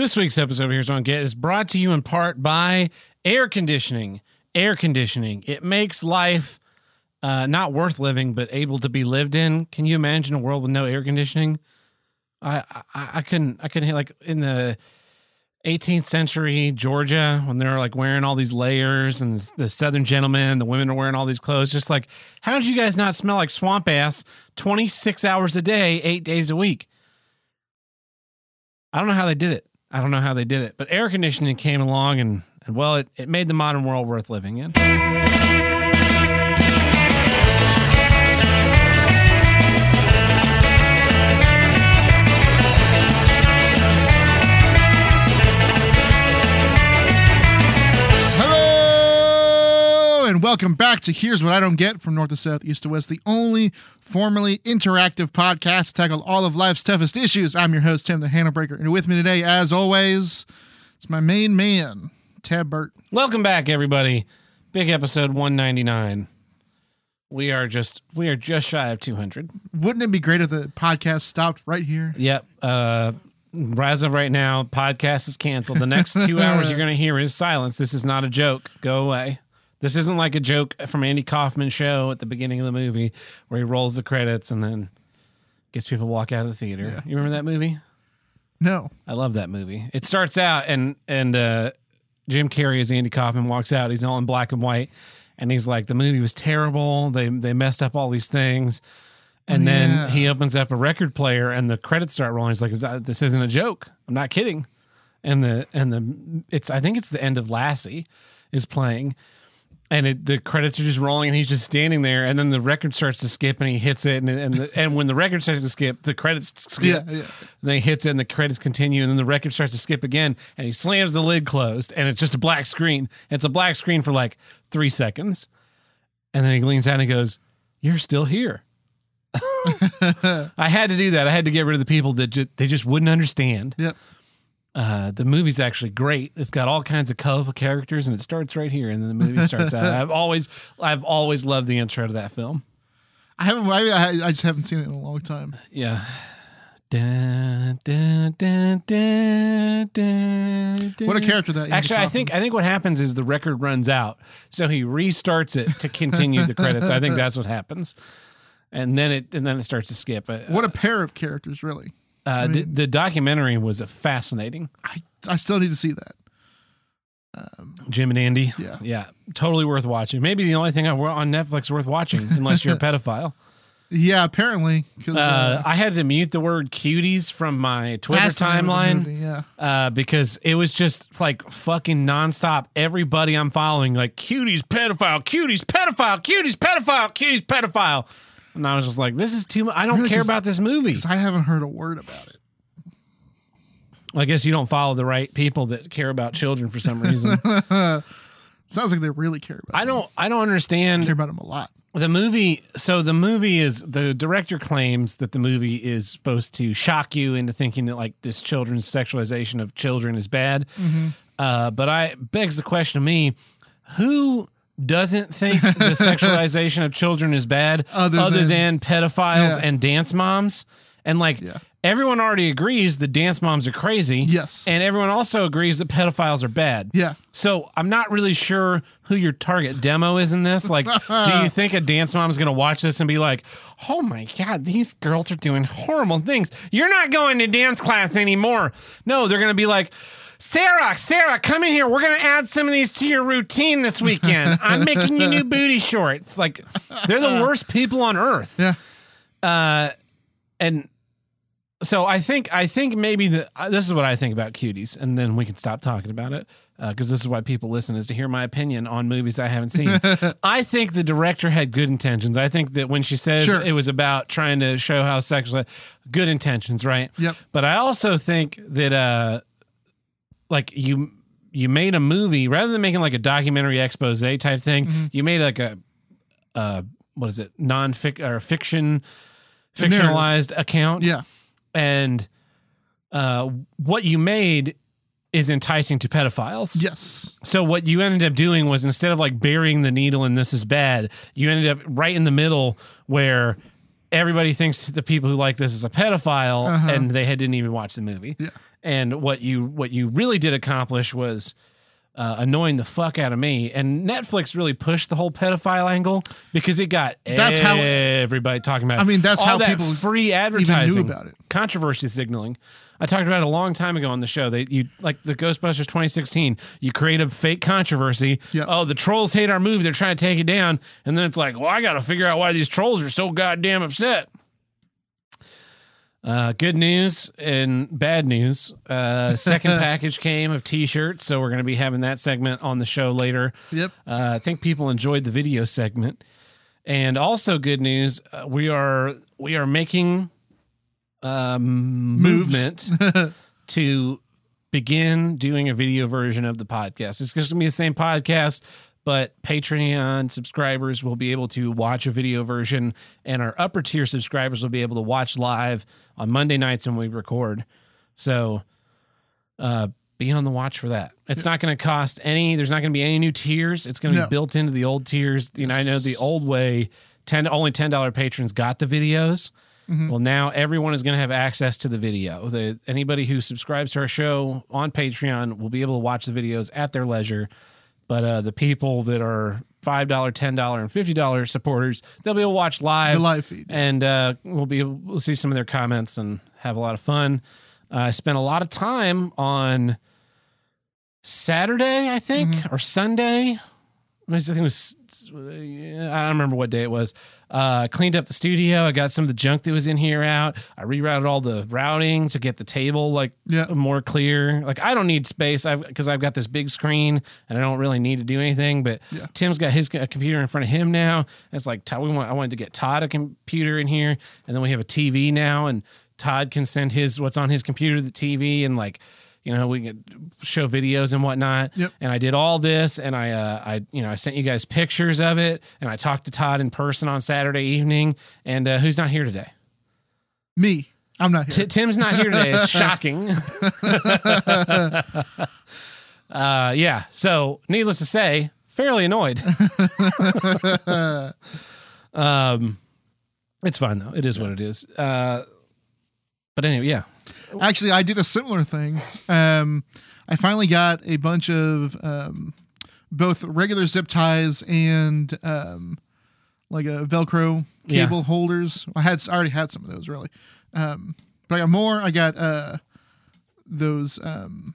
This week's episode of Here's I Get is brought to you in part by air conditioning. Air conditioning. It makes life uh, not worth living, but able to be lived in. Can you imagine a world with no air conditioning? I I, I couldn't. I couldn't like in the 18th century Georgia when they're like wearing all these layers and the Southern gentlemen, the women are wearing all these clothes. Just like, how did you guys not smell like swamp ass 26 hours a day, eight days a week? I don't know how they did it. I don't know how they did it, but air conditioning came along and, and well, it, it made the modern world worth living in. And welcome back to Here's What I Don't Get from North to South, East to West, the only formerly interactive podcast to tackle all of life's toughest issues. I'm your host, Tim the Handle Breaker, and with me today, as always, it's my main man, Tab Burt. Welcome back, everybody. Big episode 199. We are just we are just shy of 200. Wouldn't it be great if the podcast stopped right here? Yep. Uh, as of right now, podcast is canceled. The next two hours you're going to hear is silence. This is not a joke. Go away. This isn't like a joke from Andy Kaufman show at the beginning of the movie where he rolls the credits and then gets people to walk out of the theater. You remember that movie? No. I love that movie. It starts out and and uh, Jim Carrey as Andy Kaufman walks out. He's all in black and white, and he's like, "The movie was terrible. They they messed up all these things." And Yeah. then he opens up a record player, and the credits start rolling. He's like, "This isn't a joke. I'm not kidding." And the and the it's I think it's the end of Lassie is playing, and it, the credits are just rolling, and he's just standing there. And then the record starts to skip, and he hits it, and and the, and when the record starts to skip, the credits skip. Yeah, yeah. And then he hits it and the credits continue and then the record starts to skip again and he slams the lid closed and it's just a black screen. It's a black screen for like three seconds. And then he leans out and goes, You're still here. I had to do that. I had to get rid of the people that ju- they just wouldn't understand. Yep. Uh, the movie's actually great. It's got all kinds of colorful characters and it starts right here and then the movie starts out. I've always I've always loved the intro to that film. I haven't, I, I just haven't seen it in a long time. Yeah. Dun, dun, dun, What a character that Actually, I think I think what happens is the record runs out, so he restarts it to continue the credits. I think that's what happens, and then it and then it starts to skip. Uh, What a pair of characters, really. Uh, the, the documentary was a fascinating. I, I still need to see that. Jim and Andy, Yeah. yeah, totally worth watching. Maybe the only thing I- on Netflix worth watching, unless you're a pedophile. Yeah, apparently. Uh, I had to mute the word "cuties" from my Twitter that's the name of the timeline. movie, Yeah. uh, because it was just like fucking nonstop. Everybody I'm following, like cuties, pedophile, cuties, pedophile, cuties, pedophile, cuties, pedophile. And I was just like, this is too much. I don't Really, care 'cause- about this movie. I haven't heard a word about it. I guess you don't follow the right people that care about children for some reason. Sounds like they really care about. I don't. I don't understand care understand about them a lot. the movie. So the movie is the director claims that the movie is supposed to shock you into thinking that like this children's sexualization of children is bad. Mm-hmm. Uh, but I begs the question of me, who doesn't think the sexualization of children is bad Other than, than- pedophiles Yeah. and dance moms? And like Yeah. everyone already agrees that dance moms are crazy. Yes. And everyone also agrees that pedophiles are bad. Yeah. So I'm not really sure who your target demo is in this. Like, do you think a dance mom is going to watch this and be like, "Oh my god, these girls are doing horrible things. You're not going to dance class anymore." No, they're going to be like. Sarah, Sarah, come in here. We're gonna add some of these to your routine this weekend. I'm making you new booty shorts. Like, they're the worst people on earth Yeah. uh, and so I think I think maybe the uh, this is what I think about cuties, and then we can stop talking about it because this is why people listen is to hear my opinion on movies I haven't seen. I think the director had good intentions. I think that when she says Sure. it was about trying to show how sexual, good intentions, right? Yep. But I also think that uh, like you you made a movie rather than making like a documentary expose type thing. Mm-hmm. You made like a uh, what is it non or fiction fictionalized account Yeah. and uh, what you made is enticing to pedophiles. Yes. So what you ended up doing was instead of like burying the needle and this is bad, you ended up right in the middle where everybody thinks the people who like this is a pedophile Uh-huh. and they had, didn't even watch the movie. Yeah. And what you what you really did accomplish was uh, annoying the fuck out of me. And Netflix really pushed the whole pedophile angle because it got That's how- everybody talking about. I mean, that's all how that people free Even advertising knew about it. controversy signaling. I talked about it a long time ago on the show. That you like the Ghostbusters 2016. You create a fake controversy. Yep. Oh, the trolls hate our movie. They're trying to take it down, and then it's like, well, I got to figure out why these trolls are so goddamn upset. Uh, good news and bad news. Uh, second package came of T-shirts, so we're going to be having that segment on the show later. Yep. Uh, I think people enjoyed the video segment, and also good news. Uh, we are we are making um, movement to begin doing a video version of the podcast. It's just gonna be the same podcast, but Patreon subscribers will be able to watch a video version, and our upper tier subscribers will be able to watch live on Monday nights when we record. So, uh, be on the watch for that. It's not going to cost any. There's not going to be any new tiers. It's going to No. be built into the old tiers. You know, I know the old way. Ten only ten dollar patrons got the videos. Mm-hmm. Well, now everyone is going to have access to the video. The anybody who subscribes to our show on Patreon will be able to watch the videos at their leisure. But uh, the people that are five dollar, ten dollar, and fifty dollar supporters, they'll be able to watch live, The live feed. and uh, we'll be able, we'll see some of their comments and have a lot of fun. Uh, I spent a lot of time on Saturday, I think, Mm-hmm. or Sunday. I think it was. I don't remember what day it was. Uh, cleaned up the studio. I got some of the junk that was in here out. I rerouted all the routing to get the table like Yeah. more clear. Like I don't need space because I've got this big screen and I don't really need to do anything. But Yeah. Tim's got his computer in front of him now. It's like Todd, we want. I wanted to get Todd a computer in here, and then we have a TV now, and Todd can send his what's on his computer to the TV, and like you know we can show videos and whatnot. Yep. And I did all this, and I uh, I you know I sent you guys pictures of it, and I talked to Todd in person on Saturday evening. And uh, who's not here today? Me. I'm not T- Tim's not here today. It's shocking. uh, yeah. So, needless to say, fairly annoyed. um, it's fine though. It is what it is. Uh, but anyway, yeah. Actually, I did a similar thing. Um, I finally got a bunch of um, both regular zip ties and um, like a Velcro Yeah. cable holders. I had I already had some of those really, um, but I got more. I got uh, those um,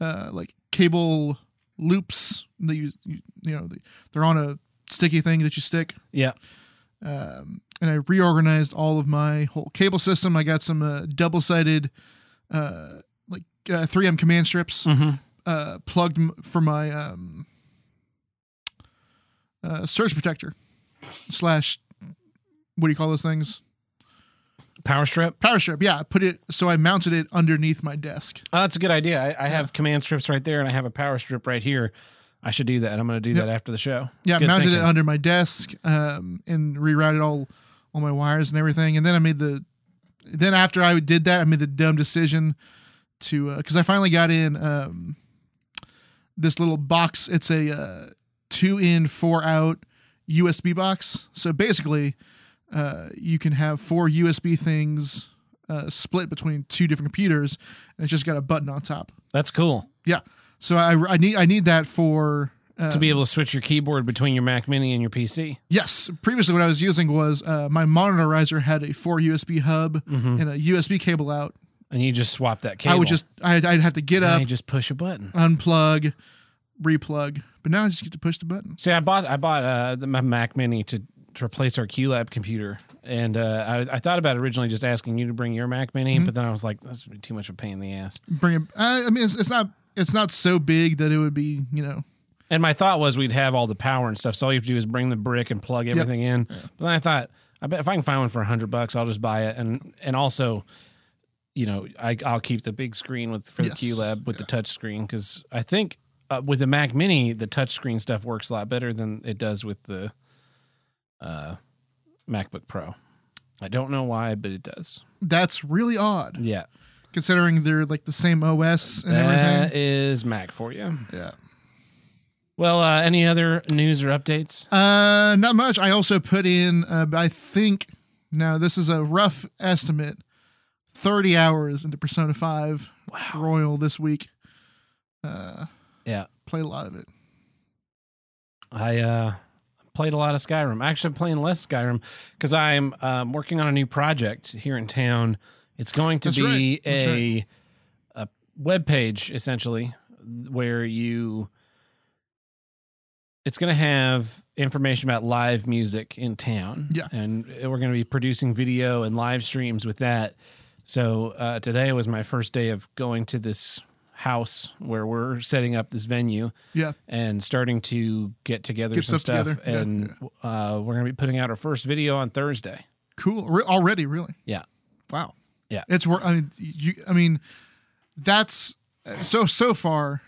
uh, like cable loops that you you, you know they're on a sticky thing that you stick Yeah. um, and I reorganized all of my whole cable system. I got some uh, double sided, uh, like uh, 3M command strips hmm uh, plugged for my um, uh, surge protector slash what do you call those things? Power strip. Power strip. Yeah, I put it so I mounted it underneath my desk. Oh, that's a good idea. I, I have command strips right there, and I have a power strip right here. I should do that. I'm going to do Yep. that after the show. It's Yeah, mounted thinking. it under my desk um, and rerouted all all my wires and everything. And then I made the then after I did that, I made the dumb decision to because I finally got in um, this little box. It's a uh, two in, four out USB box. So basically, uh, you can have four USB things uh, split between two different computers, and it's just got a button on top. That's cool. Yeah. So I, I need I need that for To be able to switch your keyboard between your Mac Mini and your PC. Yes. Previously, what I was using was uh, my monitorizer had a four USB hub Mm-hmm. and a USB cable out. And you just swap that cable. I would just, I'd, I'd have to get Now up, you just push a button. unplug, replug. But now I just get to push the button. See, I bought I bought uh, the, my Mac Mini to, to replace our QLab computer, and uh, I, I thought about originally just asking you to bring your Mac Mini, Mm-hmm. but then I was like, that's too much of a pain in the ass. Bring it. I, I mean, it's, it's not, it's not so big that it would be, you know. And my thought was we'd have all the power and stuff, so all you have to do is bring the brick and plug everything in. But then I thought, I bet if I can find one for a hundred bucks, I'll just buy it, and and also, you know, I, I'll keep the big screen with for the Yes. Lab with the touch screen because I think uh, with the Mac Mini the touch screen stuff works a lot better than it does with the uh, MacBook Pro. I don't know why, but it does. That's really odd Yeah, considering they're like the same OS and that everything. is Mac for you. Yeah. Well, uh, any other news or updates? Uh, not much. I also put in, uh, I think, now this is a rough estimate, 30 hours into Persona 5 Wow. Royal this week. Uh, Yeah. played a lot of it. I uh, played a lot of Skyrim. Actually, I'm playing less Skyrim because I'm um, working on a new project here in town. It's going to That's be right. A a web page essentially where you. It's going to have information about live music in town. Yeah. and we're going to be producing video and live streams with that. So uh, today was my first day of going to this house where we're setting up this venue Yeah. and starting to get together Get some stuff stuff. together. Yeah, And Uh, we're going to be putting out our first video on Thursday. Cool. Re- already, really? Yeah. Wow. Yeah. It's I mean, you. I mean, that's so so far.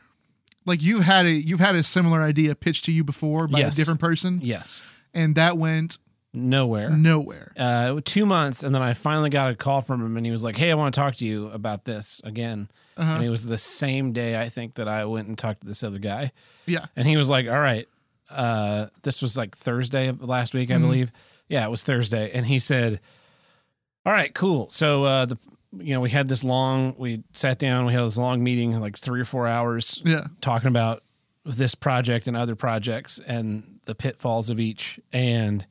Like you've had a you've had a similar idea pitched to you before by Yes. a different person, Yes. and that went Nowhere. nowhere. Uh, two months, and then I finally got a call from him, and he was like, "Hey, I want to talk to you about this again." Uh-huh. And it was the same day I think that I went and talked to this other guy, Yeah. and he was like, "All right, uh, this was like Thursday of last week, I Mhm. believe. Yeah, it was Thursday." And he said, "All right, cool. So uh, the you know we had this long, we sat down, we had this long meeting, like three or four hours, Yeah. talking about this project and other projects and the pitfalls of each. And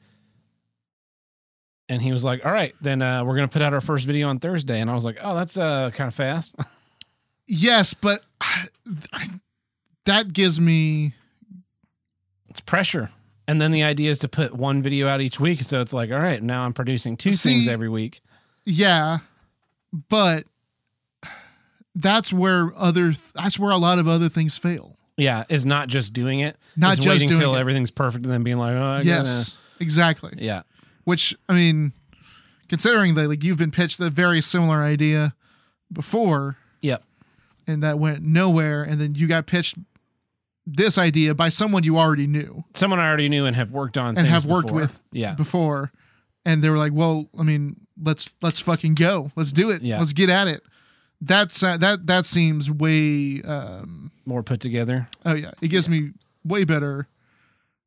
and he was like all right then uh, we're gonna put out our first video on thursday. And i was like oh that's uh kind of fast. Yes, but that gives me it's pressure. And then the idea is to put one video out each week. So it's like all right now i'm producing two See- things every week. yeah, but that's where other that's where a lot of other things fail. yeah is not just doing it Not just waiting it. everything's perfect and then being like oh I yes, exactly. gotta, yeah Which I mean, considering that like you've been pitched a very similar idea before, yep and that went nowhere, and then you got pitched this idea by someone you already knew someone i already knew and have worked on and things have worked before. with yeah before, and they were like, "Well, I mean, let's let's fucking go, let's do it, Yeah. let's get at it." That's uh, that that seems way. Um, more put together oh yeah, it gives me way better.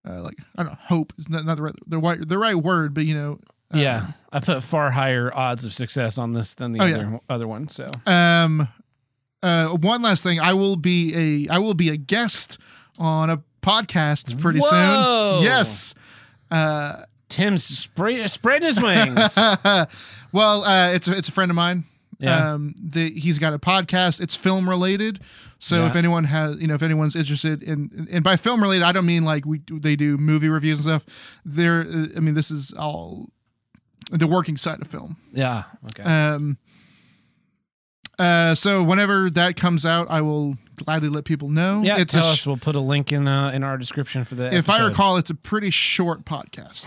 Uh, like I don't know, hope is not, not the right the right the right word, but you know, uh, yeah i put far higher odds of success on this than the Oh, other yeah. other one so Um, uh, one last thing, I will be a I will be a guest on a podcast pretty Whoa! soon. Yes. Uh, Tim's spray, spreading his wings. well, uh, it's a, it's a friend of mine. Yeah. Um, the, he's got a podcast. It's film related. So Yeah. if anyone has, you know, if anyone's interested in, and by film related, I don't mean like we they do movie reviews and stuff. They're, uh, I mean, this is all the working side of film. yeah. Okay. Um. Uh. So whenever that comes out, I will gladly let people know. yeah. It's tell a us. We'll put a link in uh, in our description for the. if I recall, it's a pretty short podcast.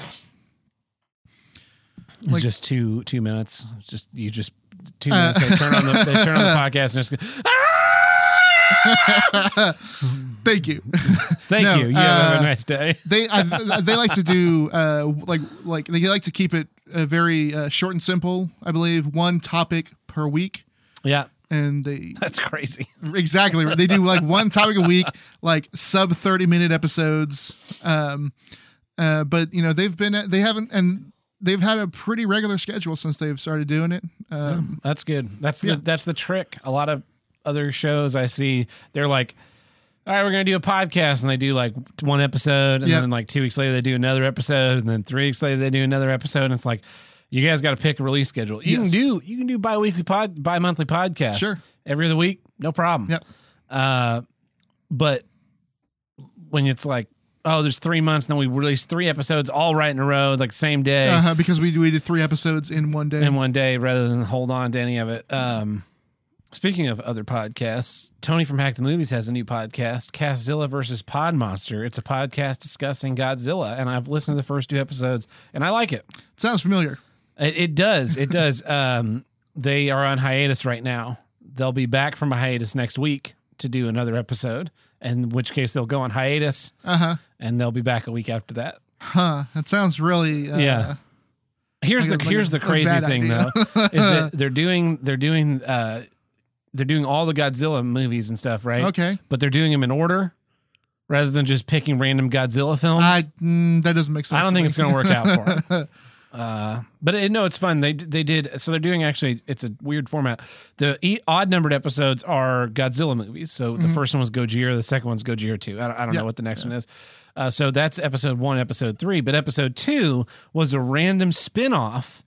It's like- just two two minutes. Just you just two Uh, minutes. they turn on the they turn on the podcast and just go, Thank you. thank No, you. You have uh, a nice day. they I, they like to do uh like like they like to keep it uh, very uh, short and simple. I believe one topic per week, Yeah, and they that's crazy. exactly they do like one topic a week, like sub thirty minute episodes. Um, uh, but you know they've been they haven't and they've had a pretty regular schedule since they've started doing it. Um, That's good. That's Yeah. the that's the trick. A lot of other shows I see, they're like, "All right, we're gonna do a podcast," and they do like one episode, and Yeah. then like two weeks later they do another episode, and then three weeks later they do another episode, and it's like, you guys got to pick a release schedule. You can do you can do bi-weekly pod bi-monthly podcast. Sure. every other week, no problem. Yep. Uh, but when it's like, oh, there's three months, and then we released three episodes all right in a row, like same day uh because we we did three episodes in one day. in one day rather than hold on to any of it. Um, speaking of other podcasts, Tony from Hack the Movies has a new podcast, Castzilla versus Pod Monster. It's a podcast discussing Godzilla, and I've listened to the first two episodes, and I like it. Sounds familiar. It, it does. It does. Um, they are on hiatus right now. They'll be back from a hiatus next week to do another episode, in which case they'll go on hiatus, Uh huh. and they'll be back a week after that. Huh. That sounds really. Uh, Yeah. Here's Like the a- here's the crazy thing idea. though is that they're doing they're doing uh they're doing all the Godzilla movies and stuff right Okay. but they're doing them in order rather than just picking random Godzilla films. I mm, that doesn't make sense. I don't think me. it's going to work out for them. Uh, but it, no, it's fun. They they did so they're doing actually. It's a weird format. The e- odd numbered episodes are Godzilla movies. So the first one was Gojira, the second one's Gojira two. I don't, I don't Mm-hmm. Yeah, know what the next one is. Uh, so that's episode one, episode three. But episode two was a random spin off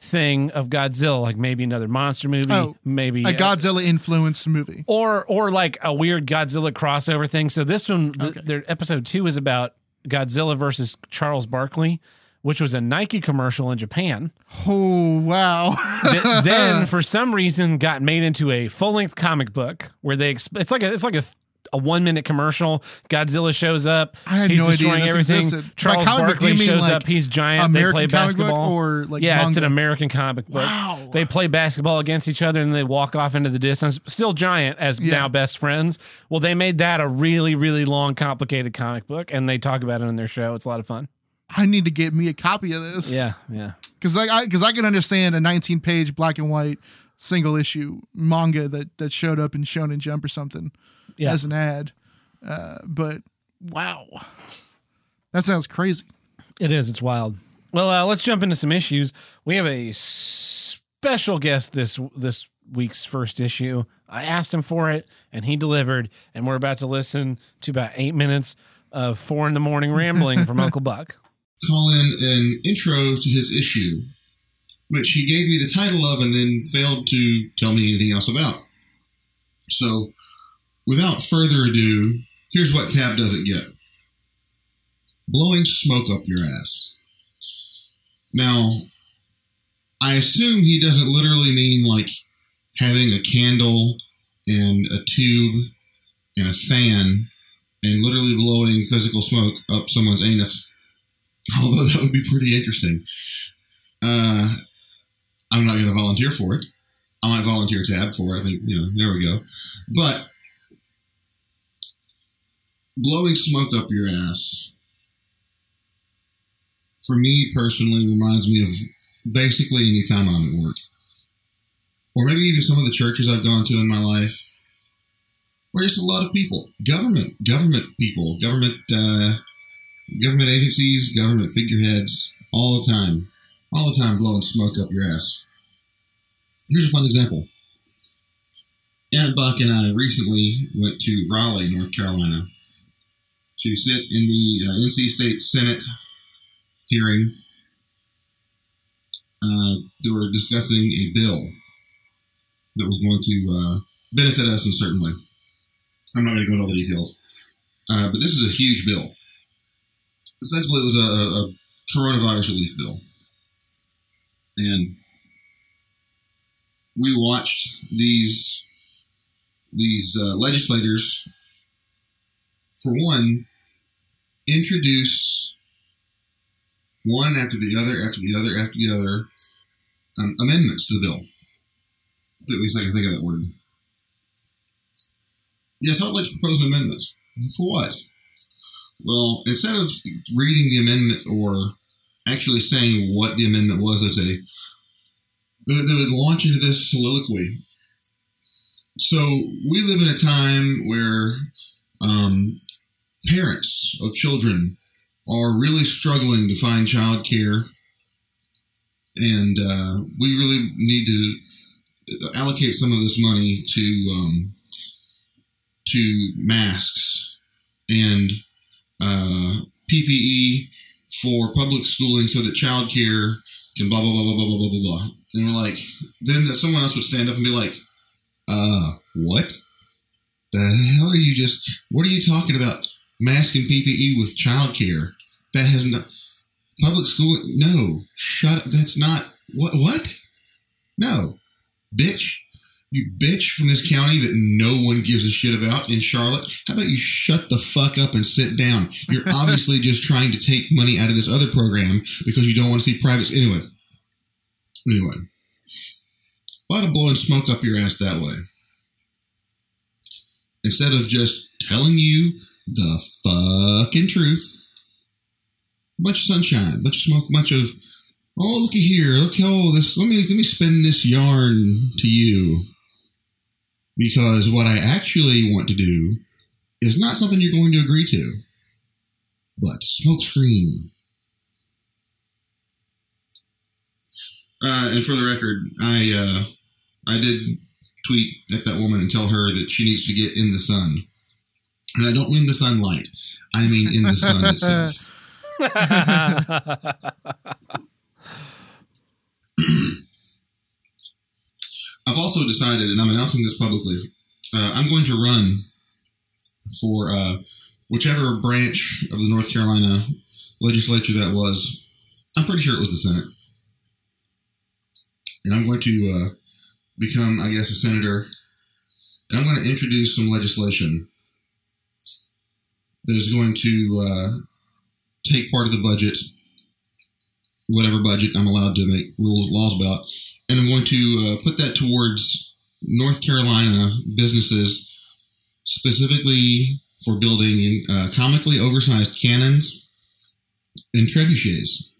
thing of Godzilla, like maybe another monster movie, Oh, maybe A uh, Godzilla influenced movie. or or like a weird Godzilla crossover thing. So this one, th- their episode two is about Godzilla versus Charles Barkley, which was a Nike commercial in Japan. Oh wow. that then, for some reason, got made into a full length comic book where they exp- it's like a it's like a a one minute commercial. Godzilla shows up. I had he's no idea destroying this everything. existed. Charles Barkley shows like up. He's giant. they play American comic book basketball. or, like, yeah, it's an? American comic book. Wow. They play basketball against each other and they walk off into the distance. Still giant as Yeah. now best friends. Well, they made that a really really long, complicated comic book, and they talk about it in their show. It's a lot of fun. I need to get me a copy of this. Yeah, yeah. because I because I, can understand a 19 page black and white single issue manga that that showed up in Shonen Jump or something Yeah. as an ad, uh, but wow, that sounds crazy. It is. It's wild. Well, uh, let's jump into some issues. We have a special guest this this week's first issue. I asked him for it, and he delivered. And we're about to listen to about eight minutes of four in the morning rambling from Uncle Buck. Call in an intro to his issue, which he gave me the title of and then failed to tell me anything else about. So, without further ado, here's what Tab doesn't get blowing smoke up your ass. Now, I assume he doesn't literally mean like having a candle and a tube and a fan and literally blowing physical smoke up someone's anus although that would be pretty interesting. Uh, I'm not going to volunteer for it. I might volunteer tab for it. I think you know. There we go. But blowing smoke up your ass, for me personally, reminds me of basically any time I'm at work, or maybe even some of the churches I've gone to in my life, or just a lot of people, government, government people, government. Uh, government agencies, government figureheads, all the time, all the time blowing smoke up your ass. Here's a fun example. Aunt Buck and I recently went to Raleigh, North Carolina, to sit in the uh, NC State Senate hearing. Uh, they were discussing a bill that was going to uh, benefit us in a certain way. I'm not going to go into all the details, uh, but this is a huge bill essentially it was a, a coronavirus relief bill. And we watched these these uh, legislators, for one, introduce one after the other, after the other, after the other, um, amendments to the bill. At least I can think of that word. Yes, I'd like to propose an amendment. For what? Well, instead of reading the amendment or actually saying what the amendment was, they'd say, they, would launch into this soliloquy. So we live in a time where um, parents of children are really struggling to find childcare, and uh, we really need to allocate some of this money to um, to masks and uh, PPE for public schooling so that childcare can blah blah blah blah blah blah blah blah. And we're like, then someone else would stand up and be like, "Uh, what? The hell are you just? What are you talking about? Mask and PPE with childcare? That has not public school. No, shut. That's not what. What? No, bitch." You bitch from this county that no one gives a shit about in Charlotte. How about you shut the fuck up and sit down? You're obviously just trying to take money out of this other program because you don't want to see private. Anyway, anyway, a lot of blowing smoke up your ass that way. Instead of just telling you the fucking truth, a bunch of sunshine, a bunch of smoke, a bunch of oh looky here, look how this. Let me let me spin this yarn to you because what I actually want to do is not something you're going to agree to, but smokescreen. Uh, and for the record, I uh, I did tweet at that woman and tell her that she needs to get in the sun. And I don't mean the sunlight. I mean in the sun itself. I've also decided, and I'm announcing this publicly, uh, I'm going to run for uh, whichever branch of the North Carolina legislature that was. I'm pretty sure it was the Senate. And I'm going to uh, become, I guess, a senator. And I'm going to introduce some legislation that is going to uh, take part of the budget, whatever budget I'm allowed to make rules, laws about, and I'm going to uh, put that towards North Carolina businesses, specifically for building uh, comically oversized cannons and trebuchets,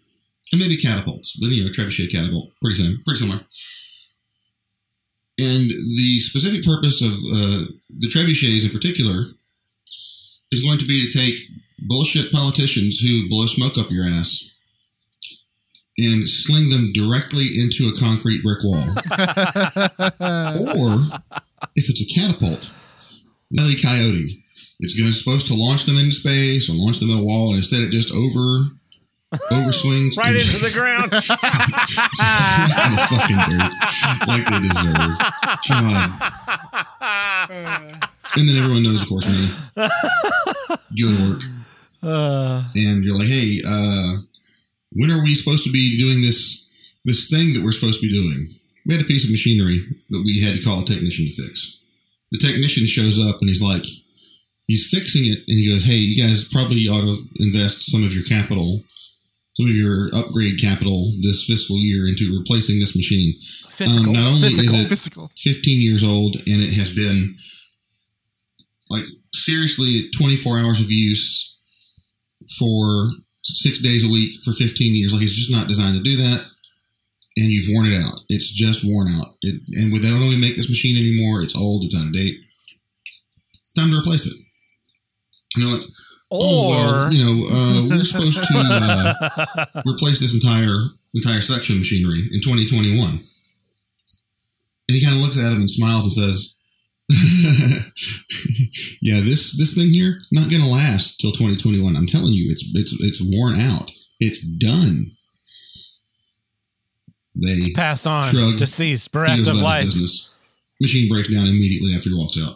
and maybe catapults. But you know, trebuchet catapult, pretty same, pretty similar. And the specific purpose of uh, the trebuchets, in particular, is going to be to take bullshit politicians who blow smoke up your ass and sling them directly into a concrete brick wall. or if it's a catapult, Nelly Coyote. It's going to supposed to launch them into space or launch them at a wall, and instead it just over over swings right into the ground. in the fucking dirt like they deserve. God. And then everyone knows, of course, me. You go to work, Uh, and you're like, "Hey, uh, when are we supposed to be doing this this thing that we're supposed to be doing?" We had a piece of machinery that we had to call a technician to fix. The technician shows up and he's like, he's fixing it, and he goes, "Hey, you guys probably ought to invest some of your capital." Some of your upgrade capital this fiscal year into replacing this machine. physical. Um, not only is it Physical. 15 years old and it has been like seriously 24 hours of use for six days a week for 15 years. Like it's just not designed to do that. And you've worn it out. It's just worn out. It, and they don't really make this machine anymore. It's old. It's out of date. Time to replace it. You know like oh or well, you know uh, we're supposed to uh, replace this entire entire section of machinery in 2021 and he kind of looks at him and smiles and says yeah this this thing here not gonna last till 2021 i'm telling you it's it's it's worn out it's done they passed on, deceased, bereft of life. business machine breaks down immediately after he walks out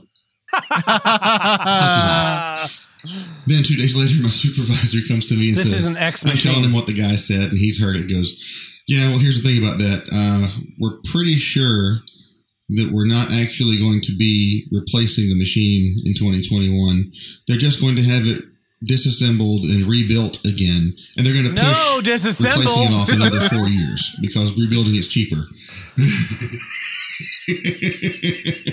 Such is life. then two days later my supervisor comes to me and This says is an X I'm telling him what the guy said, and he's heard it. Goes, yeah. Well, here's the thing about that. Uh, we're pretty sure that we're not actually going to be replacing the machine in 2021. They're just going to have it disassembled and rebuilt again, and they're going to push No, push replacing it off another four years because rebuilding is cheaper.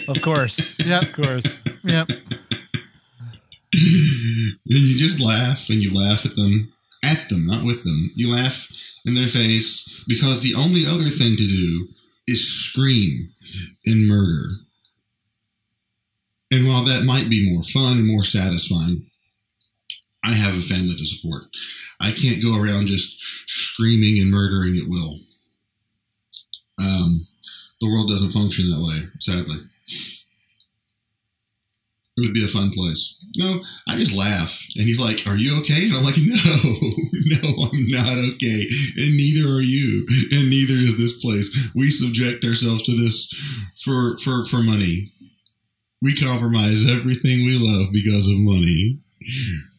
Of course, Yep. of course. Yep. and you just laugh and you laugh at them, at them, not with them. You laugh in their face because the only other thing to do is scream and murder. And while that might be more fun and more satisfying, I have a family to support. I can't go around just screaming and murdering at will. Um, the world doesn't function that way, sadly. It would be a fun place. No, I just laugh. And he's like, Are you okay? And I'm like, No, no, I'm not okay. And neither are you. And neither is this place. We subject ourselves to this for for, for money. We compromise everything we love because of money.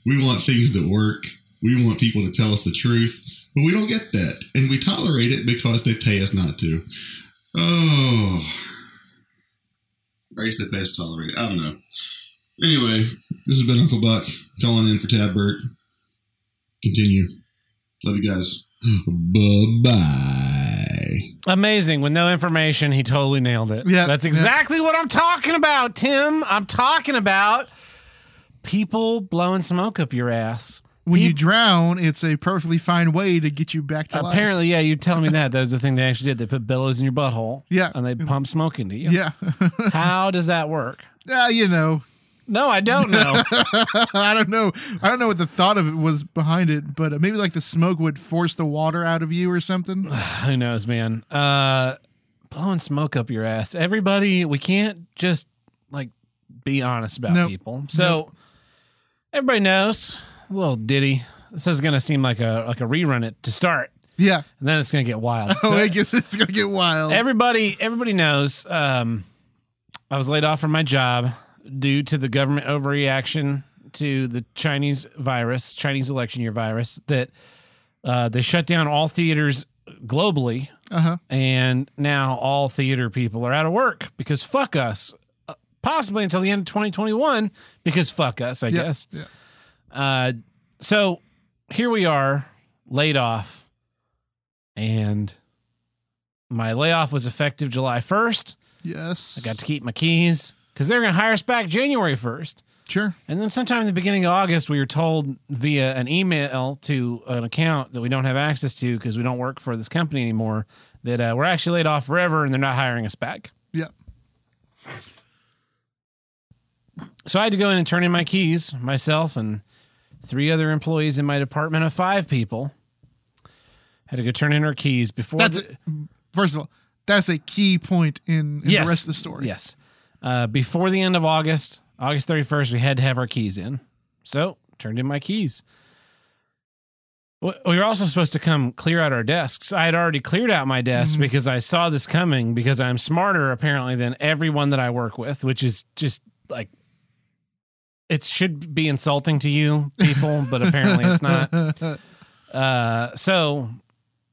We want things that work. We want people to tell us the truth. But we don't get that. And we tolerate it because they pay us not to. Oh. I guess they pay us to tolerate it. I don't know. Anyway, this has been Uncle Buck calling in for Tab Burt. Continue. Love you guys. Bye bye. Amazing. With no information, he totally nailed it. Yeah. That's exactly what I'm talking about, Tim. I'm talking about people blowing smoke up your ass. When you drown, it's a perfectly fine way to get you back to life. Apparently, yeah, you telling me that. That was the thing they actually did. They put bellows in your butthole. Yeah. And they pump smoke into you. Yeah. How does that work? yeah, you know, No, I don't know. I don't know. I don't know what the thought of it was behind it, but maybe like the smoke would force the water out of you or something. Who knows, man? Uh, blowing smoke up your ass. Everybody, we can't just like be honest about Nope. people. So everybody knows a little ditty. This is gonna seem like a like a rerun it to start, Yeah. and then it's gonna get wild. Oh, So it gets, it's gonna get wild. everybody, everybody knows. Um, I was laid off from my job due to the government overreaction to the Chinese virus, Chinese election year virus. That uh, they shut down all theaters globally Uh huh. and now all theater people are out of work because fuck us. Uh, Possibly until the end of 2021 because fuck us, I Yeah. guess. Yeah. Uh, so here we are, laid off, and my layoff was effective July 1st. Yes. I got to keep my keys because they're going to hire us back January 1st. Sure. And then sometime in the beginning of August, we were told via an email to an account that we don't have access to because we don't work for this company anymore that uh, we're actually laid off forever and they're not hiring us back. Yeah. So I had to go in and turn in my keys myself and three other employees in my department of five people had to go turn in our keys before. That's the- first of all, that's a key point in, in Yes. the rest of the story. Yes. Uh, before the end of August, August 31st, we had to have our keys in. So turned in my keys. We were also supposed to come clear out our desks. I had already cleared out my desk Mhm. because I saw this coming because I'm smarter apparently than everyone that I work with, which is just like it should be insulting to you people, but apparently it's not. Uh, so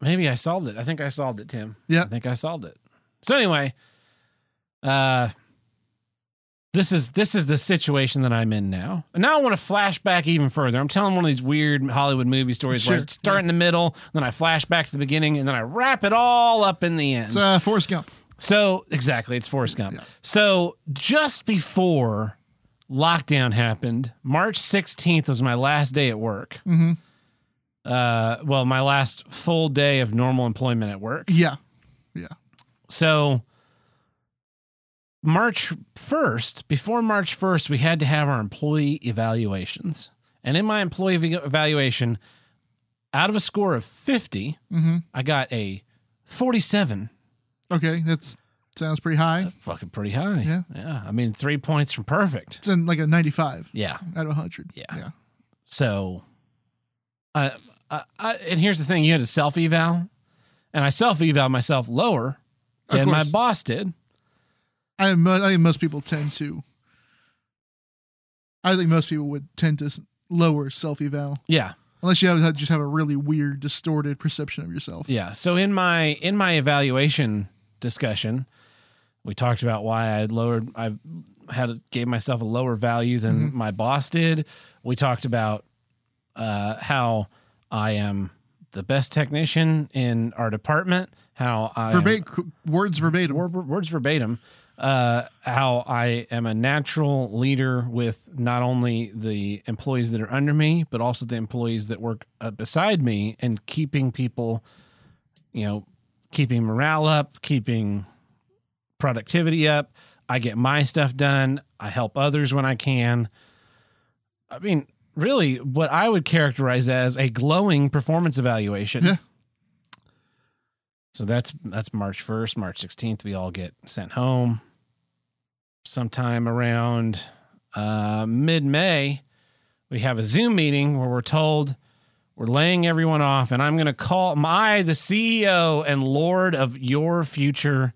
maybe I solved it. I think I solved it, Tim. Yeah. I think I solved it. So anyway, uh, this is this is the situation that I'm in now. And now I want to flash back even further. I'm telling one of these weird Hollywood movie stories where I Sure. start in the middle, then I flash back to the beginning, and then I wrap it all up in the end. It's uh, Forrest Gump. So exactly, it's Forrest Gump. Yeah. So just before lockdown happened, March 16th was my last day at work. Mm-hmm. Uh, well, my last full day of normal employment at work. Yeah, yeah. So March 1st, before March 1st, we had to have our employee evaluations. And in my employee evaluation, out of a score of 50, hmm I got a 47. Okay. That's sounds pretty high. Fucking pretty high. Yeah. Yeah. I mean, three points from perfect. It's in like a 95 Yeah. out of 100. Yeah. Yeah. So, I, I, I and here's the thing: you had a self eval, and I self eval myself lower than my boss did. I, I think most people tend to. I think most people would tend to lower self eval Yeah, unless you have, just have a really weird, distorted perception of yourself. yeah. So in my in my evaluation discussion, we talked about why I lowered. I had gave myself a lower value than Mhm. my boss did. We talked about uh, how I am the best technician in our department. How I am- Verbatim, words verbatim. word, words verbatim uh, how I am a natural leader with not only the employees that are under me, but also the employees that work uh, beside me and keeping people, you know, keeping morale up, keeping productivity up. I get my stuff done. I help others when I can. I mean, really, what I would characterize as a glowing performance evaluation. Yeah. So that's that's March first, March sixteenth. We all get sent home. Sometime around uh, mid May, we have a Zoom meeting where we're told we're laying everyone off, and I'm going to call my the CEO and Lord of your future.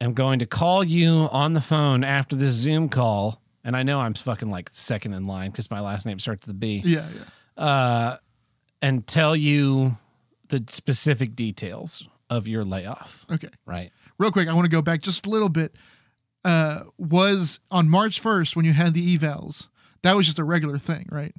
I'm going to call you on the phone after this Zoom call, and I know I'm fucking like second in line because my last name starts with a B Yeah, yeah. uh, and tell you the specific details of your layoff. Okay. Right. Real quick, I want to go back just a little bit. Uh, was on March 1st when you had the evals, that was just a regular thing, right?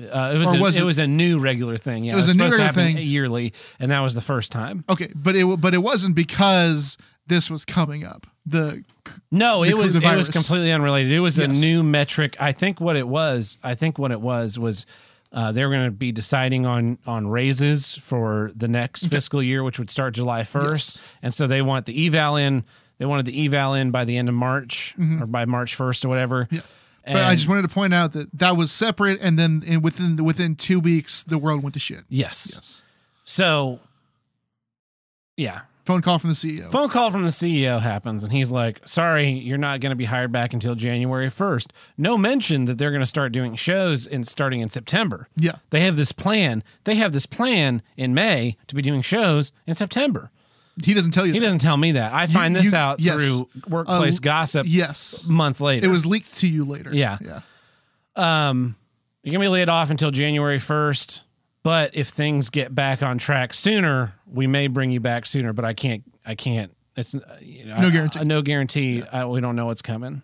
Uh, it was, a, was it, it- was a new regular thing. Yeah, It was a new supposed to regular thing. yearly, and that was the first time. Okay, but it but it wasn't because this was coming up. The No, The it was it was completely unrelated. It was a new metric. I think what it was. I think what it was was. Uh, they were going to be deciding on on raises for the next fiscal year, which would start July first, and so they want the eval in They wanted the eval in by the end of March or by March first or whatever. Mm-hmm. Yeah. But I just wanted to point out that that was separate, and then in, within within two weeks, the world went to shit. yes. Yes. So, yeah, Phone call from the CEO. phone call from the CEO happens, and he's like, "Sorry, you're not going to be hired back until January 1st." No mention that they're going to start doing shows in starting in September. Yeah. They have this plan. They have this plan in May to be doing shows in September. He doesn't tell you. He that. doesn't tell me that. I find this you- out yes. through workplace Uh, gossip Yes. a month later. It was leaked to you later. Yeah. Yeah. um you're going to be laid off until January 1st, but if things get back on track sooner, we may bring you back sooner, but I can't I can't it's uh, you know, No I- guarantee. I- no guarantee. I, we don't know what's coming.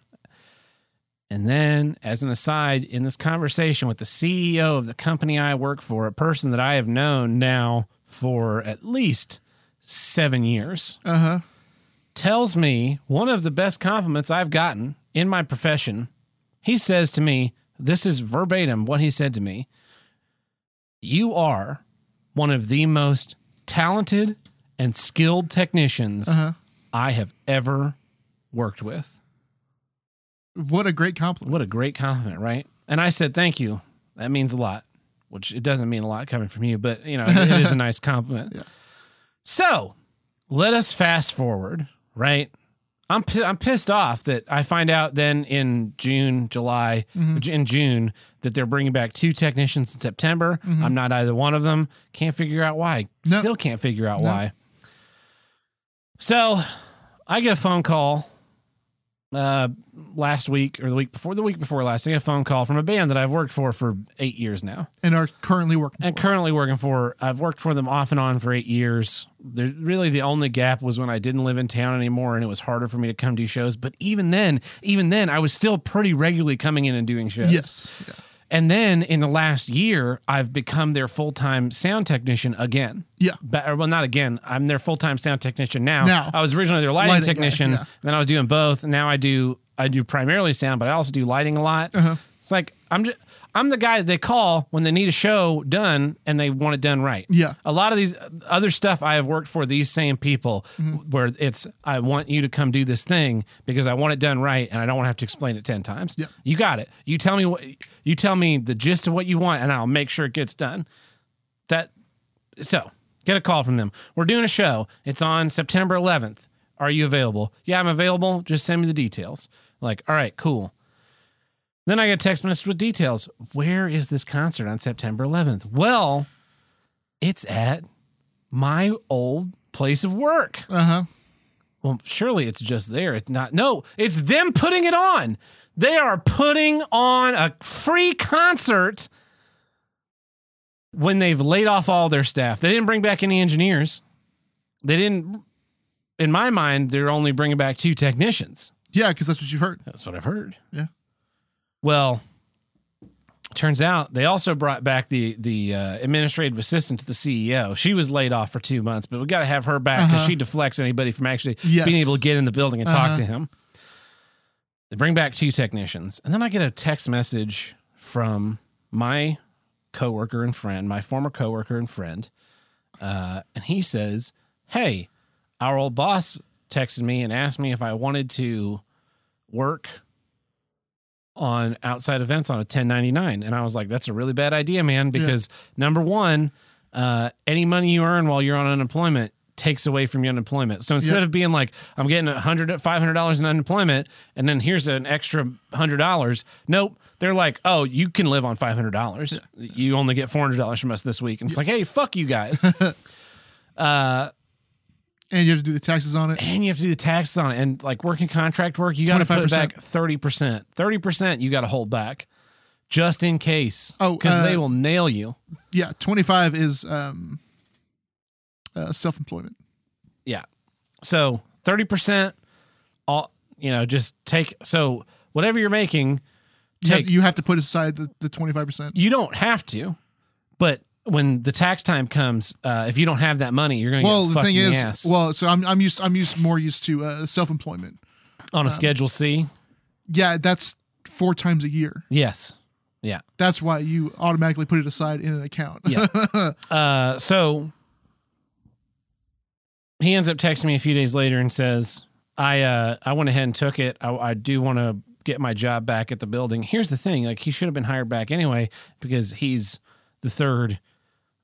And then, as an aside, in this conversation with the CEO of the company I work for, a person that I have known now for at least seven years, Uh huh. tells me one of the best compliments I've gotten in my profession. He says to me, This is verbatim what he said to me. You are one of the most talented and skilled technicians Uh huh. I have ever worked with. What a great compliment. What a great compliment, right? And I said, Thank you. That means a lot, which it doesn't mean a lot coming from you, but you know, it, it is a nice compliment. Yeah. So let us fast forward, right? I'm I'm pissed off that I find out then in June, July, mm-hmm. in June that they're bringing back two technicians in September. Mm-hmm. I'm not either one of them. Can't figure out why. No. Still can't figure out No. why. So I get a phone call uh, last week or the week before the week before last. I get a phone call from a band that I've worked for for eight years now And are currently working. and for. currently working for i've worked for them off and on for eight years there really the only gap was when i didn't live in town anymore and it was harder for me to come do shows but even then even then i was still pretty regularly coming in and doing shows yes. Yeah. And then in the last year i've become their full-time sound technician again Yeah. Or, well not again i'm their full-time sound technician now, Now. i was originally their lighting, Lighting guy, technician yeah. and then i was doing both now i do i do primarily sound but i also do lighting a lot Uh-huh. it's like i'm just i'm the guy that they call when they need a show done and they want it done right Yeah. a lot of these other stuff I have worked for these same people Mm-hmm. where it's I want you to come do this thing because I want it done right and I don't want to have to explain it 10 times. Yeah. You got it. You tell me what you tell me the gist of what you want and I'll make sure it gets done. That so, get a call from them. We're doing a show. It's on September 11th. Are you available? Yeah, I'm available. Just send me the details. Like, all right, cool. Then I get a text message with details. Where is this concert on September 11th? Well, it's at my old place of work. Uh huh. Well, surely it's just there. It's not. No, it's them putting it on. They are putting on a free concert when they've laid off all their staff. They didn't bring back any engineers. They didn't, in my mind, they're only bringing back two technicians. Yeah, because that's what you've heard. That's what I've heard. Yeah. Well, turns out they also brought back the the uh, administrative assistant to the CEO. She was laid off for two months, but we got to have her back because Uh-huh. she deflects anybody from actually Yes. being able to get in the building and talk Uh-huh. to him. They bring back two technicians, and then I get a text message from my coworker and friend, my former coworker and friend, uh, and he says, "Hey, our old boss texted me and asked me if I wanted to work on outside events on a 1099." And I was like, "That's a really bad idea, man, because number one, uh, any money you earn while you're on unemployment." takes away from your unemployment. So instead Yeah. of being like, I'm getting a hundred, five hundred dollars in unemployment, and then here's an extra hundred dollars. Nope. They're like, oh, you can live on five hundred dollars. You only get four hundred dollars from us this week. And it's like, hey, fuck you guys. uh, And you have to do the taxes on it. and you have to do the taxes on it. And like working contract work, you got to put back thirty percent. Thirty percent you got to hold back, just in case. Oh, because uh, they will nail you. Yeah, 25 is um, uh, self employment. Yeah. So thirty percent, all you know, just take. So whatever you're making, You have, you have to put aside the, the 25%. you don't have to, but when the tax time comes, uh, if you don't have that money, you're going to Well, get the thing is, ass well, so I'm I'm used I'm used more used to uh, self employment. on a Schedule C. Yeah, that's four times a year. Yes. Yeah. That's why you automatically put it aside in an account. Yeah. Uh, so he ends up texting me a few days later and says, I uh, I went ahead and took it. I, I do want to get my job back at the building. Here's the thing: like he should have been hired back anyway because he's the third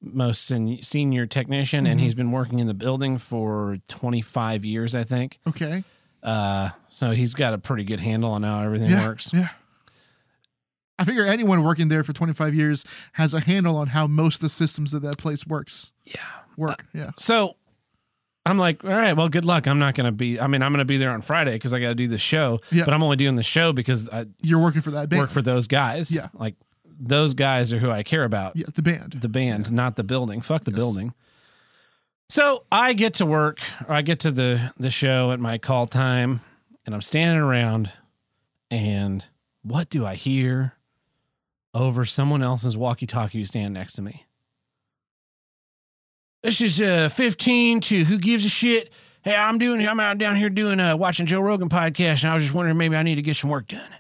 most sen- senior technician, and he's been working in the building for 25 years, I think. Okay. Uh, so he's got a pretty good handle on how everything yeah. works. Yeah. I figure anyone working there for 25 years has a handle on how most of the systems of that place works. Yeah. Work. yeah. So I'm like, all right, well, good luck. I'm not going to be, I mean, I'm going to be there on Friday because I got to do the show, Yeah. but I'm only doing the show because I You're working for that band. work for those guys. Yeah. Like those guys are who I care about. yeah, the band. The band, not the building. Fuck the Yes. building. So I get to work, or I get to the the show at my call time, and I'm standing around, and what do I hear over someone else's walkie-talkie standing next to me? This is uh 15 to who gives a shit. Hey, I'm doing I'm out down here doing uh watching Joe Rogan podcast, and I was just wondering maybe I need to get some work done.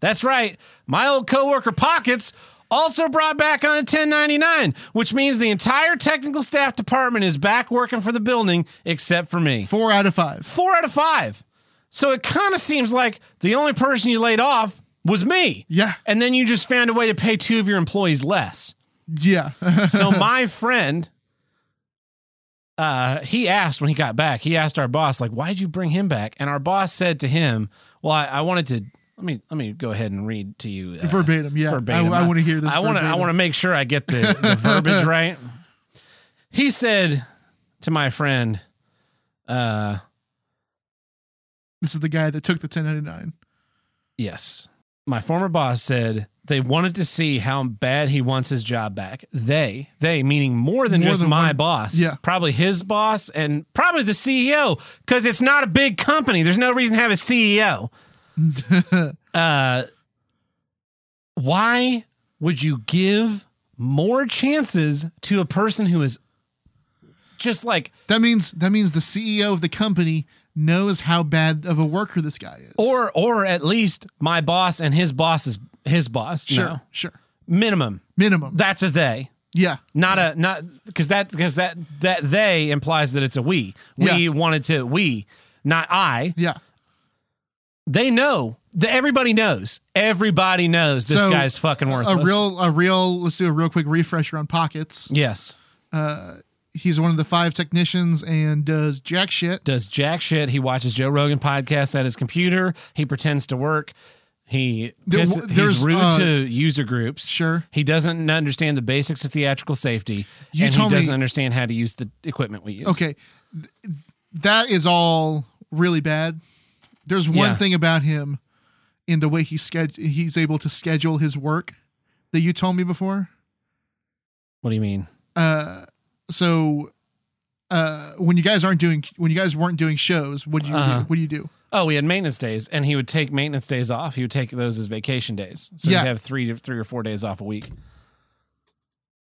That's right. My old coworker Pockets also brought back on a 1099, which means the entire technical staff department is back working for the building except for me. Four out of five. Four out of five. So it kind of seems like the only person you laid off was me. Yeah. And then you just found a way to pay two of your employees less. Yeah. So my friend, uh, he asked when he got back, he asked our boss, like, why'd you bring him back? And our boss said to him, Well, I, I wanted to let me let me go ahead and read to you uh, verbatim. Yeah. verbatim. I, want to hear this. I want to. I want to make sure I get the, the verbiage right. He said to my friend, uh, This is the guy that took the 1099. "Yes, my former boss said they wanted to see how bad he wants his job back. They, they meaning more than More just than my one- boss. Yeah. probably his boss and probably the CEO because it's not a big company. There's no reason to have a CEO. uh, why would you give more chances to a person who is just like That means that means the CEO of the company knows how bad of a worker this guy is. or or at least my boss and his boss is his boss sure, no. sure. minimum Minimum. that's a they Yeah. not a not because that because that that they implies that it's a we we Yeah. wanted to we not i Yeah. They know that everybody knows everybody knows this So, guy's fucking worthless. A real a real let's do a real quick refresher on pockets. yes Uh, He's one of the five technicians and does jack shit. does jack shit. He watches Joe Rogan podcast at his computer. He pretends to work. He There- he's rude uh, to user groups. Sure. He doesn't understand the basics of theatrical safety, You and he told me- doesn't understand how to use the equipment we use. Okay. That is all really bad. There's one Yeah. thing about him in the way he sched- he's able to schedule his work that you told me before. What do you mean? Uh so uh when you guys aren't doing when you guys weren't doing shows, what do you Uh-huh. do? What do you do? Oh, we had maintenance days, and he would take maintenance days off. He would take those as vacation days, so Yeah. he'd have three to three or four days off a week.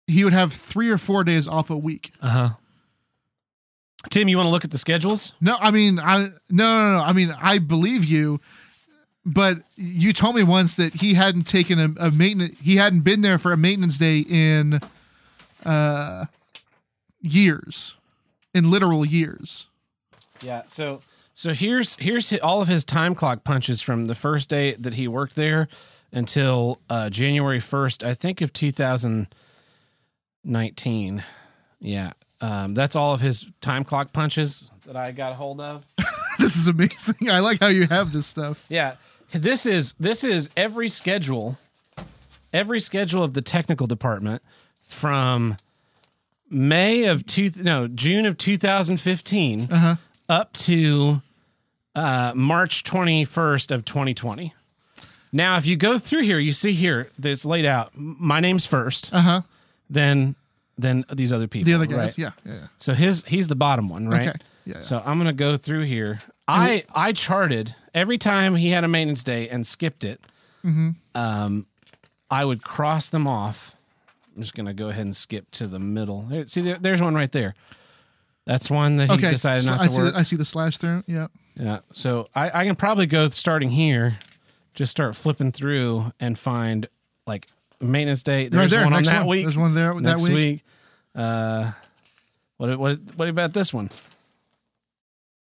He would have 3 or 4 days off a week. Uh huh. Tim, you want to look at the schedules? No, I mean, I no, no, no. I mean, I believe you, but you told me once that he hadn't taken a, a maintenance. He hadn't been there for a maintenance day in uh years, in literal years. Yeah. So so here's here's all of his time clock punches from the first day that he worked there until uh, January first, I think of 2019. Yeah. Um, that's all of his time clock punches that I got a hold of. This is amazing. I like how you have this stuff. Yeah. This is this is every schedule, every schedule of the technical department from May of two no June of 2015 Uh-huh. up to uh, March 21st of 2020. Now, if you go through here, you see here that's laid out. My name's first, Uh huh. then then these other people. The other guys. right? Yeah. Yeah. yeah. So his he's the bottom one, right? Okay. Yeah. yeah. So I'm gonna go through here. I I charted every time he had a maintenance day and skipped it. Mm-hmm. Um, I would cross them off. I'm just gonna go ahead and skip to the middle. See, there, there's one right there. That's one that he okay. decided not to see. work. The, I see the slash through. Yeah. yeah. So I I can probably go starting here, just start flipping through and find like maintenance day. There's right there. one on that one. week. There's one there that next week. week. Uh, what what what about this one?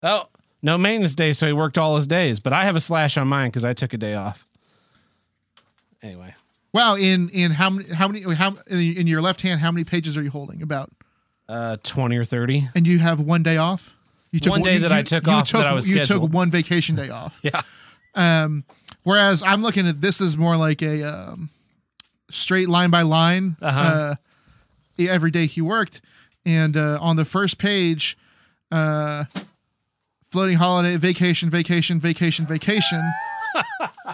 Oh, No maintenance day, so he worked all his days. But I have a slash on mine because I took a day off. Anyway, Wow. In in how many how many how in your left hand how many pages are you holding about? uh, twenty or thirty. And you have one day off. You took One day that I took off that I was You took one vacation day off. Yeah. Um, whereas I'm looking at this is more like a um, straight line by line. Uh-huh. Uh, every day he worked, and uh, on the first page, uh, floating holiday, vacation, vacation, vacation, vacation,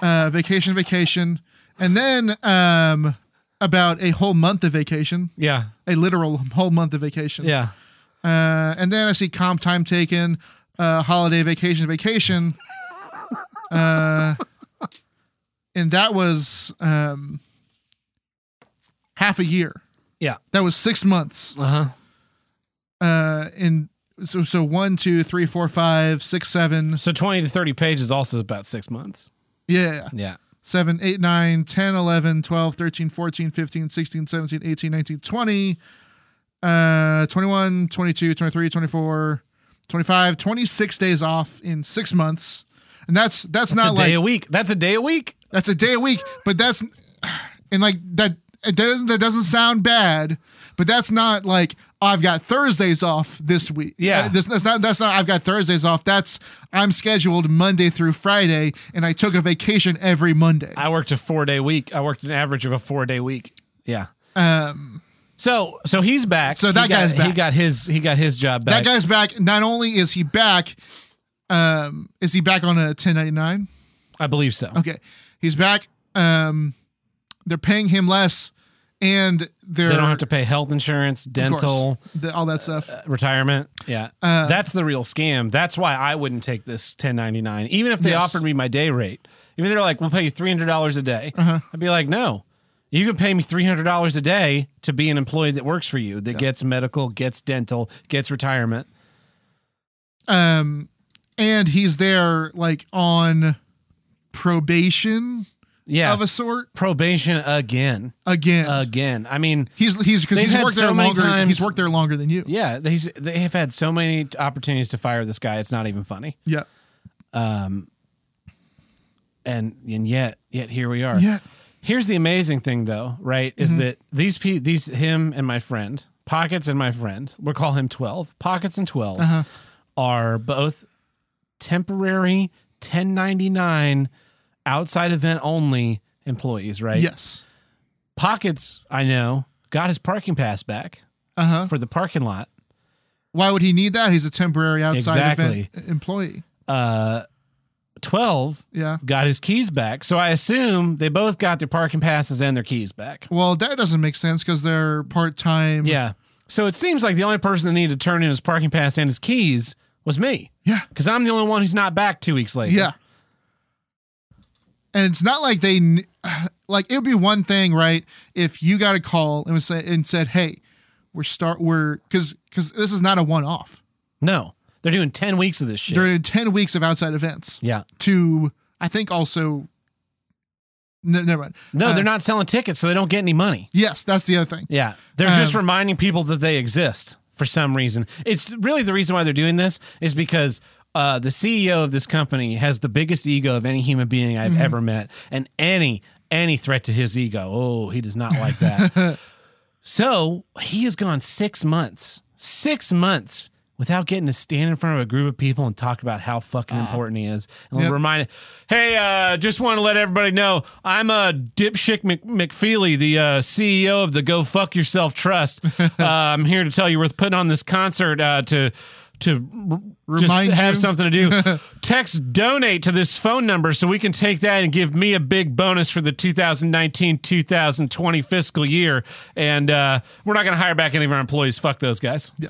uh, vacation, vacation, and then um, about a whole month of vacation, Yeah. a literal whole month of vacation. Yeah. Uh, and then I see comp time taken, uh, holiday vacation, vacation. Uh, and that was um, half a year. Yeah. That was six months. Uh huh. Uh, and so so one, two, three, four, five, six, seven. So twenty to thirty pages also about six months. Yeah. Yeah. 7, 8, 9, 10, 11, 12, 13, 14, 15, 16, 17, 18, 19, 20, uh, 21, 22, 23, 24, 25, 26 days off in six months. And that's that's, That's not a day like a week. That's a day a week. that's a day a week, but that's and like that it doesn't that doesn't sound bad, but that's not like I've got Thursdays off this week. Yeah. Uh, this, that's not that's not I've got Thursdays off. That's I'm scheduled Monday through Friday, and I took a vacation every Monday. I worked a four day week. I worked an average of a four day week. Yeah. Um, So so he's back. So that He got- guy's He got his he got his job back. that guy's back. Not only is he back, um, is he back on a 1099? I believe so. Okay, he's back. Um, they're paying him less, and they're They don't have to pay health insurance, dental, the- all that stuff. retirement. Yeah. Uh, That's the real scam. That's why I wouldn't take this 1099 even if they Yes. offered me my day rate. Even if they're like, "We'll pay you $300 a day." Uh-huh. I'd be like, "No. You can pay me $300 a day to be an employee that works for you, that gets medical, gets dental, gets retirement." Um, and he's there like on probation Yeah. of a sort probation again. again. Again. I mean, he's he's because he's worked so there longer. times- He's worked there longer than you. yeah, he's they have had so many opportunities to fire this guy. It's not even funny. Yeah. Um and and yet yet here we are. Yeah. Here's the amazing thing, though, right? Is Mm-hmm. that these pe- these him and my friend Pockets and my friend, we'll call him Twelve. Pockets and 12 Uh-huh. are both temporary 1099 outside event only employees, right? Yes. Pockets, I know, got his parking pass back Uh huh. for the parking lot. Why would he need that? He's a temporary outside Exactly. event employee. Uh, 12 Yeah. got his keys back. So I assume they both got their parking passes and their keys back. Well, that doesn't make sense because they're part time. Yeah. So it seems like the only person that needed to turn in his parking pass and his keys was me Yeah. because I'm the only one who's not back two weeks later. Yeah. And it's not like they like it would be one thing, right? If you got a call and was say and said, "Hey, we're start we're because because this is not a one off. No, they're doing 10 weeks of this shit. They're in ten weeks of outside events yeah. to I think also. No, never mind. No, Uh, they're not selling tickets, so they don't get any money. Yes, that's the other thing. Yeah. They're just Um, reminding people that they exist for some reason. It's really the reason why they're doing this is because uh, the CEO of this company has the biggest ego of any human being Mm-hmm. I've ever met. And any any threat to his ego, oh, he does not like that. so he has gone six months, six months without getting to stand in front of a group of people and talk about how fucking important he is. And Yep. remind, hey, uh, just want to let everybody know I'm a uh, dipshit Mc- McFeely, the uh, CEO of the Go Fuck Yourself Trust. uh, I'm here to tell you we're putting on this concert uh, to to r- just have you. something to do. Text donate to this phone number so we can take that and give me a big bonus for the 2019 2020 fiscal year. And uh, we're not going to hire back any of our employees. Fuck those guys. Yeah.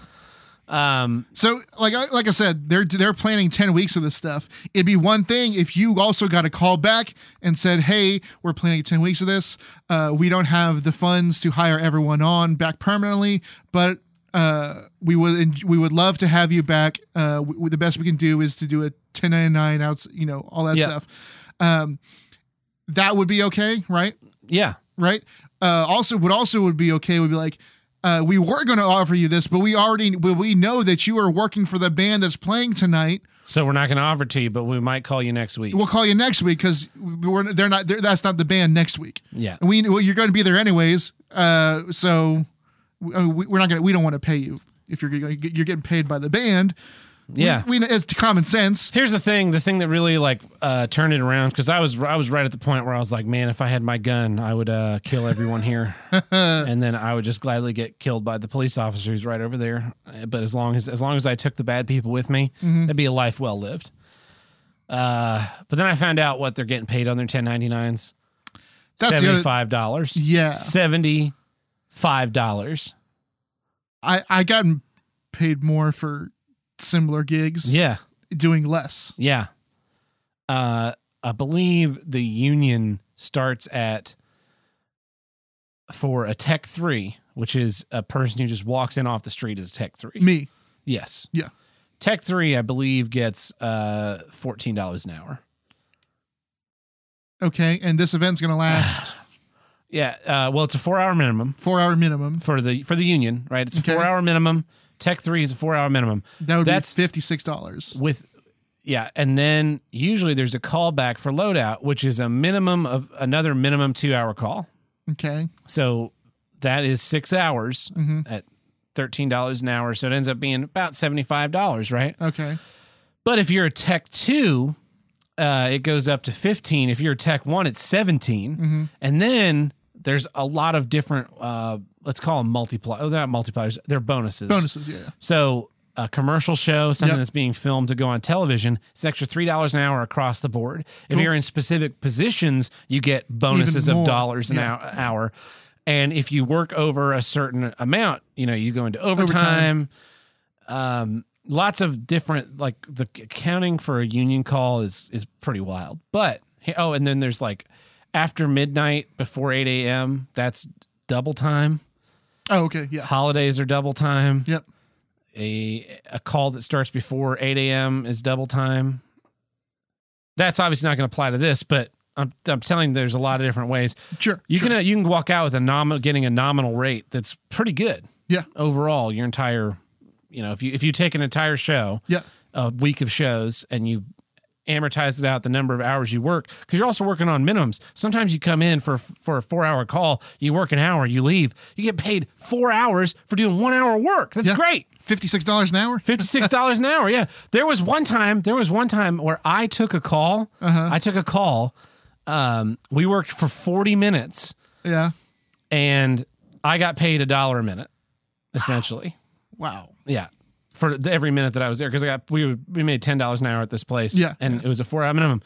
Um, So, like I like I said, they're they're planning ten weeks of this stuff. It'd be one thing if you also got a call back and said, "Hey, we're planning ten weeks of this. Uh, we don't have the funds to hire everyone on back permanently, but uh, we would we would love to have you back. Uh, we, the best we can do is to do a ten ninety nine outs, you know, all that Yeah. stuff. Um, that would be okay, right? yeah. right? Uh, also, what also would be okay would be like, uh, we were going to offer you this, but we already we, we know that you are working for the band that's playing tonight. So we're not going to offer it to you, but we might call you next week. We'll call you next week because we're they're not they're, that's not the band next week. yeah. And we well, you're going to be there anyways. Uh, so we, we're not gonna we don't want to pay you if you're you're getting paid by the band. Yeah. we, we it's common sense. Here's the thing: the thing that really like uh, turned it around because I was I was right at the point where I was like, man, if I had my gun, I would uh, kill everyone here, and then I would just gladly get killed by the police officer who's right over there. Uh, But as long as as long as I took the bad people with me, that'd be a life well lived. Uh, but then I found out what they're getting paid on their 1099s. That's seventy five dollars. Yeah. seventy five dollars. I I gotten paid more for similar gigs. Yeah. doing less. Yeah. Uh, I believe the union starts at for a tech three, which is a person who just walks in off the street as tech three. Me. Yes. Yeah. Tech three, I believe, gets uh fourteen dollars an hour. Okay, and this event's gonna last Yeah. Uh, well, it's a four hour minimum four hour minimum. for the for the union, right? It's a Okay. four hour minimum. Tech three is a four hour minimum. That would That's- be fifty six dollars. with yeah and then usually there's a callback for loadout which is a minimum of another minimum two hour call Okay. so that is six hours hmm at $13 an hour so it ends up being about $75 right Okay. but if you're a tech 2 uh, it goes up to 15 if you're a tech 1 it's 17 hmm and then there's a lot of different uh, let's call them multipliers oh, they're not multipliers they're bonuses Bonuses. Yeah. so a commercial show, something Yep. that's being filmed to go on television, it's an extra three dollars an hour across the board. If you're in specific positions, you get bonuses of dollars an Yeah. hour, hour. And if you work over a certain amount, you know, you go into overtime. Um, lots of different like the accounting for a union call is is pretty wild. But oh, and then there's like after midnight before eight a.m. That's double time. Oh, okay. Yeah. Holidays are double time Yep. a a call that starts before 8 a.m. is double time. That's obviously not going to apply to this, but I'm I'm telling you, there's a lot of different ways Sure. you sure. can you can walk out with a nominal getting a nominal rate that's pretty good. Yeah. overall, your entire you know if you if you take an entire show, Yeah. a week of shows, and you amortize it out the number of hours you work because you're also working on minimums. Sometimes you come in for for a four hour call, you work an hour, you leave, you get paid four hours for doing one hour work. That's Yeah. great. Fifty six dollars an hour. Fifty-six dollars an hour. Yeah, there was one time. There was one time where I took a call. Uh-huh. I took a call. Um, we worked for forty minutes, Yeah. and I got paid a dollar a minute, essentially. Wow. Yeah, for the, every minute that I was there because I got we we made ten dollars an hour at this place. Yeah. and it was a four-hour minimum.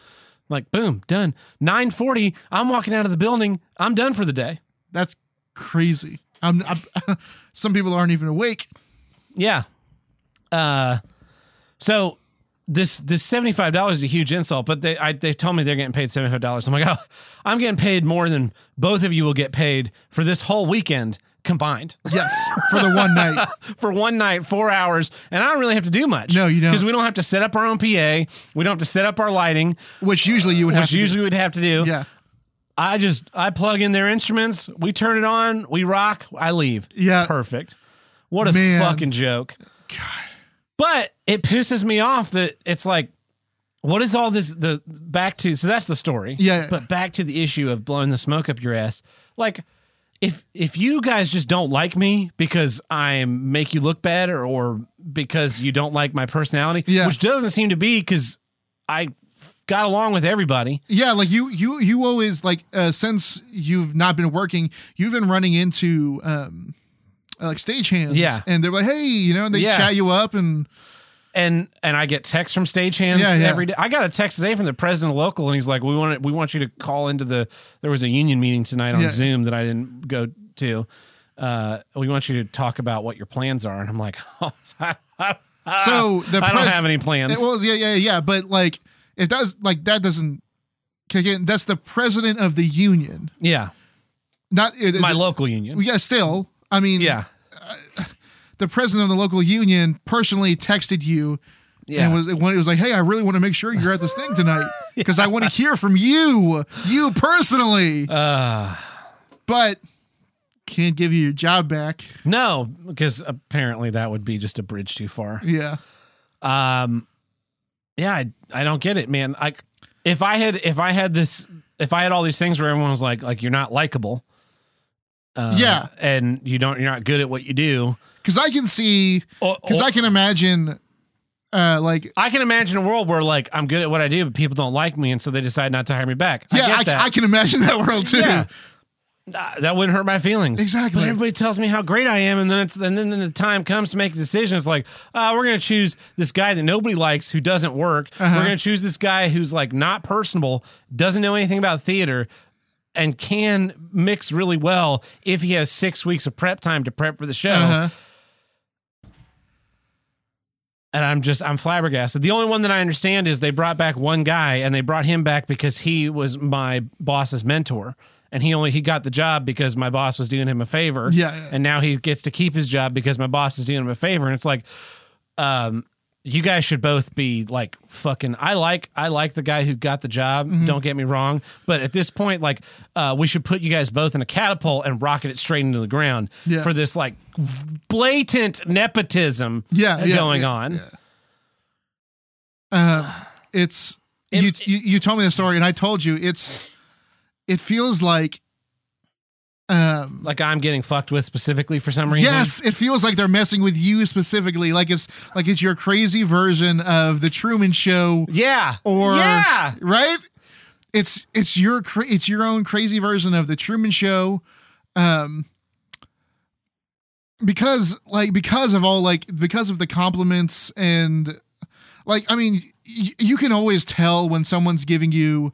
Like boom, done. Nine forty. I'm walking out of the building. I'm done for the day. That's crazy. I'm, I'm some people aren't even awake. Yeah. Uh, so this this seventy five dollars is a huge insult, but they I, they told me they're getting paid seventy five dollars. I'm like, oh, I'm getting paid more than both of you will get paid for this whole weekend combined Yes, for the one night. for one night, four hours, and I don't really have to do much. No, you don't. because we don't have to set up our own PA. We don't have to set up our lighting, Which usually you would have which to do. usually we'd have to do. Yeah. I just I plug in their instruments, we turn it on, we rock, I leave. Yeah. Perfect. What a Man. fucking joke. God. But it pisses me off that it's like, what is all this? The back to so that's the story. Yeah. But back to the issue of blowing the smoke up your ass. Like, if if you guys just don't like me because I make you look bad, or, or because you don't like my personality, Yeah. which doesn't seem to be because I got along with everybody. Yeah, like you you you always like uh since you've not been working, you've been running into um like stagehands. Yeah. And they're like, hey, you know, and they Yeah. chat you up and and and I get texts from stagehands Yeah, yeah. every day. I got a text today from the president of local, and he's like, "We want we want you to call into the." There was a union meeting tonight on Yeah. Zoom that I didn't go to. Uh, we want you to talk about what your plans are, and I'm like, oh, So the I don't pres- have any plans. well yeah, yeah, yeah. But like if that's like that doesn't kick in, that's the president of the union. yeah, Not it my it- local union. yeah, still. I mean Yeah, the president of the local union personally texted you yeah. and was when it was like, "Hey, I really want to make sure you're at this thing tonight because I want to hear from you, you personally." uh, But can't give you your job back. No, because apparently that would be just a bridge too far. Yeah. Um, yeah, I, I don't get it, man. Like, if I had if I had this if I had all these things where everyone was like like you're not likable, uh, Yeah. and you don't you're not good at what you do. Because I can see, because I can imagine, uh, like, I can imagine a world where like I'm good at what I do, but people don't like me, and so they decide not to hire me back. yeah, I I, get that. I can imagine that world too. Yeah. Uh, that wouldn't hurt my feelings. Exactly. But everybody tells me how great I am, and then it's and then, then the time comes to make a decision. It's like, uh, we're gonna choose this guy that nobody likes, who doesn't work. Uh-huh. We're gonna choose this guy who's like not personable, doesn't know anything about theater, and can mix really well if he has six weeks of prep time to prep for the show. Uh-huh. And I'm just I'm flabbergasted. The only one that I understand is they brought back one guy, and they brought him back because he was my boss's mentor, and he only he got the job because my boss was doing him a favor. Yeah, and now he gets to keep his job because my boss is doing him a favor. And it's like, um, you guys should both be like fucking. I like I like the guy who got the job. Mm-hmm. Don't get me wrong, but at this point, like, uh, we should put you guys both in a catapult and rocket it straight into the ground Yeah. for this like blatant nepotism Yeah, yeah, going yeah, on. Uh, it's It- you, you. You told me the story, and I told you it's. It feels like. Um. Like I'm getting fucked with specifically for some reason. Yes, it feels like they're messing with you specifically. Like it's like it's your crazy version of the Truman Show, Yeah. or yeah. right. It's it's your it's your own crazy version of the Truman Show, um. Because like because of all like because of the compliments and like I mean y- you can always tell when someone's giving you,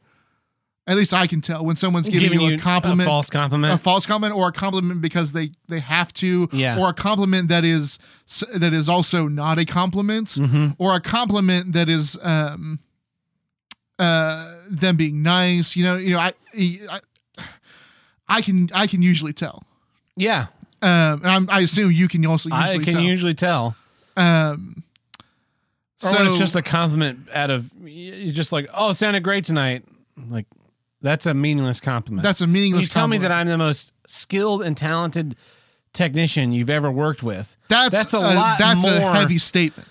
at least I can tell when someone's giving, you a compliment, a false compliment. a false compliment or a compliment because they they have to Yeah. or a compliment that is that is also not a compliment Mhm. or a compliment that is um uh them being nice you know you know i i, I can i can usually tell Yeah, um and I'm, i assume you can also usually I can tell usually tell. um Or so when it's just a compliment out of you're just like, oh, it sounded great tonight. Like that's a meaningless compliment. that's a meaningless you tell me that. I'm the most skilled and talented technician you've ever worked with. that's that's a lot that's a more- heavy statement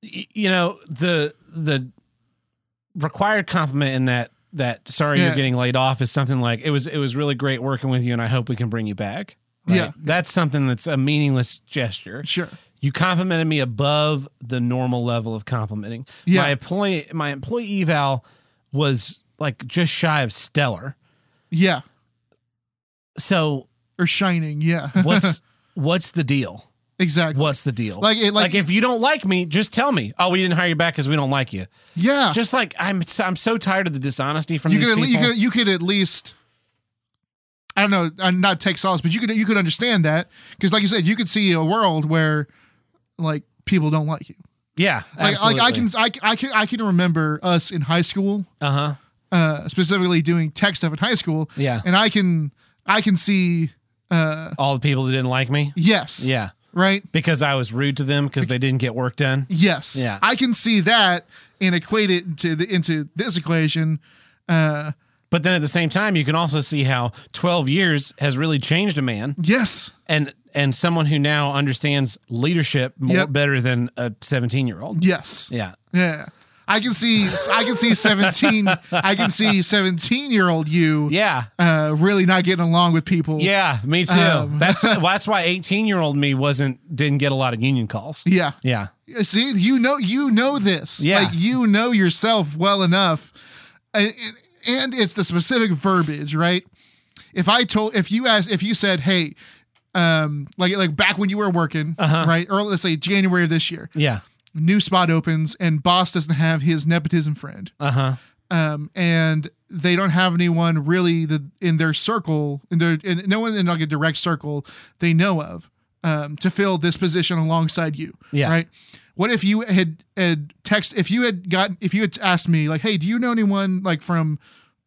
You know the the required compliment in that that sorry Yeah. you're getting laid off is something like it was it was really great working with you and I hope we can bring you back. Yeah. that's something that's a meaningless gesture. sure You complimented me above the normal level of complimenting. Yeah. My employee my employee eval was like just shy of stellar. yeah So or shining yeah what's what's the deal? exactly What's the deal? Like, it- like- like if you don't like me, just tell me. Oh, we didn't hire you back because we don't like you. yeah Just like I'm I'm so tired of the dishonesty from you these could, people. you could you could at least I don't know, uh, not take solace, but you could you could understand that because, like you said, you could see a world where like people don't like you. yeah, Like like I can I, I can I can remember us in high school, Uh huh. Uh, specifically doing tech stuff in high school, Yeah. and I can I can see uh, All the people that didn't like me. yes, Yeah, right, because I was rude to them because they didn't get work done. yes, Yeah. I can see that and equate it into the into this equation. Uh, But then at the same time, you can also see how 12 years has really changed a man. yes, and and someone who now understands leadership more Yep. better than a 17 year old yes, yeah Yeah. I can see I can see 17 I can see 17 year old you yeah uh really not getting along with people. yeah me too Um. that's well, that's why 18 year old me wasn't didn't get a lot of union calls Yeah. yeah See, you know you know this. Yeah. Like you know yourself well enough. And, and it's the specific verbiage, right? If I told if you asked if you said, "Hey, um like like back when you were working, Uh-huh. right? Or let's say January of this year, yeah new spot opens and boss doesn't have his nepotism friend. uh-huh um, and they don't have anyone really the, in their circle, in their in, no one in like a direct circle they know of um, to fill this position alongside you. Yeah. Right. What if you had had text if you had gotten if you had asked me like, hey, do you know anyone like from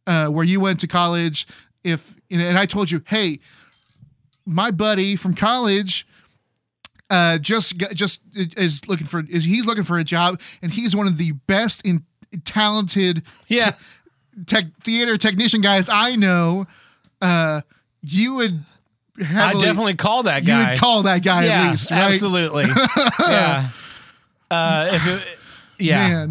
uh, where you went to college? If you know, and I told you, hey, my buddy from college uh just just is looking for is he's looking for a job and he's one of the best in talented yeah tech theater technician guys I know, uh, you would I definitely call that guy. you would call that guy yeah, at least, right? absolutely. yeah. Uh, if it, yeah.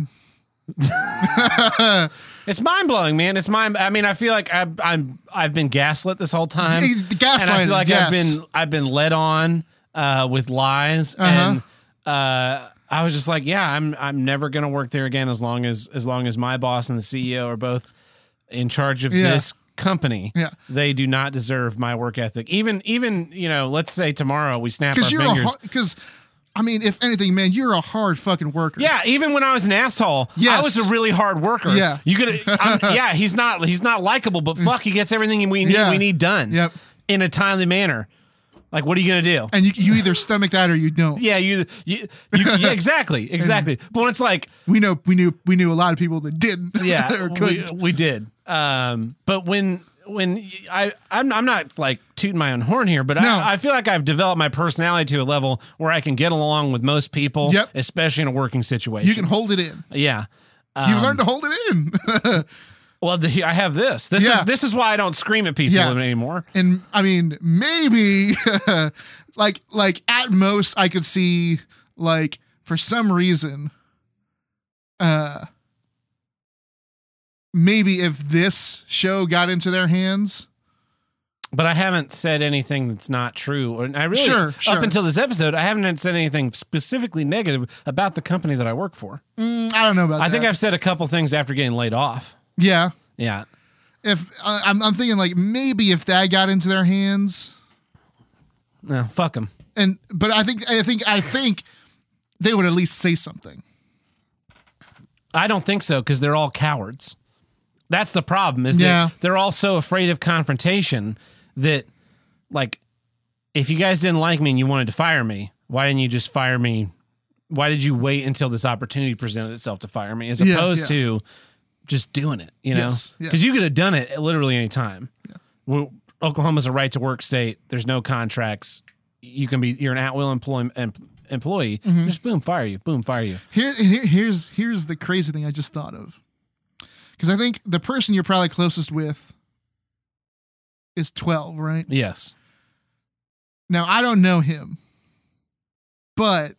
Man. It's mind blowing, man. It's mind. I mean, I feel like I've I'm I've been gaslit this whole time, and I feel like yes. I've been I've been led on uh, with lies, Uh-huh. and uh, I was just like, yeah, I'm I'm never gonna work there again as long as as long as my boss and the CEO are both in charge of Yeah. this company. Yeah. They do not deserve my work ethic. Even even you know, let's say tomorrow we snap our fingers. because, I mean, if anything, man, you're a hard fucking worker. Yeah, even when I was an asshole, I was a really hard worker. Yeah. you could. Yeah, he's not. He's not likable, but fuck, he gets everything we need. Yeah. We need done. Yep. in a timely manner. Like, what are you gonna do? And you, you either stomach that or you don't. Yeah, you, you, you yeah, exactly, exactly. But when it's like, We know we knew we knew a lot of people that didn't. yeah, or we, couldn't. we did. Um, but when when I I'm I'm not like tooting my own horn here, but No. I, I feel like I've developed my personality to a level where I can get along with most people, Yep. especially in a working situation. you can hold it in. yeah. You Um, learned to hold it in. Well, the, I have this. This Yeah. is this is why I don't scream at people Yeah. anymore. and I mean, maybe like like at most I could see like for some reason uh maybe if this show got into their hands But I haven't said anything that's not true. And I really, Sure, sure. up until this episode, I haven't said anything specifically negative about the company that I work for. mm, I don't know about I that. think I've said a couple things after getting laid off. Yeah Yeah. if uh, I'm, I'm thinking like maybe if that got into their hands No, fuck them. and but I think I think I think they would at least say something I don't think so because they're all cowards. That's the problem. Is Yeah. that they're all so afraid of confrontation that, like, if you guys didn't like me and you wanted to fire me, why didn't you just fire me? Why did you wait until this opportunity presented itself to fire me, as Yeah, opposed yeah. to just doing it? You know, Yes, yeah. because you could have done it at literally any time. Well, Oklahoma's a right to work state. There's no contracts. You can be you're an at will employee. Em, employee. Mm-hmm. Just boom, fire you. Boom, fire you. Here, here, here's here's the crazy thing I just thought of, because I think the person you're probably closest with is twelve, right? Yes. Now I don't know him, but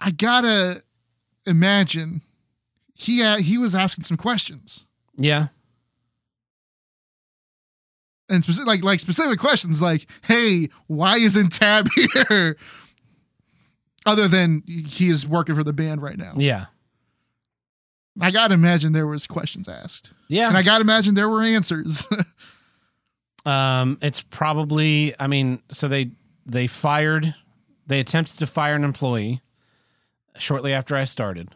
I gotta imagine he uh, he was asking some questions Yeah. and specific like like specific questions like, "Hey, why isn't Tab here?" Other than he is working for the band right now, Yeah. I gotta imagine there was questions asked. Yeah. And I gotta imagine there were answers. Um, it's probably. I mean, so they they fired. They attempted to fire an employee shortly after I started,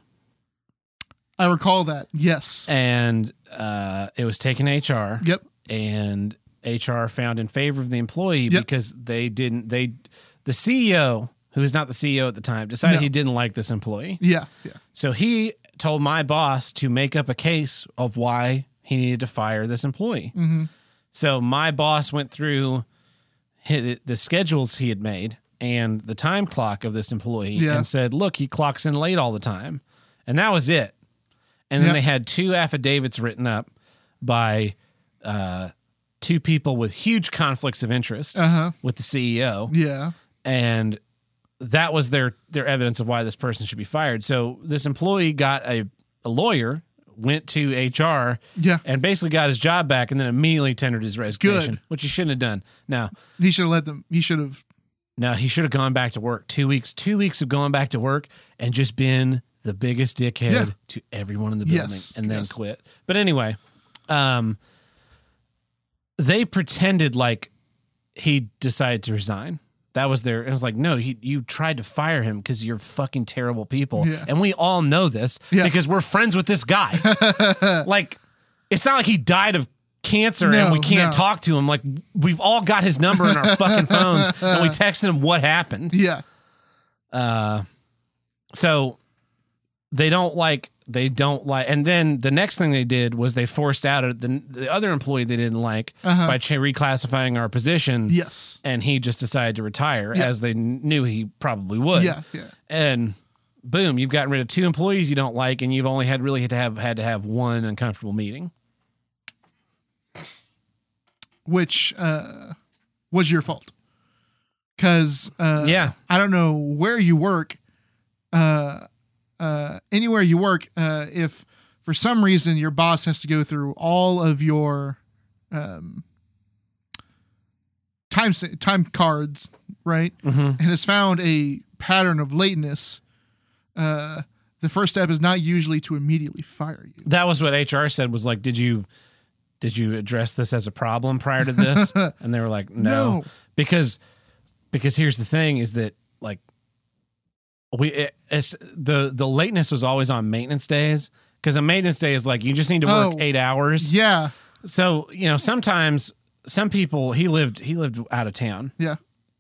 I recall that. Yes. and uh, it was taken to HR, Yep. and HR found in favor of the employee Yep. because they didn't. They the CEO, who is not the CEO at the time, decided No. he didn't like this employee. Yeah. Yeah. So he told my boss to make up a case of why he needed to fire this employee. hmm So my boss went through hi the schedules he had made and the time clock of this employee Yeah. and said, "Look, he clocks in late all the time," and that was it. And then Yeah. they had two affidavits written up by uh, two people with huge conflicts of interest Uh huh. with the CEO, Yeah. and that was their their evidence of why this person should be fired. So this employee got a, a lawyer, went to HR, Yeah. and basically got his job back, and then immediately tendered his resignation, which he shouldn't have done. Now, He should have let them. He should have. now he should have gone back to work. Two weeks, two weeks of going back to work, and just been the biggest dickhead Yeah. to everyone in the building, Yes, and then yes. quit. But anyway, um, they pretended like he decided to resign. That was their. It was like, no, he. You tried to fire him because you're fucking terrible people, Yeah. and we all know this Yeah. because we're friends with this guy. like, it's not like he died of cancer No, and we can't no. talk to him. Like, we've all got his number in our fucking phones, and we texted him what happened. Yeah. Uh, so they don't like they don't like, and then the next thing they did was they forced out the the other employee they didn't like Uh-huh. by cha- reclassifying our position, Yes. and he just decided to retire Yeah. as they kn- knew he probably would. Yeah. Yeah. and boom, you've gotten rid of two employees you don't like, and you've only had really had to have had to have one uncomfortable meeting. Which uh, was your fault. Cause uh yeah. I don't know where you work, uh, uh, anywhere you work, uh, if for some reason your boss has to go through all of your um, time time cards, right, hmm and has found a pattern of lateness, uh, the first step is not usually to immediately fire you. That was what HR said was like, did you did you address this as a problem prior to this? and they were like, no. No. Because because here's the thing is that like we it, it's the the lateness was always on maintenance days because a maintenance day is like you just need to work Oh. 8 hours. Yeah, So, you know, sometimes some people he lived he lived out of town. yeah,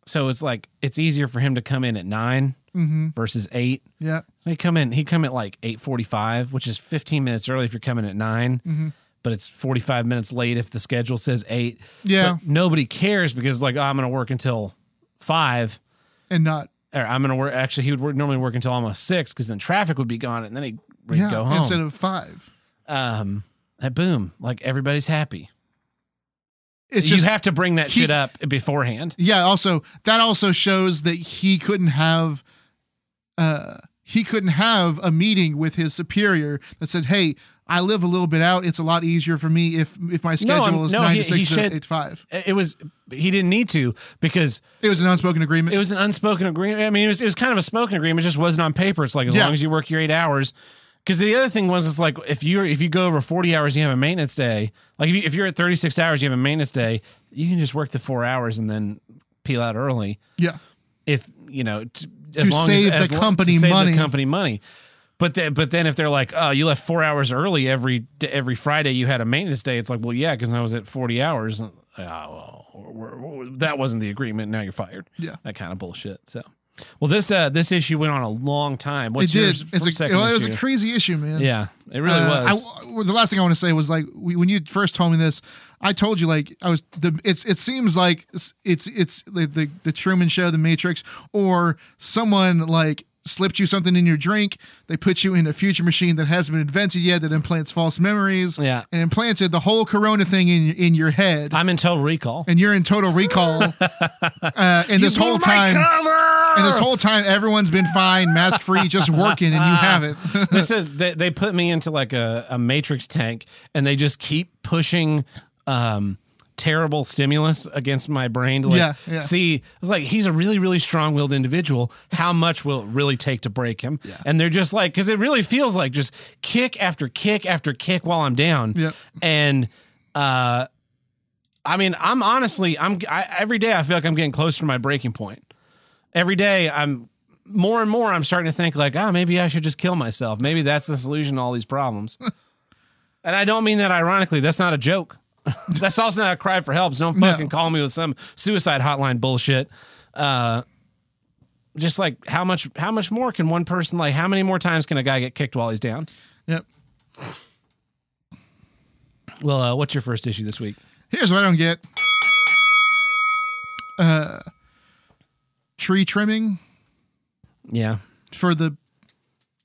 So it's like it's easier for him to come in at 9 mm-hmm. versus 8. yeah, So he come in he come at like 8:45, which is 15 minutes early if you're coming at 9 mm-hmm. but it's 45 minutes late if the schedule says 8 yeah, but nobody cares because like oh, i'm gonna work until 5 and not or i'm gonna work actually he would work, normally work until almost 6 because then traffic would be gone and then he'd, he'd yeah go home. instead of five. um and boom like everybody's happy. It's you just have to bring that he- shit up beforehand. Yeah, also that also shows that he couldn't have uh he couldn't have a meeting with his superior that said, "Hey, I live a little bit out. It's a lot easier for me if if my schedule I'm- is no, 9 he- to 6 to 8 to 5." it was he didn't need to because It was an unspoken agreement. it was an unspoken agreement i mean it was, it was kind of a spoken agreement it just wasn't on paper it's like as Yeah. long as you work your eight hours because the other thing was it's like if you if you go over 40 hours you have a maintenance day like if, you, if you're at 36 hours you have a maintenance day you can just work the four hours and then peel out early yeah. if you know t- as To long save as, the company to save the company money but then, but then if they're like, oh, you left four hours early every every Friday, you had a maintenance day. It's like, well, yeah, because I was at forty hours. Oh, well, we're- we're- that wasn't the agreement. Now you're fired. Yeah. that kind of bullshit. So, well, this uh this issue went on a long time. It What's did. It's a, second well, it was issue? a crazy issue, man. yeah, it really Uh, was. I- the last thing I want to say was like we, when you first told me this, I told you like I was the it's it seems like it's it's, it's the, the the Truman Show, The Matrix, or someone like slipped you something in your drink. They put you in a future machine that hasn't been invented yet that implants false memories. Yeah. and implanted the whole Corona thing in in your head, I'm in total recall. and you're in total recall. uh, and this whole time. And this whole time, everyone's been fine, mask free, just working, and you haven't. this is they, they put me into like a, a matrix tank and they just keep pushing um terrible stimulus against my brain to like Yeah, yeah. see I was like he's a really really strong-willed individual. How much will it really take to break him? And they're just like because it really feels like just kick after kick after kick while i'm down. Yep. and uh i mean i'm honestly i'm I, every day i feel like i'm getting closer to my breaking point. Every day i'm more and more i'm starting to think like oh maybe i should just kill myself. Maybe that's the solution to all these problems. And i don't mean that ironically. That's not a joke that's also not a cry for help so don't No. fucking call me with some suicide hotline bullshit uh just like how much how much more can one person like how many more times can a guy get kicked while he's down yep. well uh, what's your first issue this week Here's what I don't get. Uh, tree trimming yeah for the.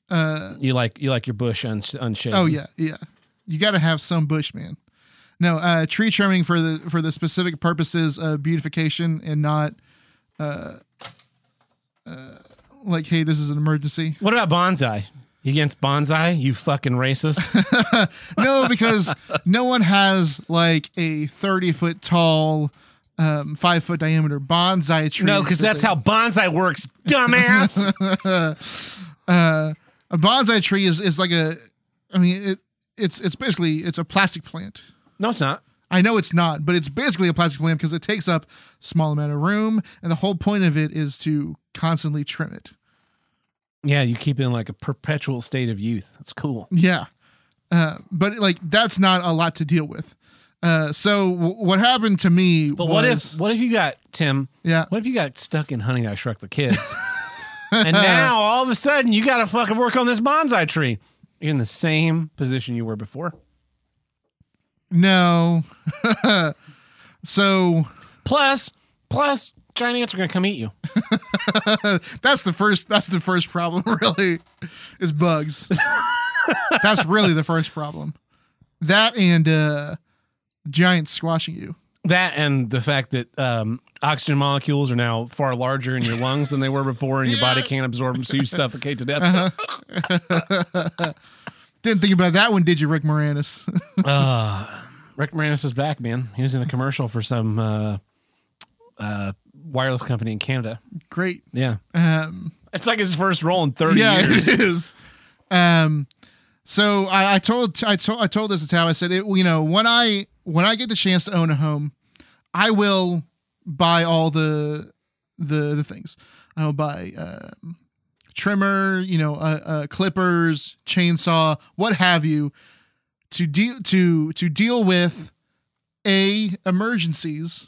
Uh, you like you like your bush un- unshaven oh yeah, yeah. You got to have some bush, man. No, uh, tree trimming for the for the specific purposes of beautification and not, uh, uh, like, hey, this is an emergency. what about bonsai you against bonsai you fucking racist No, because no one has like a thirty foot tall, um, five foot diameter bonsai tree. no because that that's they- how bonsai works dumbass uh, a bonsai tree is, is like a i mean it it's it's basically it's a plastic plant no it's not. I know it's not but it's basically a plastic plant because it takes up small amount of room and the whole point of it is to constantly trim it. Yeah you keep it in like a perpetual state of youth. That's cool. Yeah. Uh, but like that's not a lot to deal with. Uh, so w- what happened to me But was, what if what if you got Tim? yeah. What if you got stuck in Honey I Shrunk the Kids, and now all of a sudden you got to fucking work on this bonsai tree? You're in the same position you were before. No. So Plus, plus, giant ants are gonna come eat you. that's the first that's the first problem really is bugs. That's really the first problem. That and uh giants squashing you. That and the fact that um, oxygen molecules are now far larger in your lungs than they were before, and your body can't absorb them, so you suffocate to death. Didn't think about that one, did you, Rick Moranis? Rick Moranis is back, man. He was in a commercial for some uh, uh, wireless company in Canada. Great. Yeah, Um, it's like his first role in thirty yeah, years. it is. Um, so I, I told I told I told this to Tao. I said, it, you know, when I when I get the chance to own a home, I will buy all the the the things. I will buy um, trimmer, you know, uh, uh, clippers, chainsaw, what have you, to deal to to deal with a emergencies.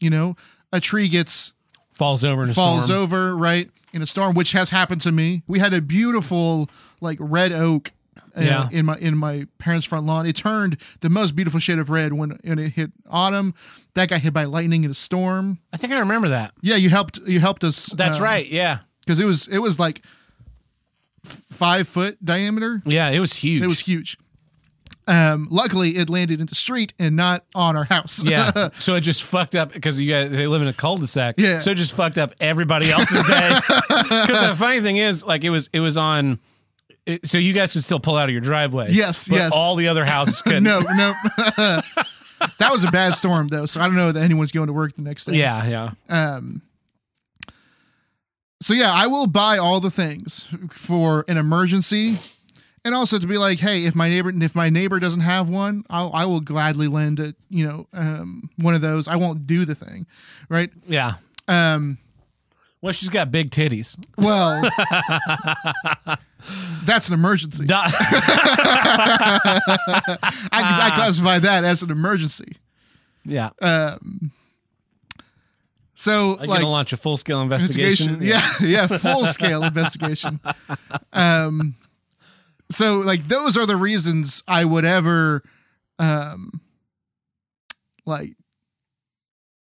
You know, a tree gets Falls over in a falls storm. over right in a storm, which has happened to me. We had a beautiful like red oak. uh, Yeah. in my in my parents' front lawn, it turned the most beautiful shade of red when, when it hit autumn. That got hit by lightning in a storm. I think I remember that. Yeah, you helped you helped us. That's right. Yeah, because it was it was like five foot diameter. yeah. It was huge. It was huge. Um, luckily, it landed in the street and not on our house. Yeah. so it just fucked up because you guys they live in a cul-de-sac. Yeah. So it just fucked up everybody else's day. Because the funny thing is, like it was it was on. It, so you guys could still pull out of your driveway. Yes, but yes. All the other houses couldn't. no, no. that was a bad storm though, so I don't know that anyone's going to work the next day. Yeah, yeah. Um. So yeah, I will buy all the things for an emergency, and also to be like, hey, if my neighbor if my neighbor doesn't have one, I'll, I will gladly lend it. You know, um, one of those. I won't do the thing, right? Yeah. Um. Well, she's got big titties. Well, that's an emergency. I, I classify that as an emergency. yeah. Um. So I like to launch a full scale investigation. Yeah, yeah, full scale investigation. Um, so like those are the reasons I would ever, um, like,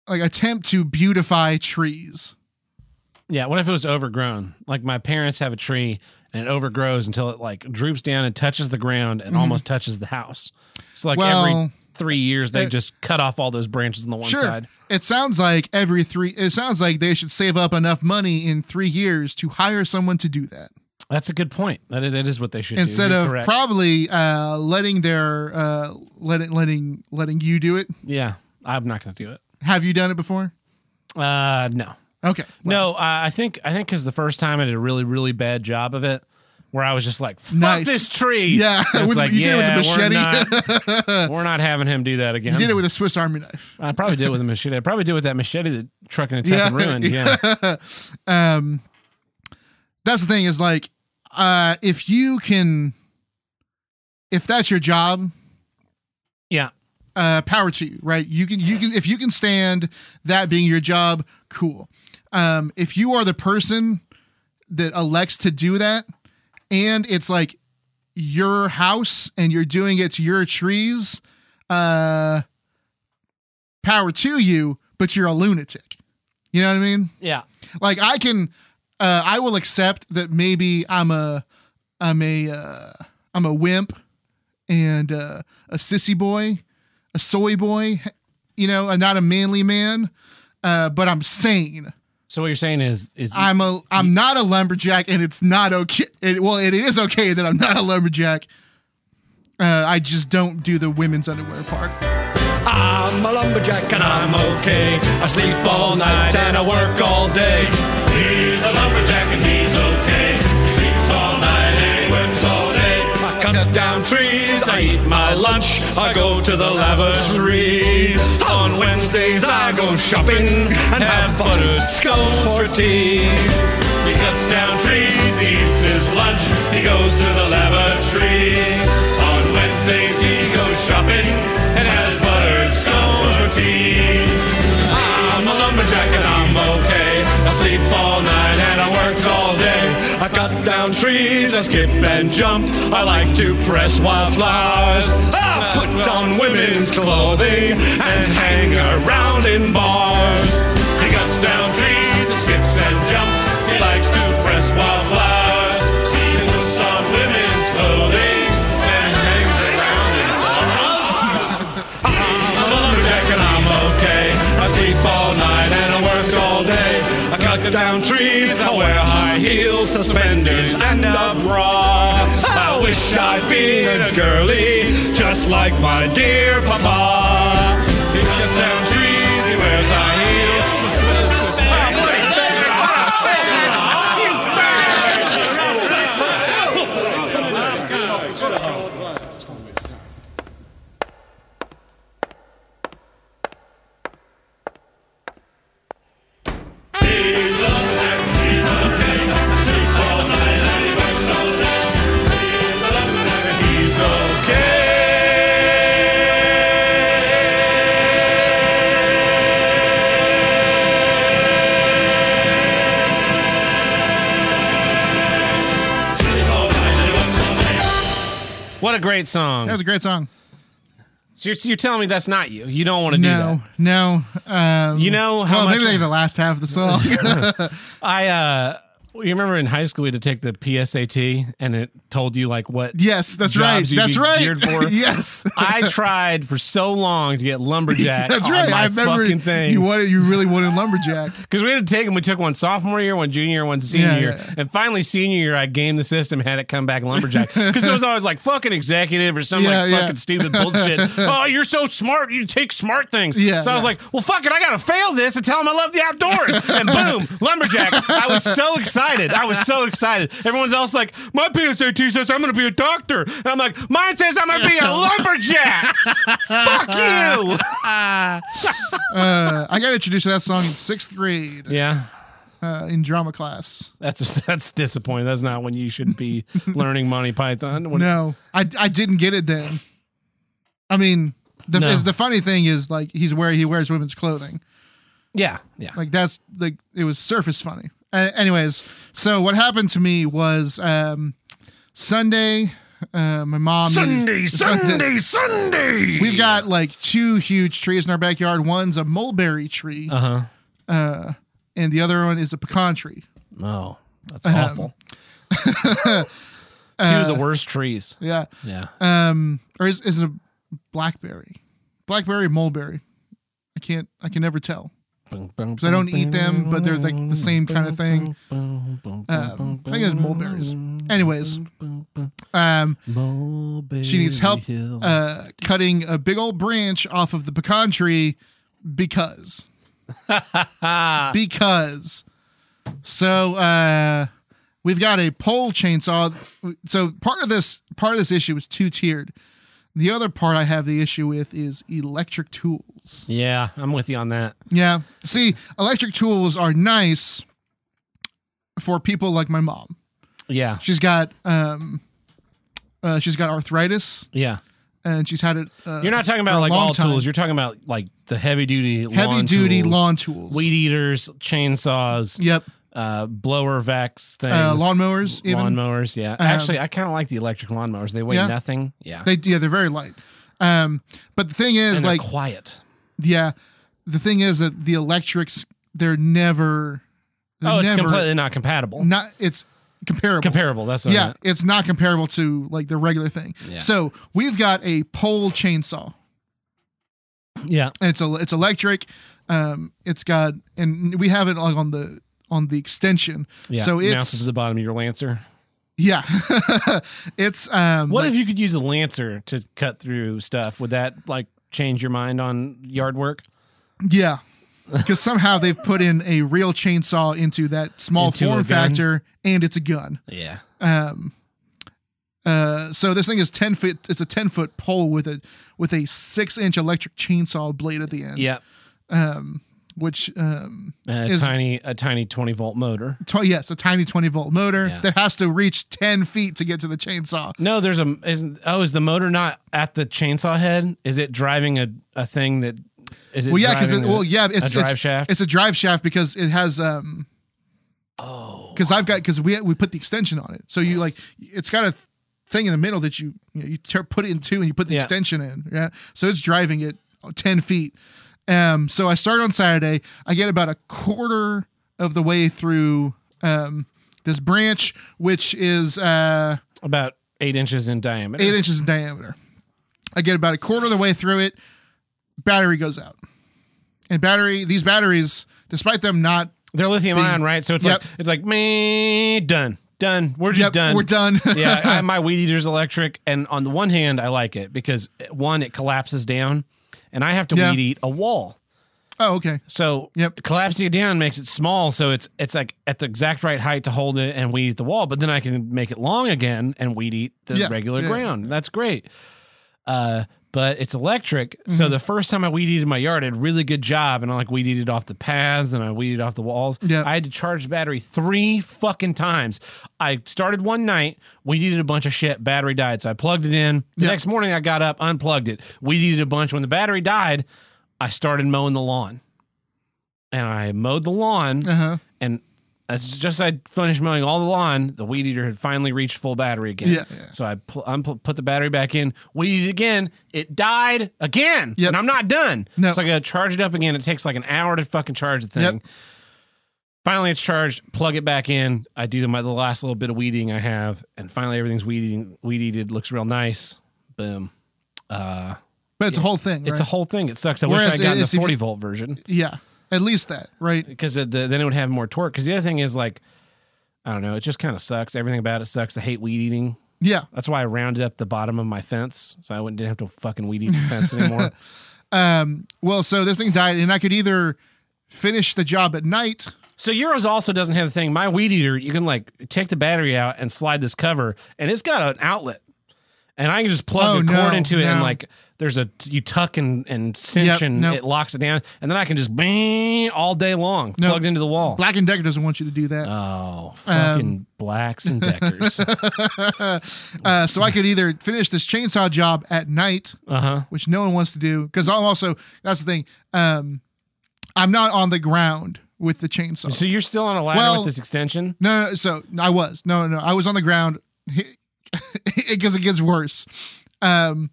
like attempt to beautify trees. Yeah. What if it was overgrown? Like my parents have a tree and it overgrows until it like droops down and touches the ground and almost touches the house. So like every. Well, three years they uh, just cut off all those branches on the one Sure, side. it sounds like every three. It sounds like they should save up enough money in three years to hire someone to do that That's a good point. That is, that is what they should instead do. Of correct. probably uh, letting their uh, letting letting letting you do it. yeah, I'm not going to do it. Have you done it before? Uh, no, Okay. no. Uh, I think I think because the first time I did a really really bad job of it, where I was just like, "Fuck Nice. this tree." Yeah, And it's with- like, you did it with a machete. We're not, we're not having him do that again. You did it with a Swiss Army knife. I probably did it with a machete. I probably did it with that machete that trucking attack and ruined. Yeah. um, that's the thing is like, uh, if you can, if that's your job, yeah, uh, power to you, right? You can, you can, if you can stand that being your job, cool. Um, if you are the person that elects to do that, and it's like your house and you're doing it to your trees, uh, power to you, but you're a lunatic. You know what I mean? yeah. like I can uh I will accept that maybe I'm a I'm a uh I'm a wimp and uh a sissy boy, a soy boy, you know, and not a manly man, uh but I'm sane. So what you're saying is is I'm a I'm not a lumberjack and it's not okay. It, well, it is okay that I'm not a lumberjack. Uh I just don't do the women's underwear part. I'm a lumberjack and I'm okay. I sleep all night and I work all day. He's a lumberjack and he's cut down trees, I eat my lunch, I go to the lavatory. On Wednesdays I go shopping and have buttered scones for tea. He cuts down trees, he eats his lunch, he goes to the lavatory. On Wednesdays he goes shopping and has buttered scones for tea. I cut down trees, I skip and jump. I like to press wildflowers. I put on women's clothing and hang around in bars. Suspenders, and a bra. I wish I'd been a girly, just like my dear papa. He cuts down trees, he wears high What a great song. That was a great song. So you're, you're telling me that's not you. You don't want to do No, no. Um, You know how well, much- maybe like the last half of the song. I uh you remember in high school we had to take the PSAT and it told you like what yes, that's Jobs right. That's right. geared for. yes, I tried for so long to get lumberjack that's right. my I remember fucking thing. you wanted. You really wanted lumberjack. Because we had to take them. We took one sophomore year, one junior year, one senior Yeah, year. yeah. And finally, senior year, I gamed the system, had it come back lumberjack. Because it was always like fucking executive or some Yeah, like fucking stupid bullshit. oh, you're so smart. You take smart things. Yeah, so I was like, well, fuck it. I got to fail this and tell them I love the outdoors. and boom, lumberjack. I was so excited. I was so excited. Everyone's else like, my PSAT says I'm going to be a doctor. And I'm like, mine says I'm going to be a lumberjack. fuck you. Uh, I got introduced to that song in sixth grade Yeah. uh, in drama class. That's that's disappointing. That's not when you should be learning Monty Python. When, No, I I didn't get it then. I mean, the No. the funny thing is like he's where he wears women's clothing. Yeah, yeah. Like that's like it was surface funny. Uh, anyways, so what happened to me was um, Sunday. Uh, my mom. Sunday, Sunday, Sunday. We've got like two huge trees in our backyard. One's a mulberry tree, Uh huh. and the other one is a pecan tree. Oh, that's Um, awful. Two of the worst trees. Yeah. Yeah. Um, or is is it a blackberry? Blackberry, mulberry. I can't. I can never tell. Because I don't eat them, but they're like the same kind of thing. Um, I think it's mulberries. Anyways, um, she needs help uh, cutting a big old branch off of the pecan tree because because so uh, we've got a pole chainsaw. So part of this part of this issue is two tiered. The other part I have the issue with is electric tools. Yeah, I'm with you on that. Yeah. See, electric tools are nice for people like my mom. Yeah, She's got um uh, she's got arthritis yeah. and she's had it uh, You're not talking about like all time. tools. You're talking about like the heavy duty, heavy lawn duty tools, lawn tools. weed eaters, chainsaws, Yep. uh, blower vacs things, Uh, lawnmowers even. lawnmowers. Yeah, actually, I kind of like the electric lawnmowers. They weigh Yeah. nothing. Yeah, They yeah, they're very light. Um but the thing is and like quiet. Yeah, the thing is that the electrics they're never they're Oh, it's never completely not compatible. not it's comparable. Comparable. That's what I yeah, meant. it's not comparable to like the regular thing. Yeah. So we've got a pole chainsaw, yeah. and it's a it's electric. Um, it's got and we have it like on the on the extension. Yeah, So mounted it's to the bottom of your lancer. yeah, it's um. What like- if you could use a lancer to cut through stuff? Would that like change your mind on yard work? Yeah. Because somehow they've put in a real chainsaw into that small Into form factor, and it's a gun. Yeah. Um, Uh, so this thing is ten foot. It's a ten foot pole with a with a six inch electric chainsaw blade at the end. Yeah. Which um, A Is- tiny a tiny 20 volt motor. tw- yes, a tiny twenty volt motor Yeah. that has to reach ten feet to get to the chainsaw. No, there's a isn't oh is the motor not at the chainsaw head? Is it driving a, a thing that is it Well, yeah, because well, yeah, it's a drive it's, shaft? It's a drive shaft because it has um. Oh. Because I've got because we we put the extension on it, so you like it's got a thing in the middle that you you, know, you tear, put it in two and you put the Yeah. extension in. Yeah, so it's driving it ten feet. Um, so I start on Saturday. I get about a quarter of the way through um this branch, which is uh about eight inches in diameter. eight inches in diameter. I get about a quarter of the way through it. Battery goes out, and battery these batteries, despite them not They're lithium Being- ion, right? So it's Yep. like it's like me done, done. We're just Yep, done. We're done. yeah, I, my weed eater's electric, and on the one hand, I like it because one, it collapses down, and I have to Yeah. weed eat a wall. oh, okay. So Yep. collapsing it down makes it small, so it's it's like at the exact right height to hold it and weed eat the wall. But then I can make it long again and weed eat the Yeah, regular yeah. ground. That's great. Uh, but it's electric. Mm-hmm. So the first time I weed eated my yard, I did a really good job, and I like weed eated off the paths and I weeded off the walls. Yeah. I had to charge the battery three fucking times. I started one night, weed eated a bunch of shit, battery died, so I plugged it in. The Yeah. next morning, I got up, unplugged it, weed eated a bunch. When the battery died, I started mowing the lawn, and I mowed the lawn, Uh huh. and as just as I finished mowing all the lawn, the weed eater had finally reached full battery again. Yeah, yeah. So I pl- unpl- put the battery back in, weeded again. It died again, Yep. and I'm not done. No. So I got to charge it up again. It takes like an hour to fucking charge the thing. Yep. Finally, it's charged. Plug it back in. I do the, my, the last little bit of weeding I have, and finally everything's weeding, weed eated. Looks real nice. Boom. Uh, But it's a whole thing. it's a right? whole thing. It sucks. I Whereas wish I got it's the if you- 40 volt version yeah. At least that, right? because the, then it would have more torque. Because the other thing is like, I don't know. It just kind of sucks. Everything about it sucks. I hate weed eating. Yeah. That's why I rounded up the bottom of my fence, so I wouldn't didn't have to fucking weed eat the fence anymore. Um. Well, so this thing died, and I could either finish the job at night. So yours also doesn't have the thing. My weed eater, you can like take the battery out and slide this cover, and it's got an outlet, and I can just plug Oh, the cord no, into it, and like there's a you tuck and and cinch, Yep, and no. it locks it down, and then I can just bang all day long, No. plugged into the wall. Black and Decker doesn't want you to do that. Oh, Um, fucking blacks and deckers. Uh, so I could either finish this chainsaw job at night, uh huh. which no one wants to do, because I'm also that's the thing. Um, I'm not on the ground with the chainsaw. So you're still on a ladder Well- with this extension? No, no, so I was. No, no, I was on the ground because it gets worse. Um,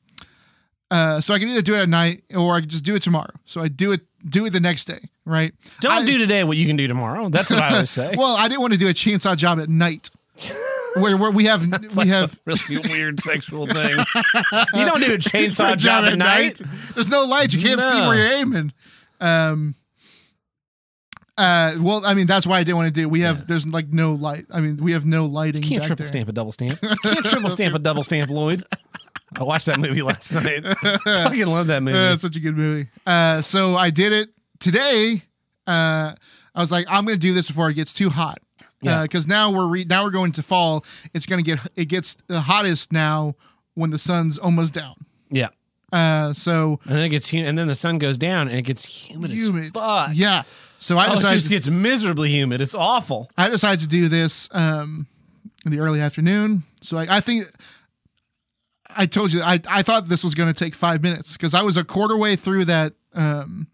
uh, so I can either do it at night or I can just do it tomorrow. So I do it, do it the next day, right? Don't I- do today what you can do tomorrow. That's what I always say. Well, I didn't want to do a chainsaw job at night, where, where we have It's we like have really weird sexual thing. you don't do a chainsaw job at night. There's no light. You can't see where you're aiming. Um. Uh. Well, I mean, that's why I didn't want to do. We have there's like no light. I mean, we have no lighting. Can't triple there. stamp a double stamp. Can't triple stamp a double stamp, Lloyd. I watched that movie last night. Fucking love that movie. Uh, it's such a good movie. Uh, so I did it today. Uh, I was like, I'm going to do this before it gets too hot. Yeah. Because now we're re- now we're going to fall. It's going to get it gets the hottest now when the sun's almost down. yeah. Uh, so And then it gets humid, and then the sun goes down and it gets humid, humid. as fuck. Yeah. So I Oh, it just gets miserably humid. It's awful. I decided to do this um, in the early afternoon. So I, I think I told you I, I thought this was going to take five minutes because I was a quarter way through that. Um,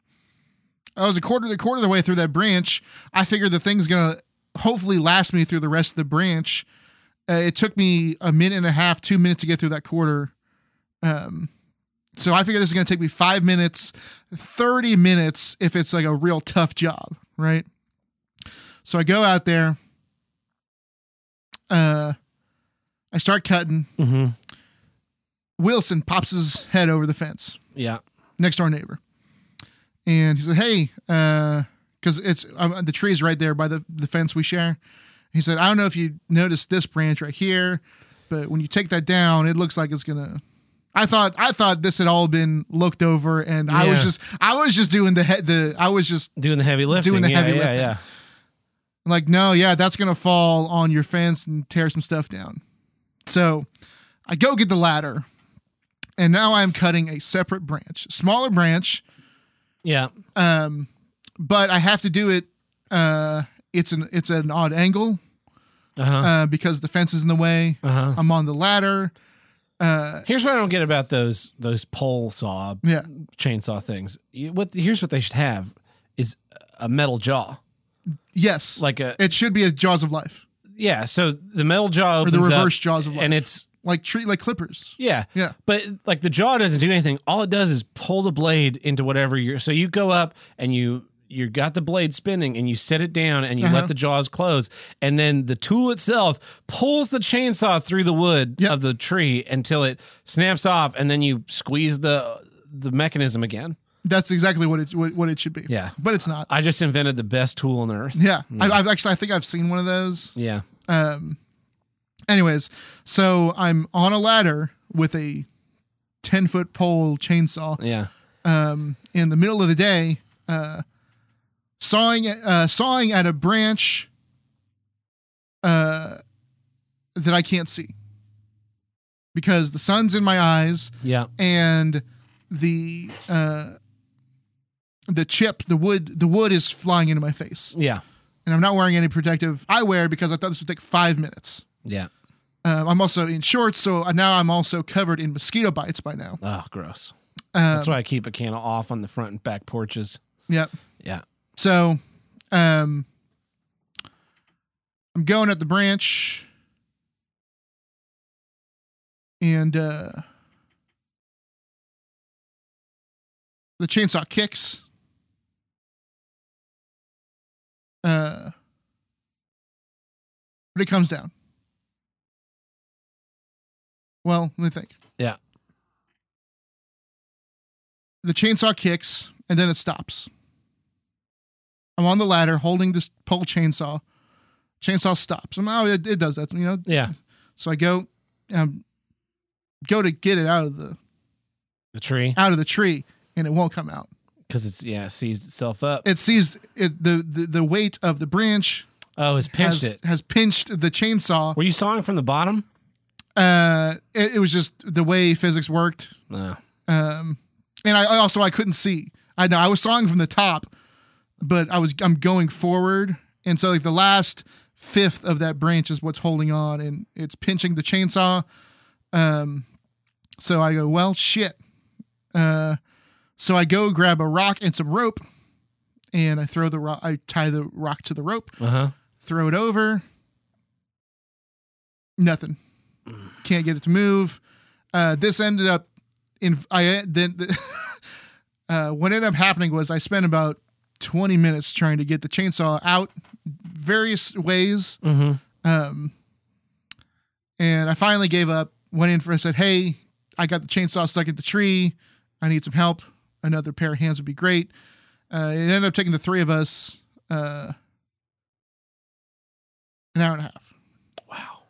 I was a quarter the quarter of the way through that branch. I figured the thing's going to hopefully last me through the rest of the branch. Uh, it took me a minute and a half, two minutes to get through that quarter. Um, so I figured this is going to take me five minutes, 30 minutes if it's like a real tough job, right? So I go out there. Uh, I start cutting. Mm-hmm. Wilson pops his head over the fence, Yeah. next door neighbor, and he said, "Hey, uh, because it's um, the tree's right there by the the fence we share." He said, "I don't know if you noticed this branch right here, but when you take that down, it looks like it's gonna." I thought I thought this had all been looked over, and I was just I was just doing the head the I was just Doing the heavy lifting. Doing the yeah, heavy yeah, lifting. Yeah. like, no, yeah, that's gonna fall on your fence and tear some stuff down. So I go get the ladder, and now I'm cutting a separate branch, smaller branch, Yeah. um, but I have to do it. Uh, it's an it's an odd angle Uh huh. uh, because the fence is in the way. Uh huh. I'm on the ladder. Uh, Here's what I don't get about those those pole saw yeah, chainsaw things. You- What here's what they should have is a metal jaw, yes, like a it should be a Jaws of Life yeah. So the metal jaw or opens the up, reverse Jaws of Life, and it's like treat like clippers. yeah, Yeah, But like the jaw doesn't do anything. All it does is pull the blade into whatever you're. So you go up and you you got the blade spinning and you set it down and you Uh-huh. let the jaws close and then the tool itself pulls the chainsaw through the wood Yep. of the tree until it snaps off and then you squeeze the the mechanism again. That's exactly what it what, it should be. Yeah. but it's not. I just invented the best tool on earth. Yeah, I, I've actually I think I've seen one of those. Yeah. Um, anyways, so I'm on a ladder with a ten foot pole chainsaw. Yeah. um, in the middle of the day, uh, sawing uh, sawing at a branch uh, that I can't see because the sun's in my eyes Yeah. and the uh, the chip, the wood, the wood is flying into my face, Yeah. and I'm not wearing any protective eyewear because I thought this would take five minutes. Yeah. Um, I'm also in shorts, so now I'm also covered in mosquito bites by now. Oh, gross. Um, That's why I keep a can off on the front and back porches. Yep. So, um, I'm going at the branch, and uh, the chainsaw kicks. Uh, but it comes down. Well, let me think. Yeah. The chainsaw kicks, and then it stops. I'm on the ladder holding this pole chainsaw. Chainsaw stops. I'm, oh, it, it does that, you know. Yeah. So I go, um, go to get it out of the The tree. out of the tree, and it won't come out. Because it's, yeah, it seized itself up. It sees it the the, the weight of the branch oh, it's pinched has, it. has pinched the chainsaw. Were you sawing from the bottom? Uh, it, it was just the way physics worked. No. Um, and I also I couldn't see. I know I was sawing from the top, but I was I'm going forward, and so like the last fifth of that branch is what's holding on, and it's pinching the chainsaw. Um, so I go, well, shit. Uh, so I go grab a rock and some rope, and I throw the rock. I tie the rock to the rope, Uh huh. throw it over. Nothing. Can't get it to move. Uh, this ended up in. I then. uh, what ended up happening was I spent about twenty minutes trying to get the chainsaw out various ways. Mm-hmm. Um, and I finally gave up. Went in for. I said, "Hey, I got the chainsaw stuck at the tree. I need some help. Another pair of hands would be great." Uh, it ended up taking the three of us uh, an hour and a half. Wow.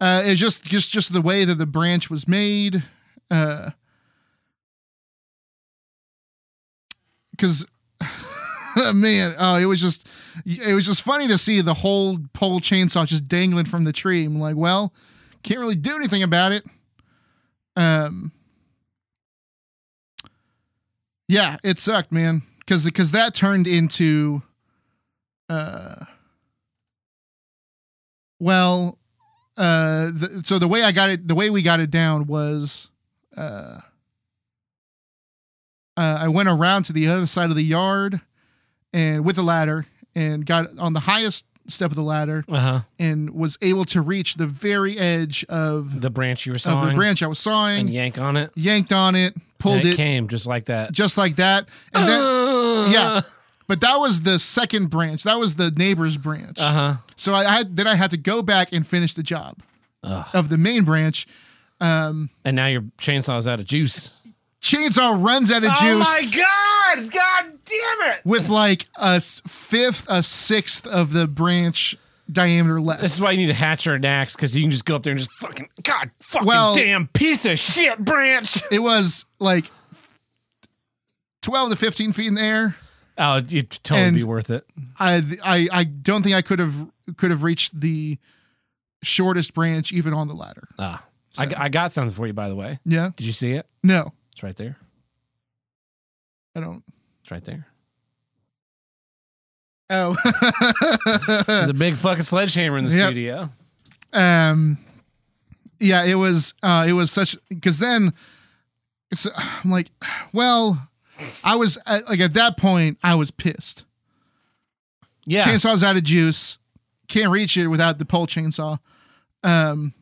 Uh, it's just just just the way that the branch was made. Uh, because man, oh, it was just it was just funny to see the whole pole chainsaw just dangling from the tree. I'm like, well, can't really do anything about it. Um, yeah, it sucked, man, because because that turned into, uh, well, uh, the, so the way I got it, the way we got it down was, uh, uh, I went around to the other side of the yard and with a ladder and got on the highest step of the ladder Uh huh. and was able to reach the very edge of, The branch you were of sawing. the branch I was sawing, and yank on it. yanked on it, pulled and it, it came just like that. just like that. And then, yeah, but that was the second branch. That was the neighbor's branch. Uh huh. So I had then I had to go back and finish the job Ugh. of the main branch. Um, And now your chainsaw's out of juice. chainsaw runs out of juice. Oh my god! God damn it! with like a fifth, a sixth of the branch diameter left. This is why you need a hatcher and axe because you can just go up there and just fucking god fucking Well- damn piece of shit branch. It was like twelve to fifteen feet in the air. Oh, it'd totally And- be worth it. I I I don't think I could have could have reached the shortest branch even on the ladder. Ah, I, I got something for you by the way. Yeah. Did you see it? No, It's right there. I don't. It's right there. Oh. There's a big fucking sledgehammer in the Yep. studio. um yeah it was uh it was such because then it's i'm like well i was uh, like at that point i was pissed Yeah. chainsaw's out of juice can't reach it without the pole chainsaw um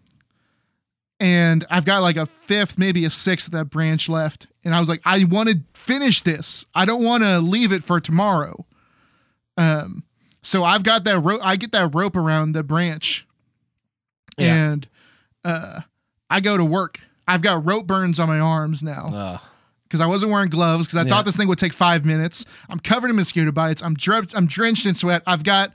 and i've got like a fifth maybe a sixth of that branch left and i was like i want to finish this i don't want to leave it for tomorrow um so i've got that rope i get that rope around the branch Yeah. and uh i go to work i've got rope burns on my arms now because I wasn't wearing gloves because I Yeah. thought this thing would take five minutes. I'm covered in mosquito bites. I'm drenched. I'm drenched in sweat. I've got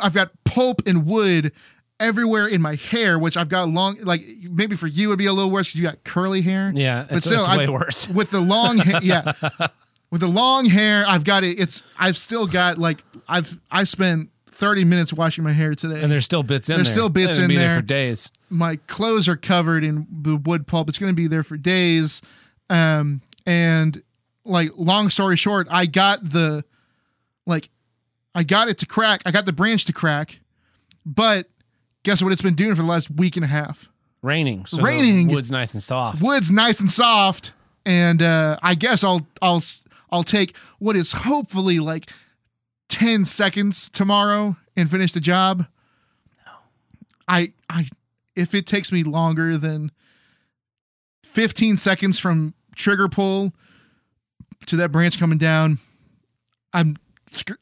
I've got pulp and wood everywhere in my hair, which I've got long. Like maybe for you it'd be a little worse because you got curly hair. Yeah, but it's, still, it's I- way worse. with the long hair. Yeah, with the long hair, I've got it. It's I've still got like I've I spent 30 minutes washing my hair today. And there's still bits in there. There's there. still bits in be there. for days. my clothes are covered in the wood pulp. It's going to be there for days. Um, and like, long story short, I got the, like, I got it to crack. I got the branch to crack, but guess what? It's been doing for the last week and a half. Raining. So Raining. Wood's nice and soft. Wood's nice and soft, and uh, I guess I'll I'll I'll take what is hopefully like ten seconds tomorrow and finish the job. No. I I if it takes me longer than fifteen seconds from trigger pull to that branch coming down, I'm,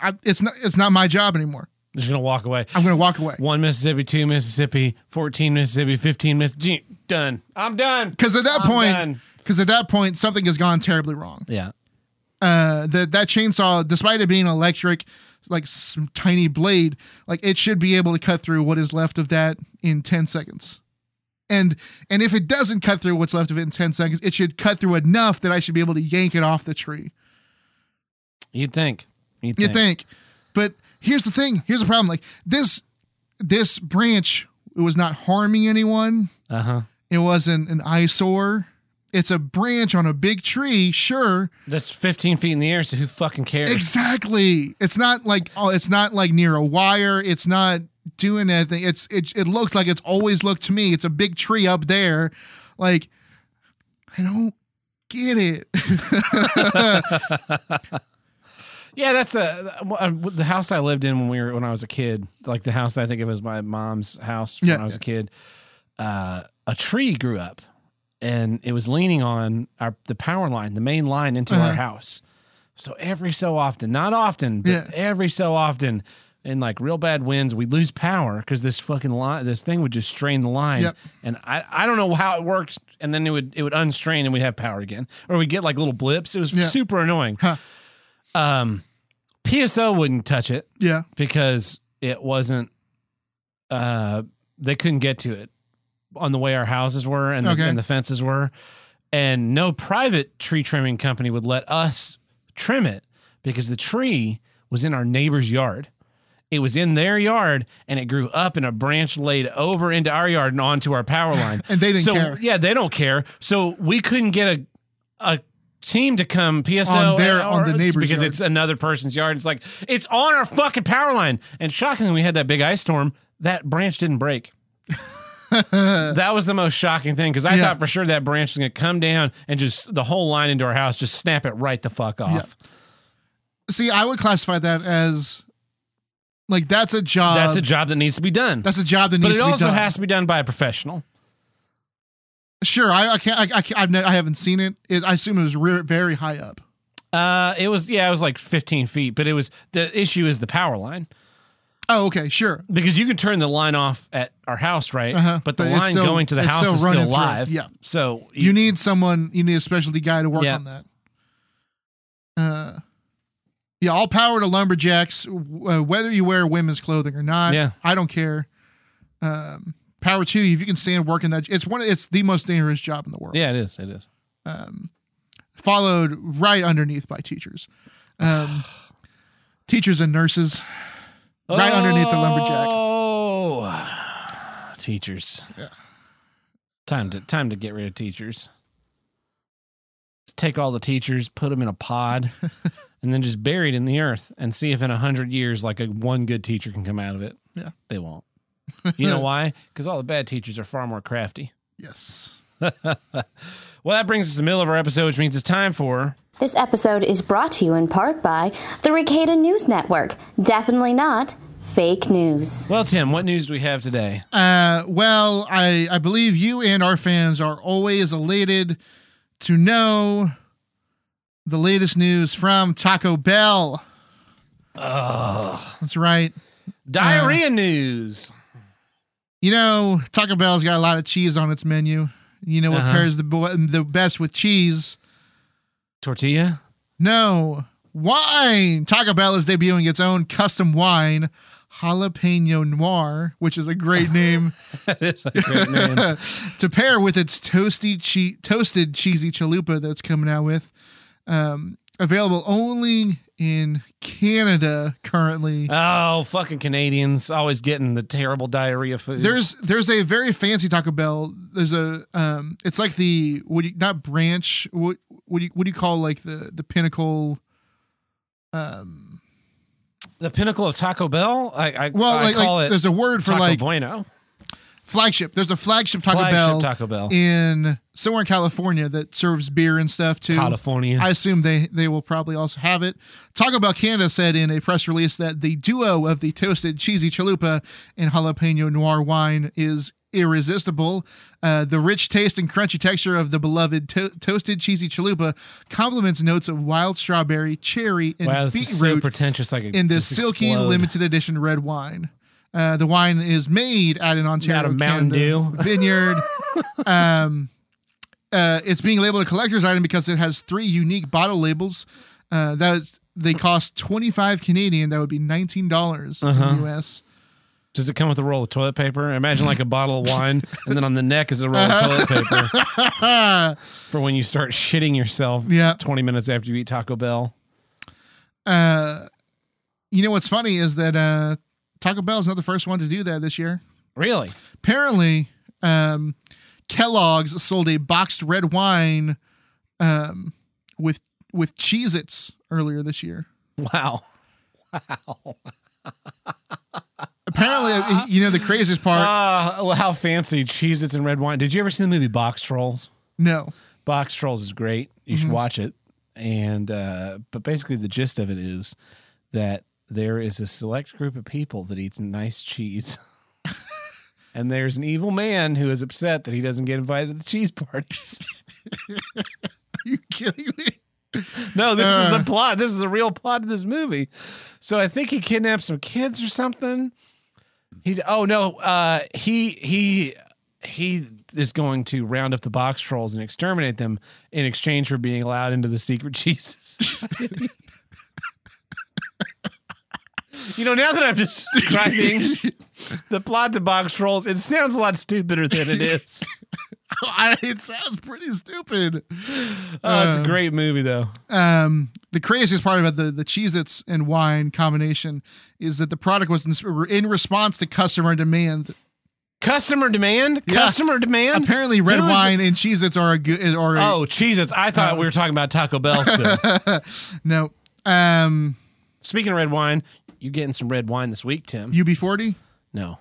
I it's not it's not my job anymore. Just gonna walk away. I'm gonna walk away One Mississippi, two Mississippi, fourteen Mississippi, fifteen Mississippi. Done. I'm done. because at that I'm point because at that point something has gone terribly wrong. Yeah. uh that that chainsaw despite it being electric like some tiny blade like it should be able to cut through what is left of that in 10 seconds and and if it doesn't cut through what's left of it in 10 seconds it should cut through enough that i should be able to yank it off the tree You'd think. You'd you think. think but here's the thing here's the problem like this this branch it was not harming anyone Uh huh. it wasn't an eyesore it's a branch on a big tree sure That's 15 feet in the air, so who fucking cares? Exactly. It's not like oh, it's not like near a wire. It's not doing anything. It's it. It looks like it's always looked to me. It's a big tree up there. Like I don't get it. Yeah, that's a uh, the house I lived in when we were when I was a kid. Like the house I think it was my mom's house when Yeah. I was a kid. Uh, a tree grew up, and it was leaning on our the power line, the main line into our Uh-huh. house. So every so often, not often, but Yeah. every so often, in like real bad winds, we lose power because this fucking line, this thing would just strain the line. Yep. And I, I don't know how it worked. And then it would it would unstrain and we'd have power again, or we get like little blips. It was super annoying. Huh. Um, PSO wouldn't touch it yeah. because it wasn't. Uh, they couldn't get to it on the way our houses were and the, Okay. and the fences were, and no private tree trimming company would let us trim it because the tree was in our neighbor's yard. It was in their yard and it grew up and a branch laid over into our yard and onto our power line. And they didn't so, care. Yeah, they don't care. So we couldn't get a a team to come PSO On their- on the neighbor's because yard. it's another person's yard. It's like it's on our fucking power line. And shockingly, we had that big ice storm. That branch didn't break. that was the most shocking thing because I Yeah. thought for sure that branch was going to come down and just the whole line into our house, just snap it right the fuck off. Yeah. See, I would classify that as like that's a job. That's a job that needs to be done. That's a job that needs to be also has to be done by a professional. Sure, I, I can't. I, I, can't- I've ne- I haven't seen it. it. I assume it was re- very high up. Uh, it was yeah, it was like 15 feet, but it was the issue is the power line. Oh, okay, sure. because you can turn the line off at our house, right? Uh-huh. But the But it's line still- going to the it's house still is running still through. live. Yeah. So You need someone. You need a specialty guy to work Yeah. on that. Uh, yeah, all power to lumberjacks. w- Uh, whether you wear women's clothing or not, Yeah. I don't care. Um, power to you if you can stand working that. It's one. It's the most dangerous job in the world. yeah, it is. It is. Followed right underneath by teachers, um, teachers and nurses. Right underneath the lumberjack. Oh, teachers. Yeah. Time to time to get rid of teachers. Take all the teachers, put them in a pod, and then just bury it in the earth, and see if in a hundred years, like a one good teacher can come out of it. Yeah. they won't. You know why? Because all the bad teachers are far more crafty. Yes. Well, that brings us to the middle of our episode, which means it's time for This episode is brought to you in part by the Ricada News Network. Definitely not fake news. Well, Tim, what news do we have today? Uh, well, I I believe you and our fans are always elated to know the latest news from Taco Bell. Oh, that's right. Diarrhea news. You know, Taco Bell's got a lot of cheese on its menu. You know what Uh-huh. pairs the bo- the best with cheese? Tortilla. No. Wine. Taco Bell is debuting its own custom wine, Jalapeno Noir, which is a great name is a great name. to pair with its toasty che- toasted cheesy chalupa that's coming out with. Um, available only in Canada currently. oh, fucking Canadians always getting the terrible diarrhea food. There's there's a very fancy Taco Bell. There's a um, it's like the what do you, not branch. What what do you what do you call like the the pinnacle? Um, the pinnacle of Taco Bell. I, I well, I like, call like it there's a word for Taco like Bueno. Flagship. There's a flagship Taco Flagship Bell Taco Bell. in somewhere in California that serves beer and stuff too. California. I assume they they will probably also have it. Taco Bell Canada said in a press release that the duo of the toasted cheesy chalupa and jalapeno noir wine is irresistible. Uh, the rich taste and crunchy texture of the beloved to- toasted cheesy chalupa complements notes of wild strawberry, cherry, and wow, is so beetroot pretentious. Like in this silky limited edition red wine. Uh, the wine is made at an Ontario Out of Mountain Dew. vineyard. um, uh, it's being labeled a collector's item because it has three unique bottle labels. Uh, that is, they cost twenty five Canadian. That would be nineteen dollars Uh-huh. in the US. Does it come with a roll of toilet paper? Imagine like a bottle of wine, and then on the neck is a roll of toilet paper for when you start shitting yourself. Yeah. twenty minutes after you eat Taco Bell. Uh, you know what's funny is that uh, Taco Bell is not the first one to do that this year. Really? apparently um kellogg's sold a boxed red wine um with with cheez its earlier this year Wow. Wow. Apparently uh, you know the craziest part well, how fancy Cheez Its and red wine. Did you ever see the movie Box Trolls? no Box Trolls is great. You Mm-hmm. should watch it. And uh, but basically the gist of it is that there is a select group of people that eats nice cheese. and there's an evil man who is upset that he doesn't get invited to the cheese parties. are you kidding me no, this is Uh. the plot. This is the real plot of this movie. So I think he kidnapped some kids or something. He oh no, uh he he he is going to round up the box trolls and exterminate them in exchange for being allowed into the secret Jesus. You know, now that I'm just describing the plot to box trolls, it sounds a lot stupider than it is. it sounds pretty stupid Oh, it's a Uh. great movie though. um the craziest part about the the cheez its and wine combination is that the product was in, in response to customer demand Customer demand? Yeah. Customer demand? apparently red Who's- wine and cheez its are a good are a, Oh, Jesus. I thought we were talking about Taco Bell still. no um Speaking of red wine, you getting some red wine this week, Tim? ub40 no.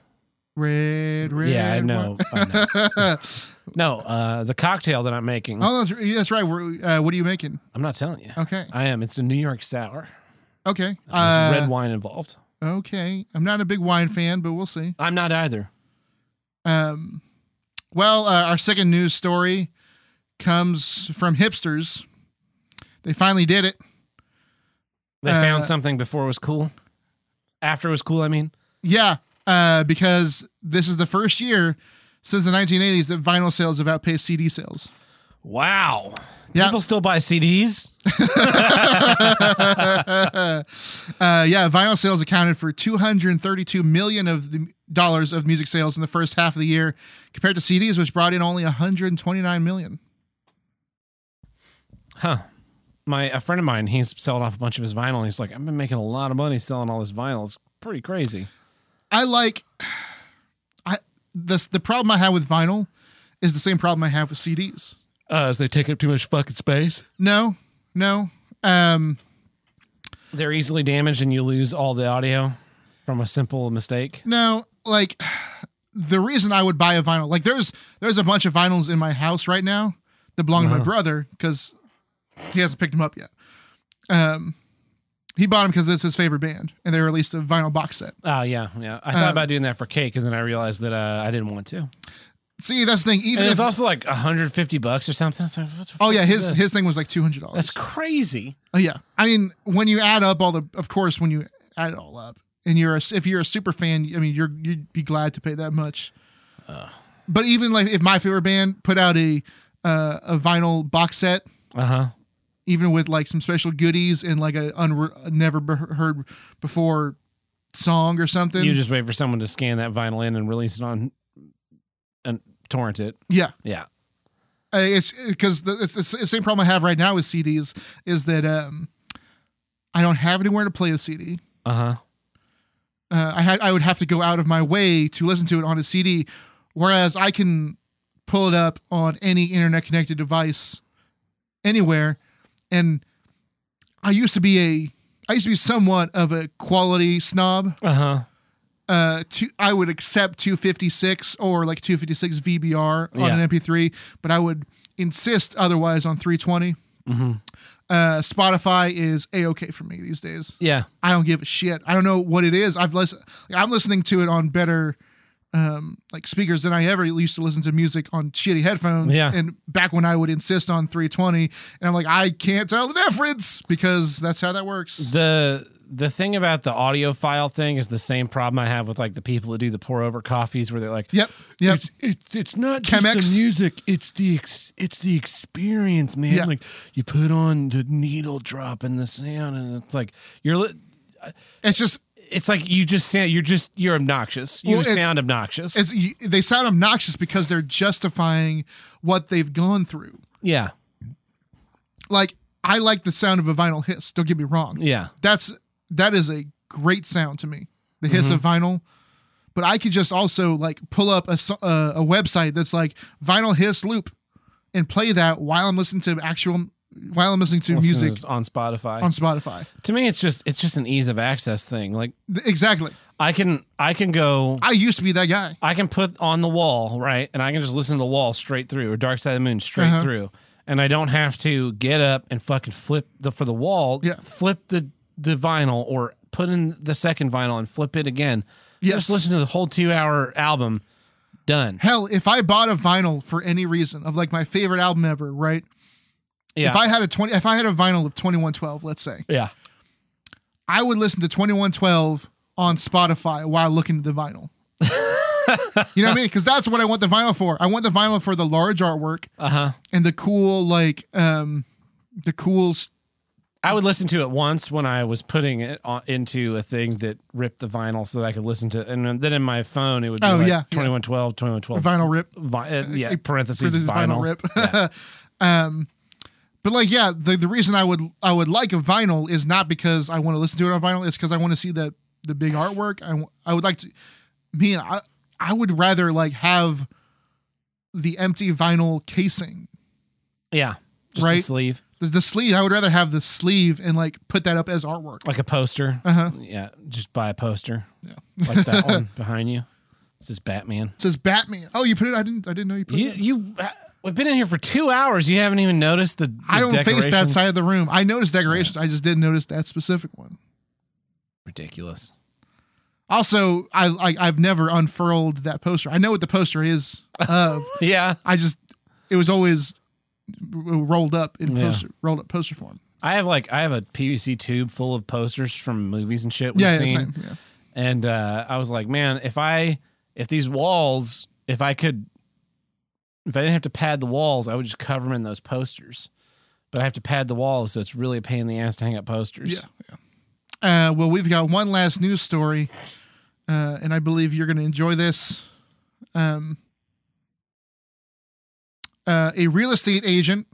Red, red. Yeah, I know. wine. I know. no, uh, the cocktail that I'm making. Oh, that's, that's right. We're, uh, what are you making? I'm not telling you. Okay. I am. It's a New York sour. Okay. There's Uh, red wine involved. Okay. I'm not a big wine fan, but we'll see. I'm not either. Um, well, uh, our second news story comes from hipsters. They finally did it. They Uh, found something before it was cool. After it was cool, I mean. Yeah, uh, because this is the first year since the 1980s that vinyl sales have outpaced CD sales. Wow. Yeah. People still buy CDs? Uh, yeah, vinyl sales accounted for 232 million of the dollars of music sales in the first half of the year, compared to CDs, which brought in only 129 million. Huh. My a friend of mine, he's selling off a bunch of his vinyl. He's like, I've been making a lot of money selling all this vinyl. It's pretty crazy. I like. I the the problem I have with vinyl is the same problem I have with CDs. Uh, as they take up too much fucking space. No, no. Um, They're easily damaged and you lose all the audio from a simple mistake. No, like the reason I would buy a vinyl, like there's there's a bunch of vinyls in my house right now that belong to my brother because he hasn't picked them up yet. Um, he bought them because it's his favorite band, and they released a vinyl box set. Oh yeah, yeah. I thought Um, about doing that for cake, and then I realized that uh, I didn't want to. See, that's the thing. Even it's also like 150 bucks or something. Like, oh yeah, his his thing was like two hundred dollars. That's crazy. Oh yeah, I mean when you add up all the, of course, when you add it all up, and you're a, if you're a super fan, I mean you're you'd be glad to pay that much. But even like if my favorite band put out a uh, a vinyl box set, Uh huh. Even with like some special goodies and like a unre- never be- heard before song or something. You just wait for someone to scan that vinyl in and release it on and torrent it. yeah, Yeah. Uh, it's because the, it's, it's the same problem I have right now with CDs is that um, I don't have anywhere to play a CD. Uh huh. uh, I had I would have to go out of my way to listen to it on a CD, whereas I can pull it up on any internet connected device anywhere. And I used to be a I used to be somewhat of a quality snob. Uh huh. Uh, to, I would accept 256 or like 256 VBR on Yeah. an MP3, but I would insist otherwise on 320. Mm-hmm. Uh, Spotify is a okay for me these days. Yeah. I don't give a shit. I don't know what it is. I've listened. I'm listening to it on better, um, like speakers than I ever used to listen to music on shitty headphones. Yeah. And back when I would insist on 320, and I'm like, I can't tell the difference because that's how that works. The the thing about the audiophile thing is the same problem I have with like the people that do the pour over coffees where they're like, Yep. Yep. It's it's it's not Chemex. just the music. It's the ex, it's the experience, man. Yeah. Like you put on the needle drop and the sound, and it's like you're li- It's just it's like you just sound you're just you're obnoxious. You Well, sound obnoxious. it's they sound obnoxious because they're justifying what they've gone through. yeah. Like I like the sound of a vinyl hiss. Don't get me wrong. Yeah. that's that is a great sound to me the hiss of Mm-hmm. vinyl but i could just also like pull up a, uh, a website that's like vinyl hiss loop and play that while i'm listening to actual while i'm listening to Listen music to on Spotify. on spotify to me it's just it's just an ease of access thing. Like exactly I can I can go i used to be that guy I can put on the wall, right? And I can just listen to the wall straight through or Dark Side of the Moon straight Uh-huh. through. And I don't have to get up and fucking flip the for the wall, Yeah. flip the the vinyl or put in the second vinyl and flip it again. Yes. Just listen to the whole 2-hour album. Done. hell if i bought a vinyl for any reason of like my favorite album ever right Yeah. if i had a 20 if i had a vinyl of 2112 let's say yeah. i would listen to 2112 on spotify while looking at the vinyl you know what i mean because that's what i want the vinyl for i want the vinyl for the large artwork Uh-huh. and the cool like um the cool s- I would listen to it once when I was putting it on, into a thing that ripped the vinyl so that I could listen to and then in my phone it would be Oh, like yeah, yeah. 2112 2112 vinyl rip Vi- uh, yeah, uh, parentheses, parentheses vinyl. rip Yeah. um but like yeah the, the reason i would i would like a vinyl is not because i want to listen to it on vinyl it's because i want to see the the big artwork I I would like to me i i would rather like have the empty vinyl casing Yeah. Just Right. sleeve. the, the sleeve i would rather have the sleeve and like put that up as artwork Like a poster. uh-huh Yeah. Just buy a poster. Yeah. Like that one behind you. This is Batman. it says batman oh you put it i didn't i didn't know you put You, it you, uh, we've been in here for two hours. You haven't even noticed the, the i don't face that side of the room i noticed decorations i just didn't notice that specific one Ridiculous. Also, I, I I've never unfurled that poster. I know what the poster is of. Yeah. I just it was always rolled up in Yeah. poster rolled up poster form. I have like, I have a PVC tube full of posters from movies and shit we've Yeah, yeah, seen. Yeah. And uh, I was like, man, if I, if these walls, if I could, if I didn't have to pad the walls, I would just cover them in those posters. But I have to pad the walls, so it's really a pain in the ass to hang up posters. Yeah, yeah. Uh, well, we've got one last news story, uh, and I believe you're going to enjoy this. Um, uh, a real estate agent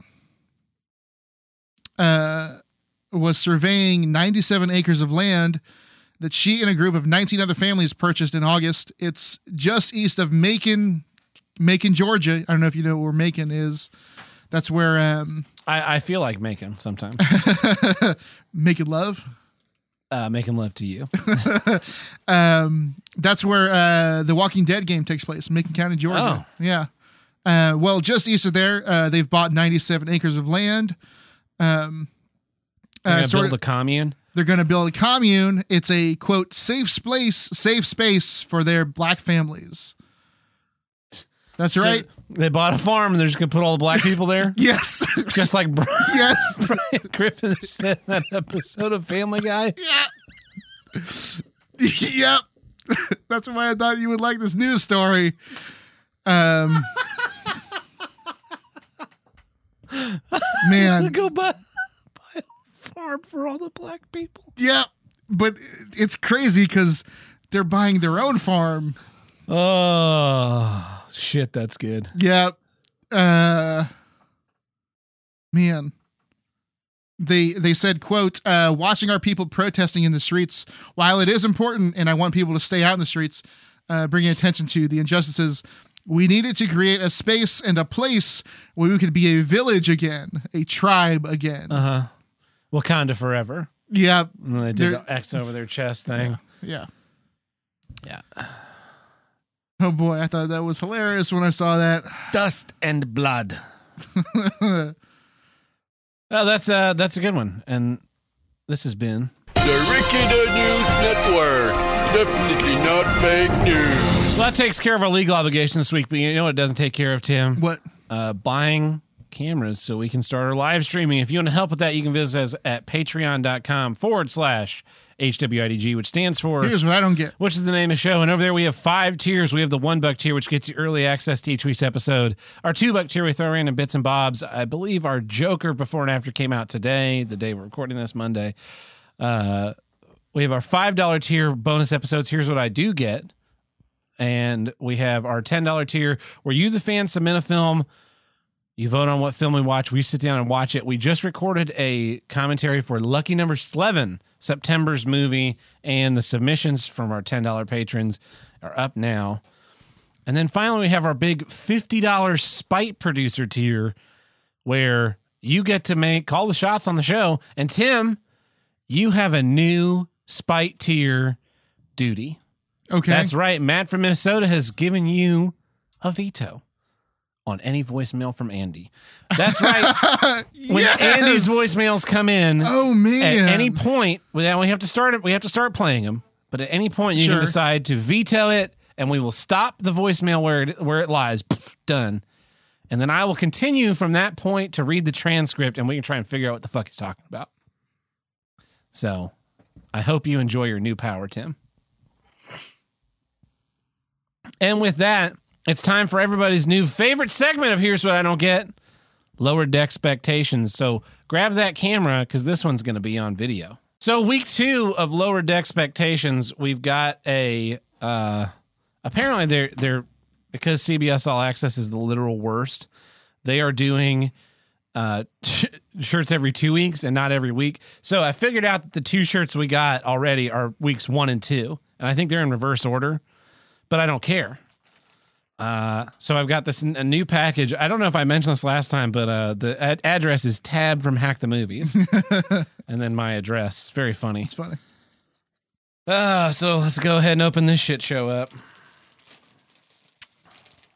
uh, was surveying 97 acres of land that she and a group of 19 other families purchased in August. It's just east of Macon, Macon, Georgia. I don't know if you know where Macon is. That's where um, I, I feel like making sometimes, Macon Love. uh, making love to you. Um, that's where uh, the Walking Dead game takes place, Macon County, Georgia. Yeah. Uh, well, just east of there, uh, they've bought 97 acres of land. Um, They're uh, gonna sort build of- a commune. they're going to build a commune. It's a quote safe space, safe space for their black families. That's right. They bought a farm and they're just gonna put all the black people there, yes, just like Brian, yes, Brian Griffin said in that episode of Family Guy. yeah, yep. That's why I thought you would like this news story. Um, man, Go, but farm for all the black people. Yeah, but it's crazy because they're buying their own farm. Oh shit, that's good. Yeah. Uh man. They they said, quote, uh, watching our people protesting in the streets, while it is important and I want people to stay out in the streets, uh, bringing attention to the injustices, we needed to create a space and a place where we could be a village again, a tribe again. Uh huh. Wakanda forever. yeah. And they did the X over their chest thing. Yeah. Yeah. Oh boy, I thought that was hilarious when I saw that. Dust and blood. oh, that's uh that's a good one. And this has been The Ricky the News Network. Definitely not fake news. well, that takes care of our legal obligation this week. But you know what it doesn't take care of, Tim? What? uh, buying cameras so we can start our live streaming. If you want to help with that, you can visit us at patreon.com forward slash HWIDG, which stands for Here's what I don't get. which is the name of the show. And over there we have five tiers. We have the one buck tier, which gets you early access to each week's episode. Our two buck tier, we throw random bits and bobs. I believe our Joker before and after came out today, the day we're recording this Monday. Uh, we have our five dollar tier bonus episodes. Here's what I do get, and we have our ten dollar tier where you, the fan, submit a film. You vote on what film we watch. We sit down and watch it. We just recorded a commentary for Lucky Number Slevin, September's movie, and the submissions from our ten dollar patrons are up now. And then finally, we have our big fifty dollars spite producer tier, where you get to make call the shots on the show. And Tim, you have a new spite tier duty. Okay. That's right. Matt from Minnesota has given you a veto on any voicemail from Andy. That's right. when Yes! Andy's voicemails come in, Oh man. at any point, we have to start it. We have to start playing them. But at any point, you Sure. can decide to veto it, and we will stop the voicemail where it, where it lies. Done. And then I will continue from that point to read the transcript, and we can try and figure out what the fuck he's talking about. So, I hope you enjoy your new power, Tim. And with that, it's time for everybody's new favorite segment of Here's What I Don't Get Lower Deck Expectations. So grab that camera because this one's going to be on video. So, week two of Lower Deck Expectations, we've got a. Uh, apparently, they're, they're. Because CBS All Access is the literal worst, they are doing uh, shirts every two weeks and not every week. So I figured out that the two shirts we got already are weeks one and two, and I think they're in reverse order, but I don't care. Uh, so I've got this a new package. I don't know if I mentioned this last time, but uh, the ad- address is Tab from Hack the Movies, and then my address. Very funny. It's funny. Uh, so let's go ahead and open this shit show up.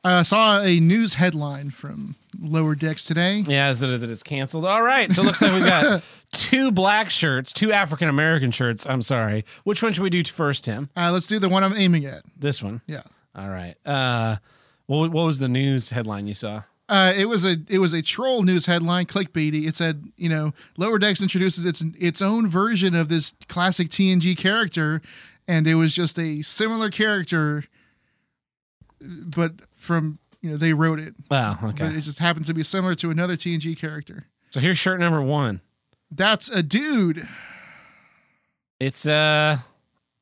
I saw a news headline from Lower Decks today. Yeah, is it that it's canceled? All right. So it looks like we got two black shirts, two African American shirts. I'm sorry. Which one should we do first, Tim? Uh, let's do the one I'm aiming at. This one. Yeah. All right. Uh, what, what was the news headline you saw? Uh, it was a it was a troll news headline, clickbaity. It said, you know, Lower Decks introduces its its own version of this classic TNG character, and it was just a similar character, but from you know they wrote it, Wow. but Okay. it just happens to be similar to another TNG character. So here's shirt number one. That's a dude. It's uh,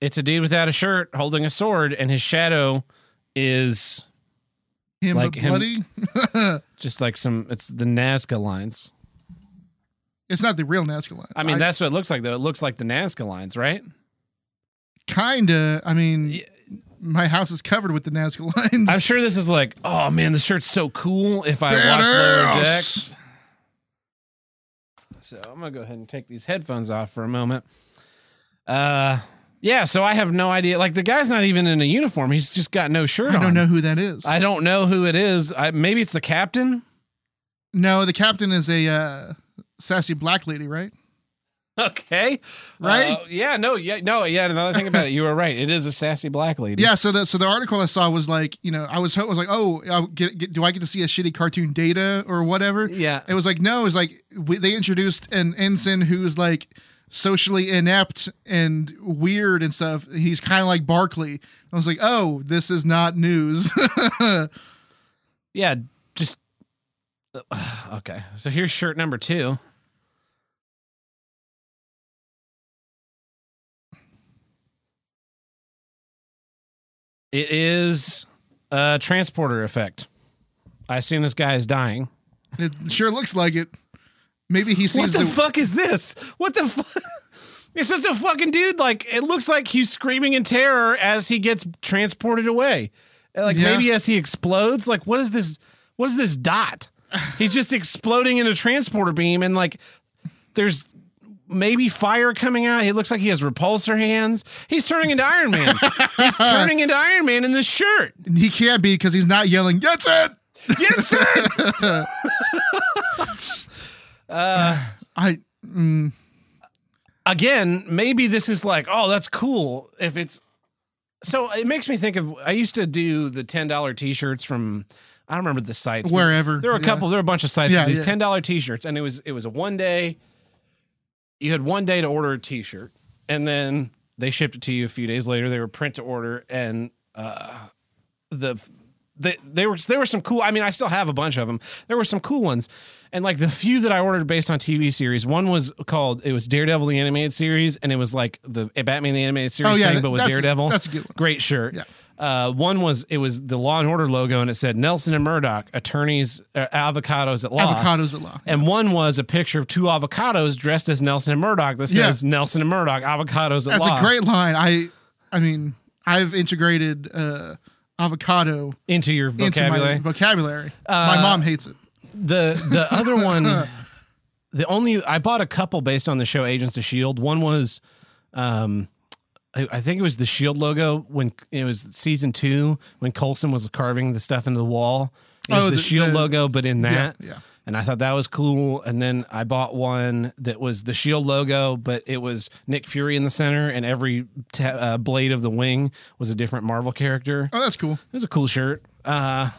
it's a dude without a shirt holding a sword, and his shadow is Him Like but him- just like some. It's the Nazca lines. it's not the real Nazca lines. I mean, that's what it looks like, though. It looks like the Nazca lines, right? kinda. I mean, my house is covered with the Nazca lines. I'm sure this is like, oh man, the shirt's so cool. If I There watch Lower. Decks, so I'm gonna go ahead and take these headphones off for a moment. Uh, yeah. So I have no idea. Like the guy's not even in a uniform. He's just got no shirt on. I on. don't know who that is. I don't know who it is. I, maybe it's the captain. no, the captain is a uh, sassy black lady, right? Okay. Right? Uh, yeah. No. Yeah. No. Yeah. Another thing about it, you were right. It is a sassy black lady. Yeah. So the so the article I saw was like, you know, I was ho- was like, oh, I'll get, get, do I get to see a shitty cartoon data or whatever? Yeah. It was like no, it was like we, they introduced an ensign who's like socially inept and weird and stuff. He's kind of like Barclay. I was like, oh, this is not news. yeah, just okay. So here's shirt number two. It is a transporter effect. I assume this guy is dying. It sure looks like it. Maybe he What the, the, fuck is this? What the fuck? It's just a fucking dude. Like it looks like he's screaming in terror as he gets transported away. Like Yeah. maybe as he explodes. Like what is this? What is this dot? He's just exploding in a transporter beam, and like there's maybe fire coming out. He looks like he has repulsor hands. He's turning into Iron Man. he's turning into Iron Man in this shirt. he can't be because he's not yelling. That's it. Yes, it. I mm, again, maybe this is like, oh, that's cool. If it's so, it makes me think of. I used to do the ten dollar t shirts from. I don't remember the sites. Wherever, there were a yeah. couple. There were a bunch of sites Yeah, these yeah. ten dollar t shirts, and it was it was a one day. You had one day to order a t shirt, and then they shipped it to you a few days later. They were print to order, and uh, the they they were there were some cool. I mean, I still have a bunch of them. There were some cool ones, and like the few that I ordered based on TV series. One was called it was Daredevil the animated series, and it was like the Batman the animated series Oh, yeah, thing, but with that's a- Daredevil. that's a good one. Great shirt. Yeah. Uh, one was it was the Law and Order logo, and it said Nelson and Murdoch, attorneys, uh, avocados at law. avocados a lot. And one was a picture of two avocados dressed as Nelson and Murdoch that Yeah. says Nelson and Murdoch, avocados at That's law. a great line. I I mean I've integrated uh, avocado into your into vocabulary. my vocabulary. Uh, my mom hates it. The the other one the only i bought a couple based on the show agents of shield one was um I, I think it was the shield logo when it was season two when Coulson was carving the stuff into the wall. It was Oh, the, the- shield the- logo but in that yeah. and i thought that was cool. And then i bought one that was the shield logo but it was nick fury in the center and every uh, blade of the wing was a different marvel character. Oh, that's cool. it was a cool shirt. Uh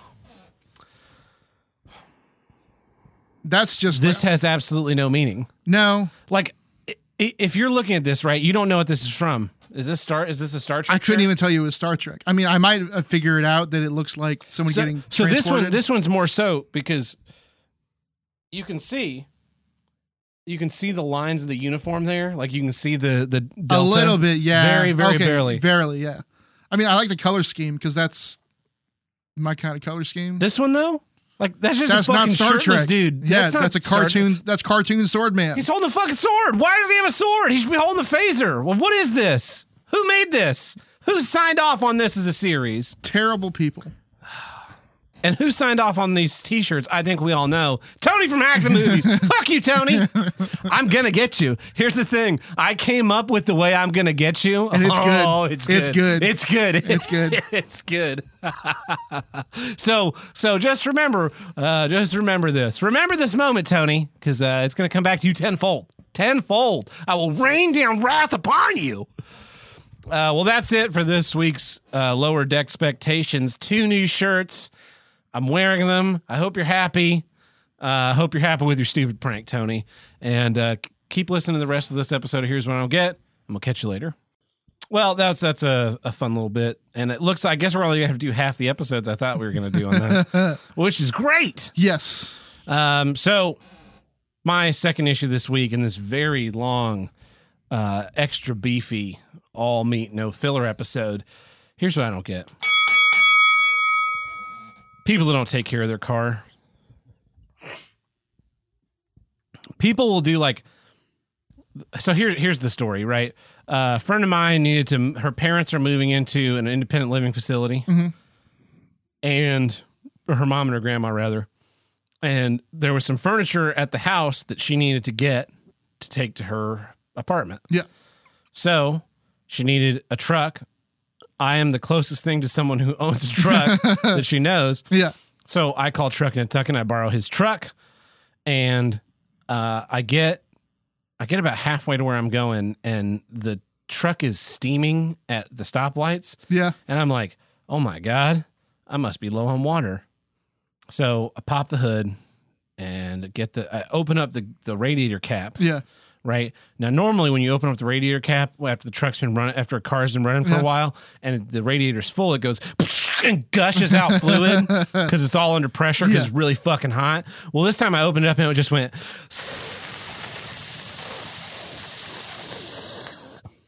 That's just this has absolutely no meaning no. like i- if you're looking at this right you don't know what this is from is this star is this a star trek I couldn't shirt? even tell you it was Star Trek. I mean, I might figure it out that it looks like someone so, getting so this one this one's more so because you can see you can see the lines of the uniform there like you can see the the a little bit, yeah, very very Okay, barely barely, yeah. I mean, I like the color scheme because that's my kind of color scheme. this one though like that's just that's a fucking not Star shirtless Trek, dude. Yeah, that's, that's, a Star- cartoon. That's cartoon sword man. he's holding a fucking sword. Why does he have a sword? He should be holding a phaser. Well what is this? Who made this? Who signed off on this as a series? Terrible people. And who signed off on these t-shirts? I think we all know. Tony from Hack the Movies. Fuck you, Tony. I'm gonna get you. Here's the thing. I came up with the way I'm gonna get you. And it's good. oh, It's good. It's good. It's good. It's good. it's good. so so just remember, uh, just remember this. Remember this moment, Tony, because uh, it's gonna come back to you tenfold. Tenfold. I will rain down wrath upon you. Uh, well, that's it for this week's uh, Lower Deck Expectations. Two new shirts. I'm wearing them. I hope you're happy. I uh, hope you're happy with your stupid prank, Tony. And uh, keep listening to the rest of this episode of Here's What I Don't Get. And we'll catch you later. Well, that's that's a, a fun little bit. And it looks I guess we're only going to have to do half the episodes I thought we were going to do on that, which is great. Yes. Um, so my second issue this week in this very long, uh, extra beefy, all meat, no filler episode. Here's what I don't get. People that don't take care of their car. People will do like so here here's the story, right? Uh, a friend of mine needed to her parents are moving into an independent living facility. And her mom and her grandma rather and there was some furniture at the house that she needed to get to take to her apartment. Yeah. So she needed a truck. I am the closest thing to someone who owns a truck that she knows. Yeah. So I call Truck and Tuck and I borrow his truck, and uh, I get I get about halfway to where I'm going, and the truck is steaming at the stoplights. Yeah. And I'm like, oh my God, I must be low on water. So I pop the hood and get the, I open up the, the radiator cap, Yeah. Right? Now, normally when you open up the radiator cap after the truck's been running, after a car's been running for Yeah. a while and the radiator's full, it goes and gushes out fluid because it's all under pressure because Yeah. it's really fucking hot. Well, this time I opened it up and it just went,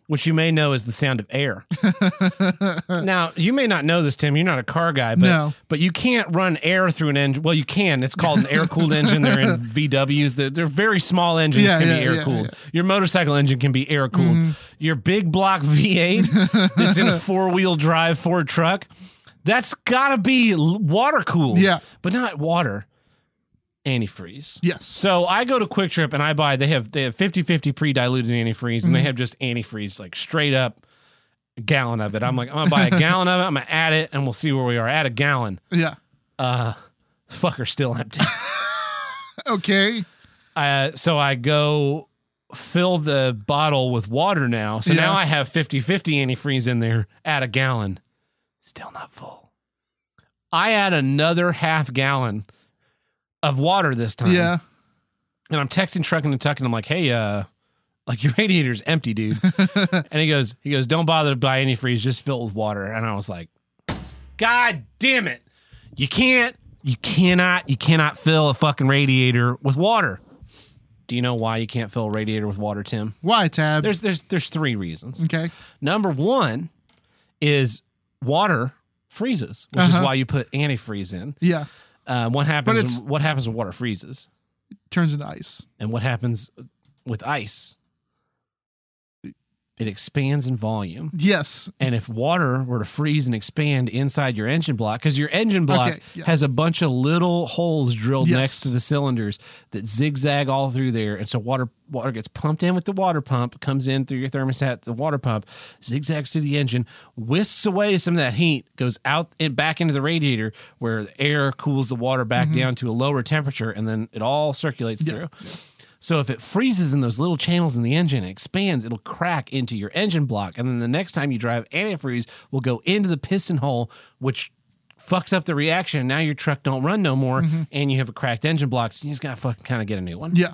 which you may know is the sound of air. now, you may not know this, Tim. You're not a car guy, but No. but you can't run air through an engine. Well, you can. It's called an air cooled engine. They're in VWs. They're, they're very small engines. Yeah, can yeah, be air cooled. yeah. Mm-hmm. Your motorcycle engine can be air cooled. Your big block V8 that's in a four wheel drive Ford truck. That's got to be water cooled. Yeah. but not water. Antifreeze. Yes. So I go to QuikTrip and I buy they have they have 50-50 pre-diluted antifreeze Mm-hmm. and they have just antifreeze like straight up a gallon of it. I'm like, I'm gonna buy a gallon of it, I'm gonna add it, and we'll see where we are. Add a gallon. Yeah. Uh fucker still empty. Okay. uh so I go fill the bottle with water now. So now I have 50-50 antifreeze in there, add a gallon. Still not full. I add another half gallon of water this time. Yeah. and I'm texting Truck and Tuck and I'm like, hey, uh, like your radiator's empty, dude. and he goes, he goes, don't bother to buy antifreeze, just fill it with water. And I was like, God damn it. You can't, you cannot, you cannot fill a fucking radiator with water. Do you know why you can't fill a radiator with water, Tim? Why, Tab? There's there's there's three reasons. okay. Number one is water freezes, which is Uh-huh. why you put antifreeze in. Yeah. Uh, what happens? When, what happens when water freezes? It turns into ice. And what happens with ice? It expands in volume. Yes. And if water were to freeze and expand inside your engine block, because your engine block Okay, yeah. has a bunch of little holes drilled Yes. next to the cylinders that zigzag all through there. And so water water gets pumped in with the water pump, comes in through your thermostat, the water pump, zigzags through the engine, whisks away some of that heat, goes out and back into the radiator where the air cools the water back down to a lower temperature, and then it all circulates Mm-hmm. Yeah. through. So if it freezes in those little channels in the engine, it expands, it'll crack into your engine block. And then the next time you drive, antifreeze will go into the piston hole, which fucks up the reaction. Now your truck don't run no more, and you have a cracked engine block. So you just gotta fucking kind of get a new one. Yeah.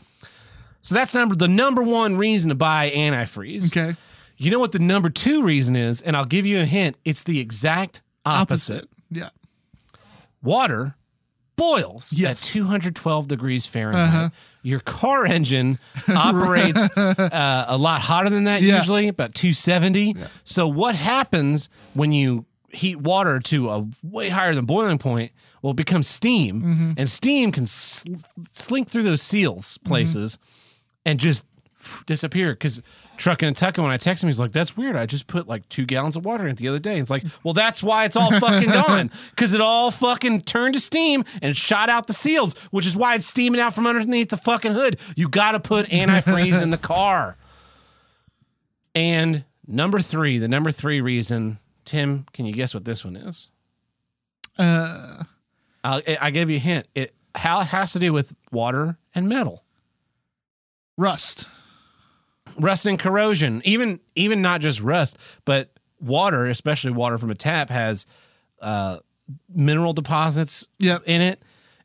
So that's number the number one reason to buy antifreeze. Okay. You know what the number two reason is, and I'll give you a hint. It's the exact opposite. Yeah. Water boils Yes. at 212 degrees Fahrenheit. Uh-huh. Your car engine operates uh, a lot hotter than that Yeah. usually, about 270. So what happens when you heat water to a way higher than boiling point? Well, it becomes steam, Mm-hmm. and steam can sl- slink through those seals places and just disappear because trucking and tucking when i text him he's like that's weird. I just put like two gallons of water in it the other day. It's like well that's why it's all fucking gone because it all fucking turned to steam and shot out the seals which is why it's steaming out from underneath the fucking hood. You gotta put antifreeze in the car. And number three the number three reason tim can you guess what this one is? Uh, I'll, i gave you a hint. It how it has to do with water and metal. Rust. Rust and corrosion. Even even not just rust but water especially water from a tap has uh mineral deposits Yep. in it.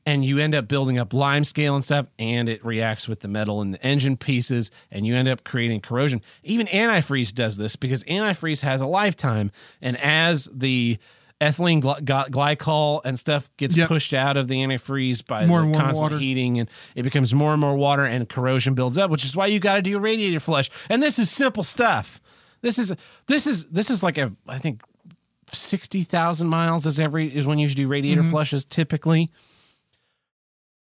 And you end up building up lime scale and stuff and it reacts with the metal in the engine pieces and you end up creating corrosion. Even antifreeze does this because antifreeze has a lifetime. And as the ethylene gly- gly- glycol and stuff gets Yep. pushed out of the antifreeze by More the constant water. heating and it becomes more and more water and corrosion builds up which is why you got to do a radiator flush and this is simple stuff this is this is this is like a i think 60,000 miles is every is when you should do radiator Mm-hmm. flushes typically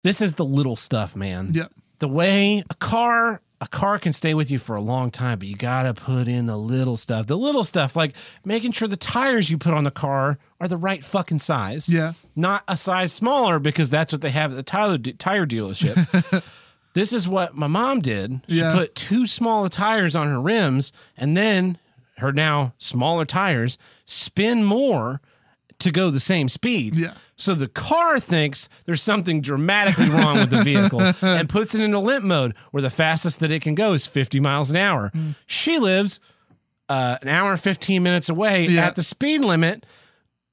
this is the little stuff man Yep. the way a car a car can stay with you for a long time but you got to put in the little stuff the little stuff like making sure the tires you put on the car are the right fucking size Yeah. not a size smaller because that's what they have at the tire, tire dealership. this is what my mom did. She Yeah. put two smaller tires on her rims and then her now smaller tires spin more to go the same speed. Yeah. So the car thinks there's something dramatically wrong with the vehicle and puts it into limp mode where the fastest that it can go is 50 miles an hour. Mm. She lives uh, an hour and 15 minutes away Yeah. at the speed limit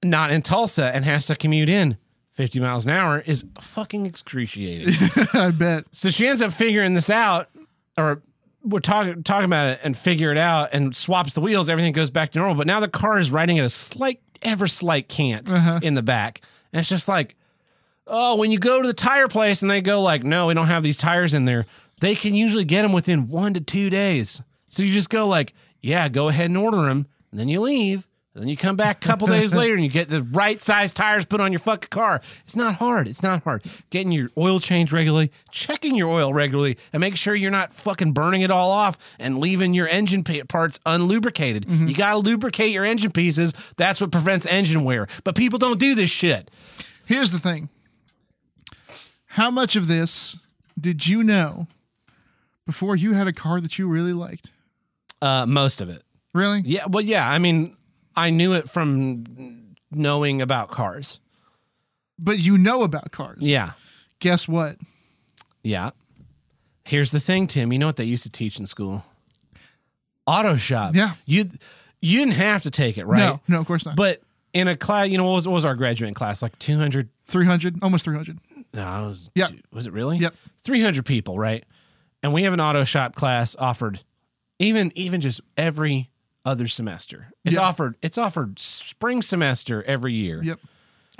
not in Tulsa and has to commute in 50 miles an hour is fucking excruciating. I bet. so she ends up figuring this out, or we're talking talking about it and figure it out and swaps the wheels. Everything goes back to normal. But now the car is riding at a slight, ever slight cant uh-huh. in the back, and it's just like, oh, when you go to the tire place and they go like, no, we don't have these tires in there. They can usually get them within one to two days. So you just go like. Yeah, go ahead and order them. And then you leave. And then you come back a couple days later and you get the right size tires put on your fucking car. It's not hard. It's not hard. Getting your oil changed regularly, checking your oil regularly, and making sure you're not fucking burning it all off and leaving your engine pa- parts unlubricated. You got to lubricate your engine pieces. That's what prevents engine wear. But people don't do this shit. Here's the thing. How much of this did you know before you had a car that you really liked? Uh, most of it. Really? Yeah. Well, yeah. I mean, I knew it from knowing about cars. But you know about cars. Yeah. Guess what? Yeah. Here's the thing, Tim. You know what they used to teach in school? Auto shop. Yeah. You you didn't have to take it, right? No, no, of course not. But in a class, you know, what was, what was our graduating class? Like 200. 300, almost 300. No, was, Yep. was it really? Yep. 300 people, right? And we have an auto shop class offered even even just every other semester. It's Yeah. offered it's offered spring semester every year. Yep.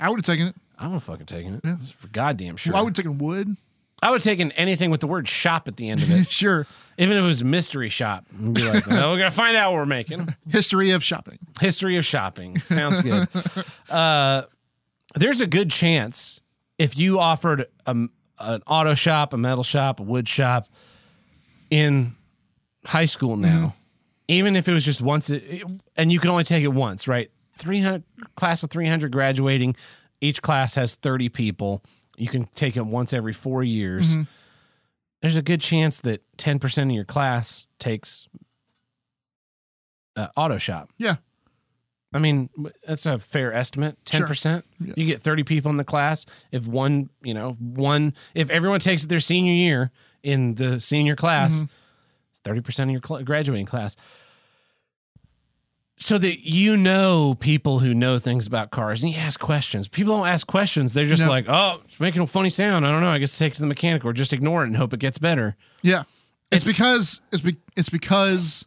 I would have taken it. I would have fucking taken it. It's for goddamn sure. Well, I would have taken wood. I would have taken anything with the word shop at the end of it. Sure. Even if it was mystery shop, be like, well, we're gonna find out what we're making. History of shopping. History of shopping sounds good. uh, there's a good chance if you offered a, an auto shop, a metal shop, a wood shop in high school now, even if it was just once, it, and you can only take it once, right? 300 class of 300 graduating, each class has 30 people. You can take it once every four years. There's a good chance that 10% of your class takes uh, auto shop. Yeah. I mean, that's a fair estimate. Ten percent. Yeah. You get thirty people in the class. If one, you know, one, if everyone takes it their senior year in the senior class, Mm-hmm. 30 percent of your cl- graduating class. So that you know people who know things about cars, and you ask questions. People don't ask questions; they're just No. like, "Oh, it's making a funny sound. I don't know. I guess take it to the mechanic, or just ignore it and hope it gets better." Yeah. It's, It's- because it's be, it's because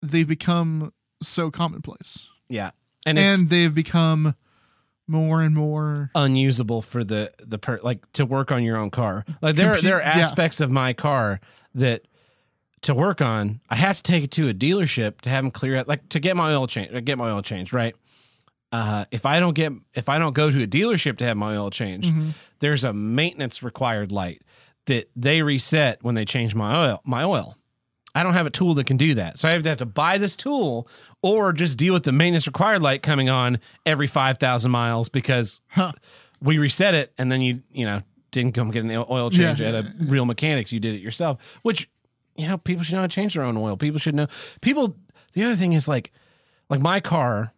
they've become so commonplace. Yeah, and it's And they've become more and more unusable for the the per like to work on your own car. Like there Compute- there are yeah. aspects of my car that to work on, I have to take it to a dealership to have them clear out, like to get my oil change, get my oil changed, right? Uh, if I don't get, if I don't go to a dealership to have my oil changed, Mm-hmm. there's a maintenance required light that they reset when they change my oil. My oil. I don't have a tool that can do that, so I have to have to buy this tool or just deal with the maintenance required light coming on every five thousand miles because Huh. we reset it and then you you know didn't come get an oil change Yeah. at a real mechanics you did it yourself which you know people should know how to change their own oil people should know people the other thing is like like my car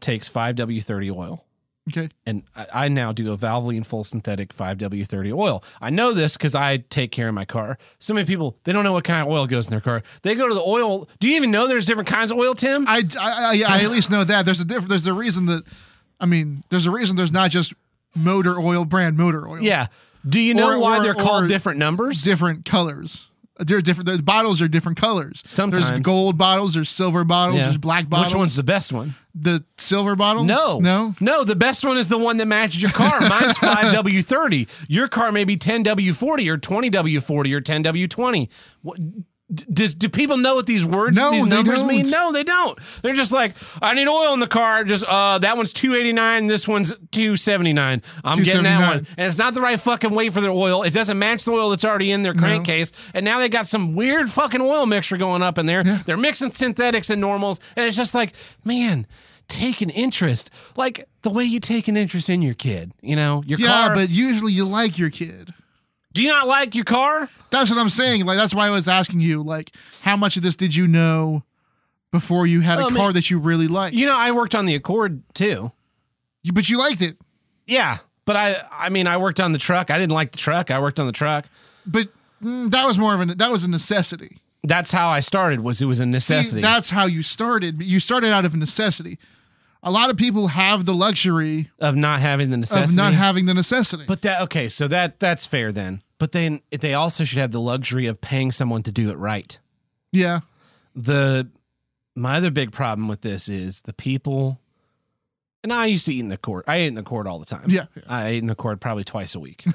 takes 5w30 oil okay. and I, I now do a Valvoline full synthetic 5W30 oil. I know this because I take care of my car. So many people they don't know what kind of oil goes in their car. They go to the oil. Do you even know there's different kinds of oil, Tim? I, I, I, I at least know that there's a different. There's a reason that, I mean, there's a reason there's not just motor oil brand motor oil. yeah. Do you know Or- why or- they're called different numbers? different colors. They're different. The bottles are different colors. Sometimes. there's gold bottles, there's silver bottles, Yeah. there's black bottles. Which one's the best one? the silver bottle? No, no. no. The best one is the one that matches your car. Mine's five W thirty. Your car may be ten W forty or twenty W forty or ten W twenty. Does do people know what these words, No, these numbers mean? No, they don't. They're just like, I need oil in the car. Just uh, that one's two eighty nine. This one's two seventy nine. I'm getting that one, and it's not the right fucking weight for their oil. It doesn't match the oil that's already in their crankcase, and now they got some weird fucking oil mixture going up in there. They're mixing synthetics and normals, and it's just like, man, take an interest, like the way you take an interest in your kid. You know, your Yeah, car. but usually you like your kid. Do you not like your car? That's what I'm saying. Like that's why I was asking you. Like, how much of this did you know before you had a Oh, mean- car that you really liked? You know, I worked on the Accord too. You- but you liked it. Yeah, but I, I mean, I worked on the truck. I didn't like the truck. I worked on the truck. But mm, that was more of a that was a necessity. That's how I started. Was it was a See, necessity. that's how you started. You started out of necessity. A lot of people have the luxury of not having the necessity. of not having the necessity. But that okay, so that that's fair then. But then they also should have the luxury of paying someone to do it right. yeah, The my other big problem with this is the people. And I used to eat in the Accord. I ate in the Accord all the time. Yeah. I ate in the Accord probably twice a week.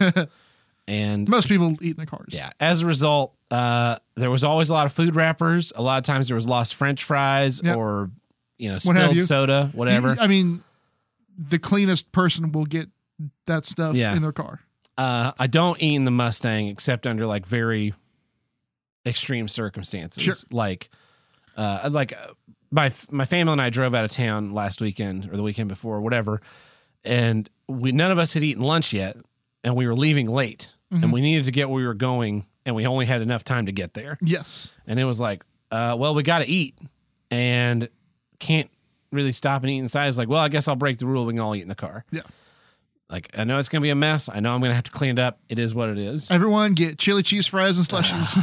And Most people eat in the cars. yeah, as a result, uh, there was always a lot of food wrappers. A lot of times there was lost French fries Yep. or you know What spilled you. soda, whatever. You- I mean, the cleanest person will get that stuff Yeah. in their car. Uh, I don't eat in the Mustang except under like very extreme circumstances. Sure. Like, uh, like uh, my my family and I drove out of town last weekend or the weekend before, whatever, and we none of us had eaten lunch yet, and we were leaving late, Mm-hmm. and we needed to get where we were going, and we only had enough time to get there, Yes. and it was like, uh, well, we got to eat, and can't really stop and eat inside. It's like, well, I guess I'll break the rule. We can all eat in the car. Yeah. Like I know it's gonna be a mess. I know I'm gonna have to clean it up. It is what it is. Everyone get chili cheese fries and slushies.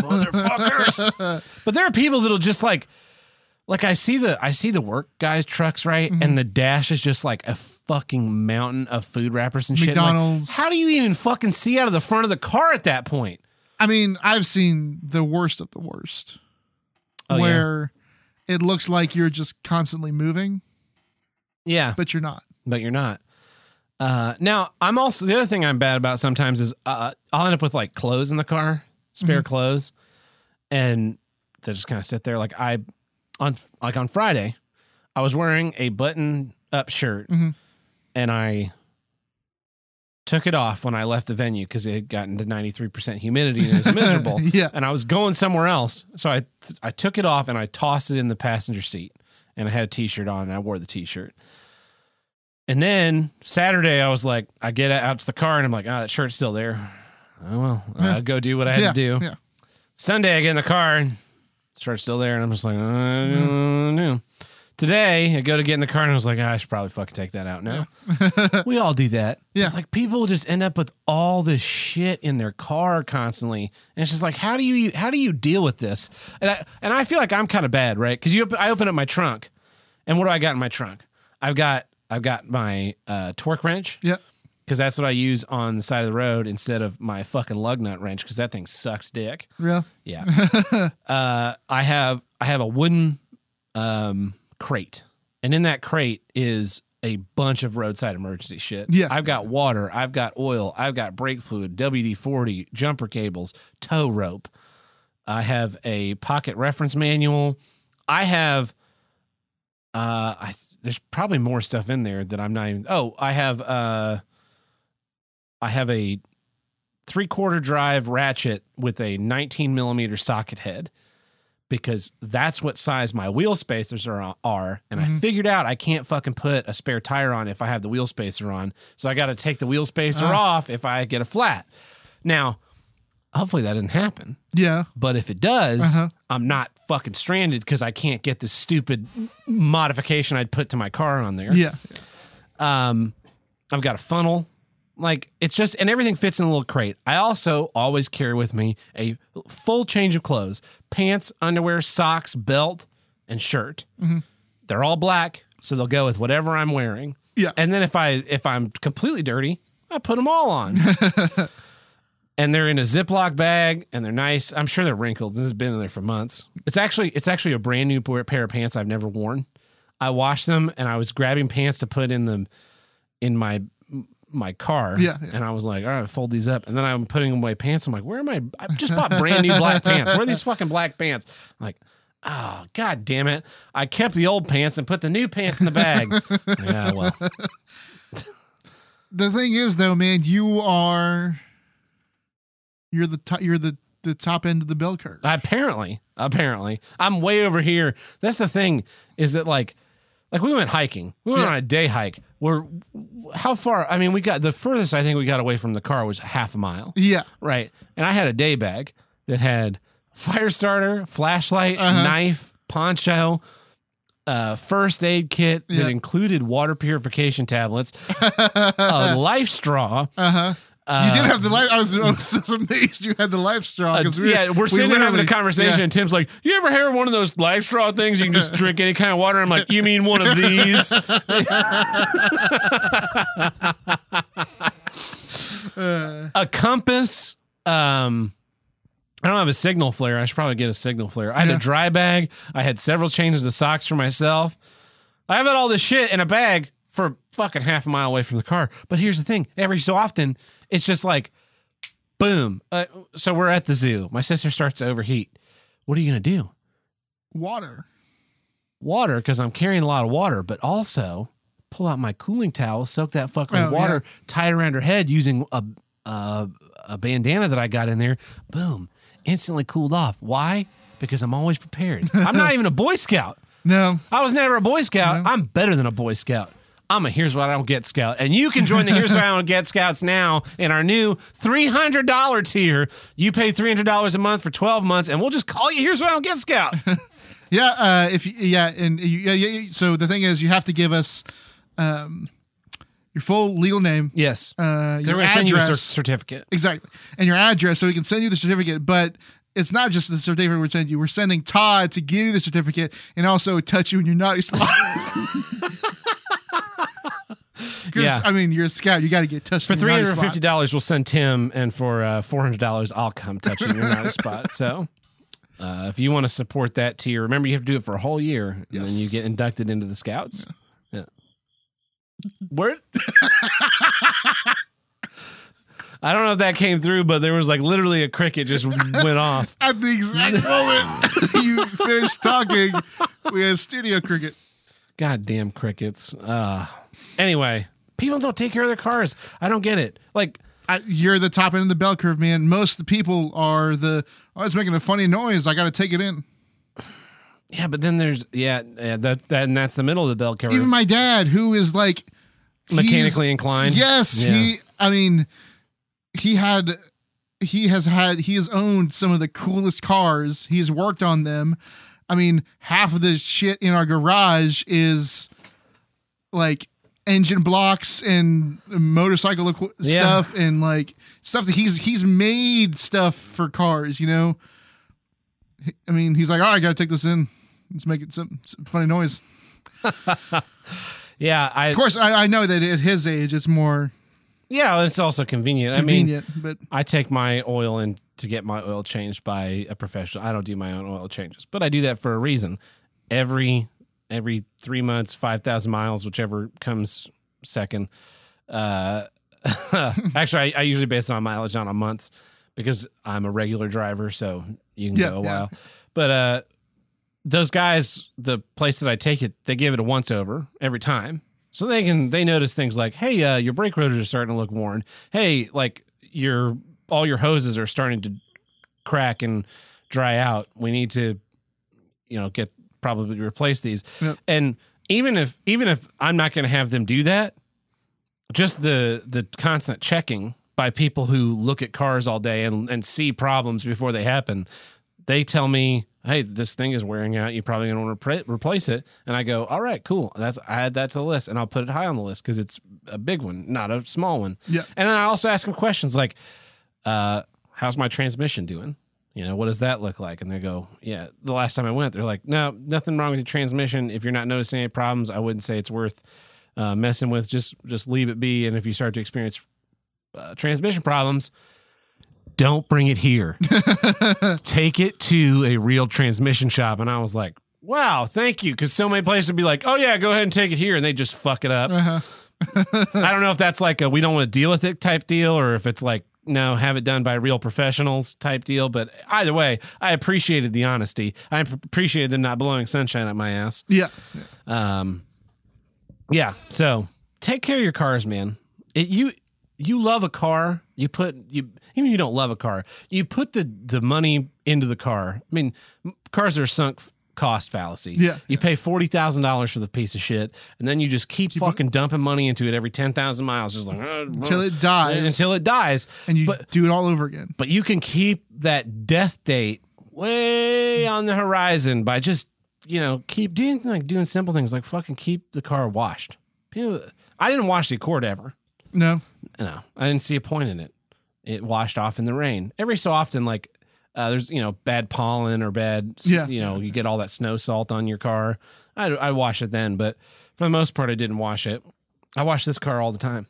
Motherfuckers. but there are people that'll just like like I see the I see the work guys trucks, right? Mm-hmm. And the dash is just like a fucking mountain of food wrappers and shit. Like, McDonald's. how do you even fucking see out of the front of the car at that point? I mean, I've seen the worst of the worst Oh, yeah. It looks like you're just constantly moving, Yeah, but you're not. but you're not. Uh, now I'm also the other thing I'm bad about sometimes is uh, I'll end up with like clothes in the car, spare Mm-hmm. clothes, and they just kind of sit there. Like I on like on Friday, I was wearing a button up shirt, Mhm. and I took it off when I left the venue because it had gotten to 93 percent humidity and it was miserable. Yeah. and I was going somewhere else, so I I took it off and I tossed it in the passenger seat, and I had a t-shirt on and I wore the t-shirt. And then Saturday, I was like, I get out to the car and I'm like, oh, that shirt's still there. Oh well, Yeah. I'll go do what I had yeah. to do. Yeah. Sunday, I get in the car and shirt's still there, and I'm just like, I don't know. Today, I go to get in the car and I was like, "Ah, I should probably fucking take that out now. we all do that. Yeah. Like people just end up with all this shit in their car constantly, and it's just like, how do you how do you deal with this? And I and I feel like I'm kind of bad, right? Because you I open up my trunk, and what do I got in my trunk? I've got I've got my uh, torque wrench Yeah. because that's what I use on the side of the road instead of my fucking lug nut wrench because that thing sucks dick. Real. Yeah. uh, I have I have a wooden um, crate, and in that crate is a bunch of roadside emergency shit. Yeah. I've got water, I've got oil, I've got brake fluid, WD forty, jumper cables, tow rope. I have a pocket reference manual. I have. Uh, I there's probably more stuff in there that I'm not even. Oh, I have. Uh, I have a three quarter drive ratchet with a 19 millimeter socket head because that's what size my wheel spacers are. are. And I figured out I can't fucking put a spare tire on if I have the wheel spacer on. So I got to take the wheel spacer Ah. off if I get a flat. Now, hopefully that doesn't happen. Yeah. But if it does, Uh-huh. I'm not fucking stranded because I can't get this stupid modification I'd put to my car on there. Yeah. Um, I've got a funnel. Like it's just and everything fits in a little crate. I also always carry with me a full change of clothes: pants, underwear, socks, belt, and shirt. Mm-hmm. They're all black, so they'll go with whatever I'm wearing. Yeah. And then if I if I'm completely dirty, I put them all on. and they're in a Ziploc bag and they're nice. I'm sure they're wrinkled. This has been in there for months. It's actually it's actually a brand new pair pair of pants I've never worn. I washed them and I was grabbing pants to put in them in my my car. Yeah, yeah. And I was like, all right, fold these up. And then I'm putting away pants. I'm like, where am I? I just bought brand new black pants. Where are these fucking black pants? I'm like, oh god damn it. I kept the old pants and put the new pants in the bag. yeah, well. The thing is, though, man, you are you're the to- you're the the top end of the bell curve. Apparently, apparently, I'm way over here. That's the thing is that like, like we went hiking. We went Yeah. on a day hike. We're how far? I mean, we got the furthest I think we got away from the car was half a mile, yeah. right? And I had a day bag that had fire starter, flashlight, Uh-huh. knife, poncho. Uh, first aid kit that included water purification tablets, a life straw, Uh huh. Uh, you did have the life. I was, I was so amazed you had the life straw. Uh, 'cause we yeah, we're we sitting there having a conversation, yeah. and Tim's like, "You ever hear one of those life straw things? You can just drink any kind of water." I'm like, "You mean one of these?" a compass. Um, I don't have a signal flare. I should probably get a signal flare. I had Yeah. a dry bag. I had several changes of socks for myself. I have all this shit in a bag for fucking half a mile away from the car. But here's the thing: every so often, it's just like Boom. Uh, so we're at the zoo. My sister starts to overheat. What are you going to do? Water. Water, because I'm carrying a lot of water, but also pull out my cooling towel, soak that fucking Oh, water, tie it around her head using a, a, a bandana that I got in there. Boom. Instantly cooled off. Why? Because I'm always prepared. I'm not even a Boy Scout. No. I was never a Boy Scout. No. I'm better than a Boy Scout. I'm a Here's What I Don't Get Scout. And you can join the Here's What I Don't Get Scouts now in our new $300 tier. You pay $300 a month for 12 months, and we'll just call you Here's What I Don't Get Scout. Yeah, uh, if you, yeah, and you, yeah, yeah, so the thing is, you have to give us um, your full legal name, yes. uh, your send you a cer- address, certificate. exactly, and your address, so we can send you the certificate. But it's not just the certificate we're sending you; we're sending Todd to give you the certificate and also touch you in your naughty spot. Because Yeah. I mean, you're a scout; you got to get touched For your naughty spot. $350, we'll send Tim, and for uh, $400, I'll come touching your naughty spot. So. Uh, if you want to support that tier, remember you have to do it for a whole year, and then you get inducted into the scouts. Yeah. Where? I don't know if that came through, but there was like literally a cricket just went off. At the exact moment you finished talking, we had studio cricket. Goddamn crickets. Uh, anyway, people don't take care of their cars. I don't get it. Like, I, you're the top end of the bell curve, man. Most of the people are the. Oh, it's making a funny noise. I got to take it in. yeah, but then there's yeah, yeah that that and that's the middle of the bell curve. Even my dad, who is like Mechanically inclined. Yes, Yeah. he. I mean, he had. He has had. He has owned some of the coolest cars. He's worked on them. I mean, half of the shit in our garage is like engine blocks and motorcycle equi- Yeah. stuff and like stuff that he's he's made stuff for cars. You know. I mean, he's like, oh, I got to take this in. Let's make it some, some funny noise. Yeah, I Of course, I, I know that at his age, it's more yeah, it's also convenient. I mean, convenient, but I take my oil in to get my oil changed by a professional. I don't do my own oil changes, but I do that for a reason. Every every three months, five thousand miles, whichever comes second. Uh, actually, I, I usually base it on mileage, not on months, because I'm a regular driver, so you can Yeah, go a yeah. while. But uh, those guys, the place that I take it, they give it a once over every time. So they can they notice things like, hey, uh, your brake rotors are starting to look worn. Hey, like your all your hoses are starting to crack and dry out. We need to, you know, get probably replace these. Yep. And even if even if I'm not going to have them do that, just the the constant checking by people who look at cars all day and and see problems before they happen, they tell me, "Hey, this thing is wearing out. You're probably going to want to replace it." And I go, "All right, cool. That's I add that to the list, and I'll put it high on the list because it's a big one, not a small one." Yeah. And then I also ask them questions like, uh, "How's my transmission doing?" You know, what does that look like? And they go, Yeah, the last time I went, they're like, No, nothing wrong with your transmission. If you're not noticing any problems, I wouldn't say it's worth uh, messing with. Just just leave it be. And if you start to experience uh, transmission problems, don't bring it here. Take it to a real transmission shop. And I was like, Wow, thank you. Because so many places would be like, Oh, yeah, go ahead and take it here. And they just fuck it up. uh-huh. I don't know if that's like a we don't want to deal with it type deal or if it's like no, have it done by real professionals type deal. But either way, I appreciated the honesty. I appreciated them not blowing sunshine at my ass. yeah, Um, yeah. So take care of your cars, man. It, you you love a car. You put you even if you don't love a car. You put the the money into the car. I mean, cars are sunk cost fallacy. Yeah. You pay forty thousand dollars for the piece of shit, and then you just keep fucking dumping money into it every ten thousand miles, just like uh, until it dies, until it dies. and you but do it all over again. but you can keep that death date way on the horizon by just you know keep doing like doing simple things like fucking keep the car washed. People- I didn't wash the Accord ever. No, No, I didn't see a point in it. It washed off in the rain every so often. Like uh, there's you know bad pollen or bad Yeah. you know you get all that snow salt on your car. I I wash it then, but for the most part I didn't wash it. I wash this car all the time.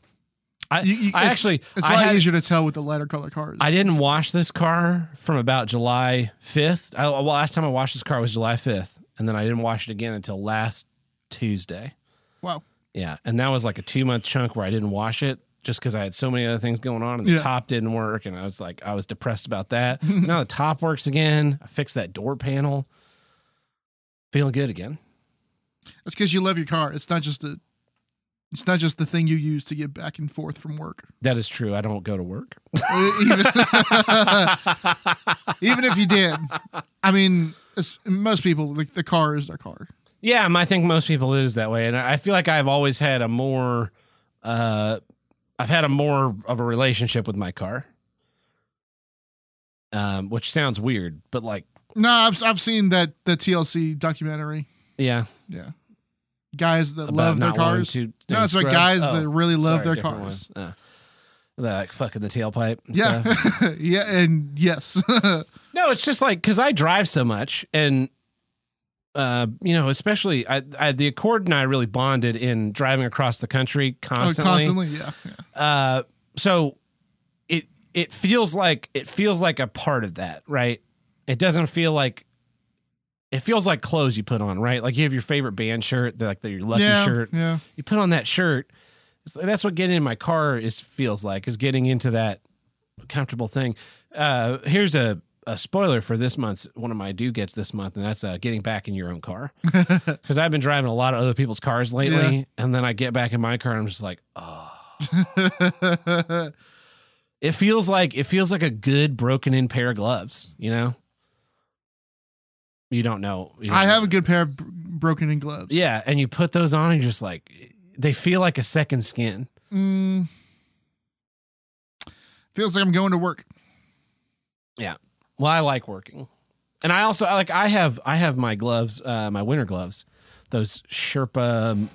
I You- you- I it's- actually it's I a lot had- easier to tell with the lighter color cars. I didn't wash this car from about July 5th. I, well, last time I washed this car was July 5th, and then I didn't wash it again until last Tuesday. Wow. Yeah, and that was like a two month chunk where I didn't wash it, just because I had so many other things going on and the Yeah. top didn't work. And I was like, I was depressed about that. now the top works again. I fixed that door panel. Feeling good again. That's because you love your car. It's not just a. It's not just the thing you use to get back and forth from work. That is true. I don't go to work. even, even if you did, I mean, it's, most people like the car is their car. Yeah, I think most people it is that way, and I feel like I've always had a more, uh, I've had a more of a relationship with my car, um, which sounds weird, but like, No, I've I've seen that the TLC documentary. yeah, Yeah, guys that about love their cars. No, it's like guys Oh, that really love sorry, their cars. Uh, like fucking the tailpipe. And Yeah, stuff. yeah, and yes, No, it's just like because I drive so much, and uh, you know, especially I, I, the Accord and I really bonded in driving across the country constantly. Oh, constantly, yeah, yeah. Uh, so it it feels like it feels like a part of that, right? It doesn't feel like it feels like clothes you put on, right? Like you have your favorite band shirt, the, like the, your lucky yeah, shirt. yeah. You put on that shirt. It's like, that's what getting in my car is feels like is getting into that comfortable thing. Uh, here's a a spoiler for this month's one of my due gets this month, and that's uh, getting back in your own car. Because I've been driving a lot of other people's cars lately, Yeah. and then I get back in my car and I'm just like, oh. It feels like it feels like a good broken in pair of gloves, you know. You don't know. You don't I know. have a good pair of broken in gloves. Yeah, and you put those on, and you're just like, they feel like a second skin. Mm, feels like I'm going to work. Well, I like working, and I also I like I have I have my gloves, uh, my winter gloves, those Sherpa um,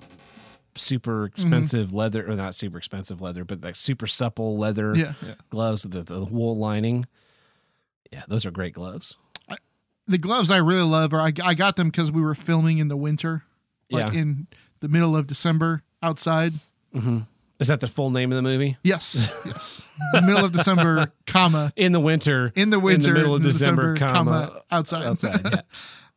super expensive leather, or not super expensive leather, but like super supple leather Yeah, yeah. gloves with the, the wool lining. Yeah, those are great gloves. The gloves I really love are I, I got them because we were filming in the winter, like Yeah. in the middle of December outside. hmm Is that the full name of the movie? Yes, yes. the middle of December, comma In the winter, in the winter, middle of in December, comma, outside. outside. Yeah.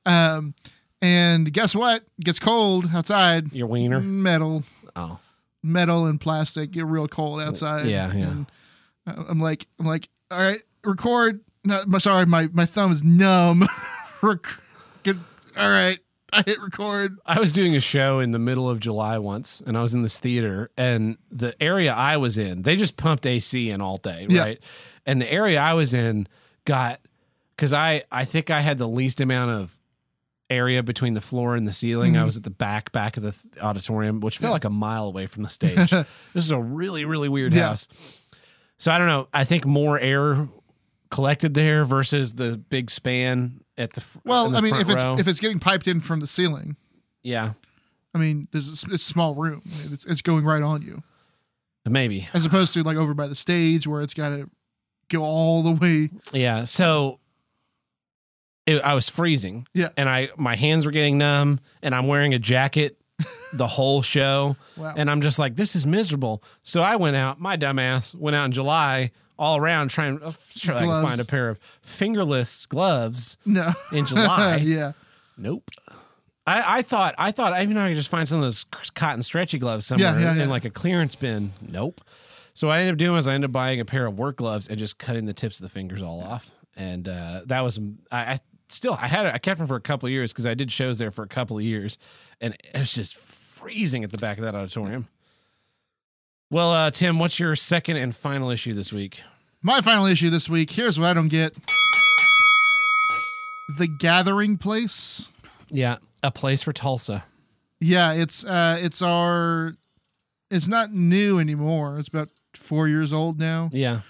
um, and guess what? It gets cold outside. Your wiener. Metal, Oh, metal and plastic get real cold outside. Yeah, yeah. And I- I'm like, I'm like, all right, record. No, sorry, my my thumb is numb. Rec- get, all right, I hit record. I was doing a show in the middle of July once, and I was in this theater, and the area I was in, they just pumped AC in all day, Yeah. right? And the area I was in got because I I think I had the least amount of area between the floor and the ceiling. I mm-hmm. was at the back back of the th- auditorium, which felt like a mile away from the stage. this is a really really weird Yeah. house. So I don't know. I think more air collected there versus the big span at the Well, the I mean, if it's row. if it's getting piped in from the ceiling, yeah, I mean, there's a, it's a small room. It's it's going right on you, maybe. as opposed to like over by the stage where it's got to go all the way. Yeah. So it, I was freezing. Yeah. And I my hands were getting numb, and I'm wearing a jacket the whole show, Wow. and I'm just like, this is miserable. So I went out. My dumbass went out in July all around trying. Sure, I can find a pair of fingerless gloves No, in July. yeah, Nope. I, I thought I thought even though I could just find some of those cotton stretchy gloves somewhere Yeah, yeah, yeah. in like a clearance bin. Nope. So what I ended up doing was I ended up buying a pair of work gloves and just cutting the tips of the fingers all off. And uh, that was I, I still I had it, I kept them for a couple of years because I did shows there for a couple of years, and it was just freezing at the back of that auditorium. Well, uh, Tim, what's your second and final issue this week? My final issue this week. Here's what I don't get: the Gathering Place. Yeah, a place for Tulsa. Yeah, it's uh, it's our. It's not new anymore. It's about four years old now. Yeah,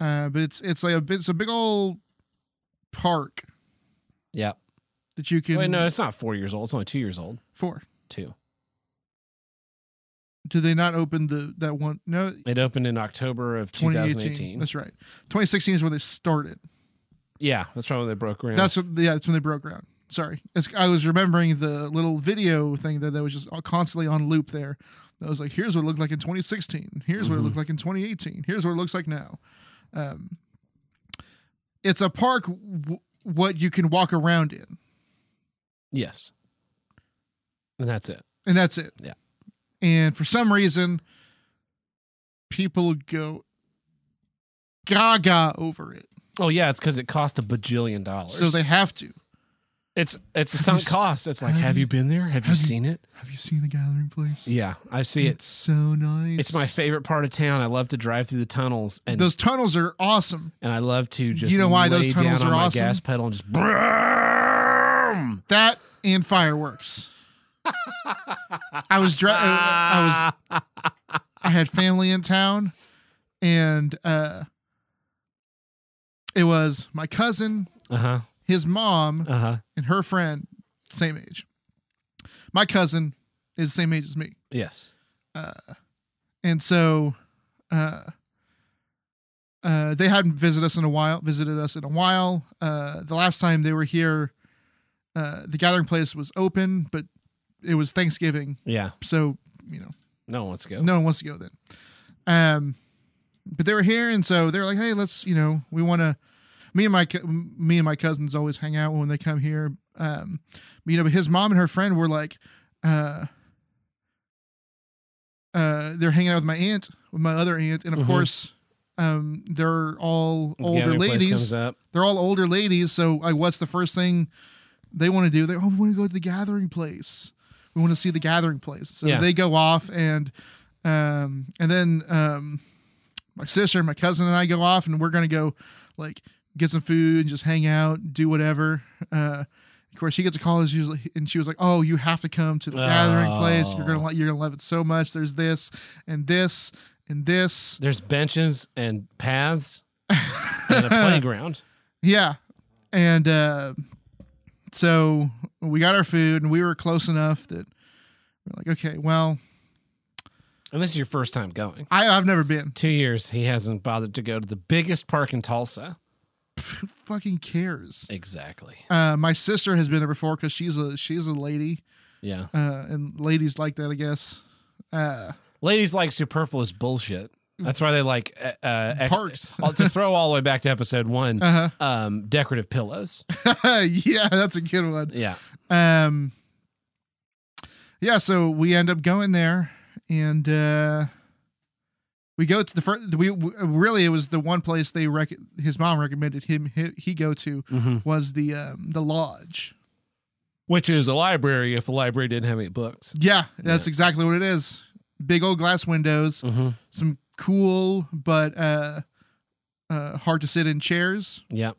Uh, but it's it's like a bit- it's a big old park yeah. that you can. Wait, no, it's not four years old. It's only two years old. four. Two. Did they not open the that one? No, It opened in October of 2018. 2018. That's right. 2016 is when they started. Yeah, that's right when they broke ground. That's what, yeah, that's when they broke ground. Sorry, it's, I was remembering the little video thing that, that was just constantly on loop there. That was like, here's what it looked like in 2016. Here's what it looked like in 2018. Here's what it looks like now. Um, it's a park, w- what you can walk around in, yes. And that's it. and that's it. Yeah. And for some reason, people go gaga over it. Oh yeah, it's because it cost a bajillion dollars. So they have to. it's it's a sunk cost. It's like, have have you- you been there? Have you have you- seen it? Have you seen the gathering place? Yeah, I see it. It's so nice. It's my favorite part of town. I love to drive through the tunnels, and Those tunnels are awesome. and I love to just You know why those tunnels are awesome? gas pedal and just brum. That and fireworks. I was dri- I was I had family in town and uh it was my cousin, Uh huh. his mom, Uh huh. and her friend, same age. My cousin is the same age as me. Yes. And so uh uh they hadn't visited us in a while visited us in a while. Uh the last time they were here uh the gathering place was open, but it was Thanksgiving, Yeah. so you know, No one wants to go. no one wants to go then. Um but they were here and so they were like, "Hey, let's, you know, we want to me and my me and my cousins always hang out when they come here. Um you know, but his mom and her friend were like uh uh they're hanging out with my aunt, with my other aunt, and of Mhm. course um they're all older ladies. They're all older ladies, so like what's the first thing they want to do? They oh, we want to go to the gathering place. We want to see the gathering place. So Yeah. they go off and um and then um my sister and my cousin and I go off and we're gonna go like get some food and just hang out, do whatever. Uh of course, she gets a call and she was, like- and she was like, "Oh, you have to come to the gathering place. You're gonna Oh. you're gonna love it so much. There's this and this and this. There's benches and paths and a playground. Yeah. And uh, so we got our food and we were close enough that we're like, okay, well, And this is your first time going. I, I've never been. Two years he hasn't bothered to go to the biggest park in Tulsa. Who fucking cares? Exactly. Uh, my sister has been there before because she's a she's a lady, Yeah. uh, and ladies like that, I guess. Uh, Ladies like superfluous bullshit. That's why they like uh, uh, Parks. uh, to throw all the way back to episode one. uh Um, decorative pillows. yeah, that's a good one. Yeah. Um, yeah, so we end up going there, and uh, we go to the first. We we- really it was the one place they rec- his mom recommended him he, he go to Mm-hmm. was the um, the lodge. Which is a library if the library didn't have any books. Yeah, that's exactly what it is. Big old glass windows, Mm-hmm. some cool but uh, uh, hard to sit in chairs. Yeah.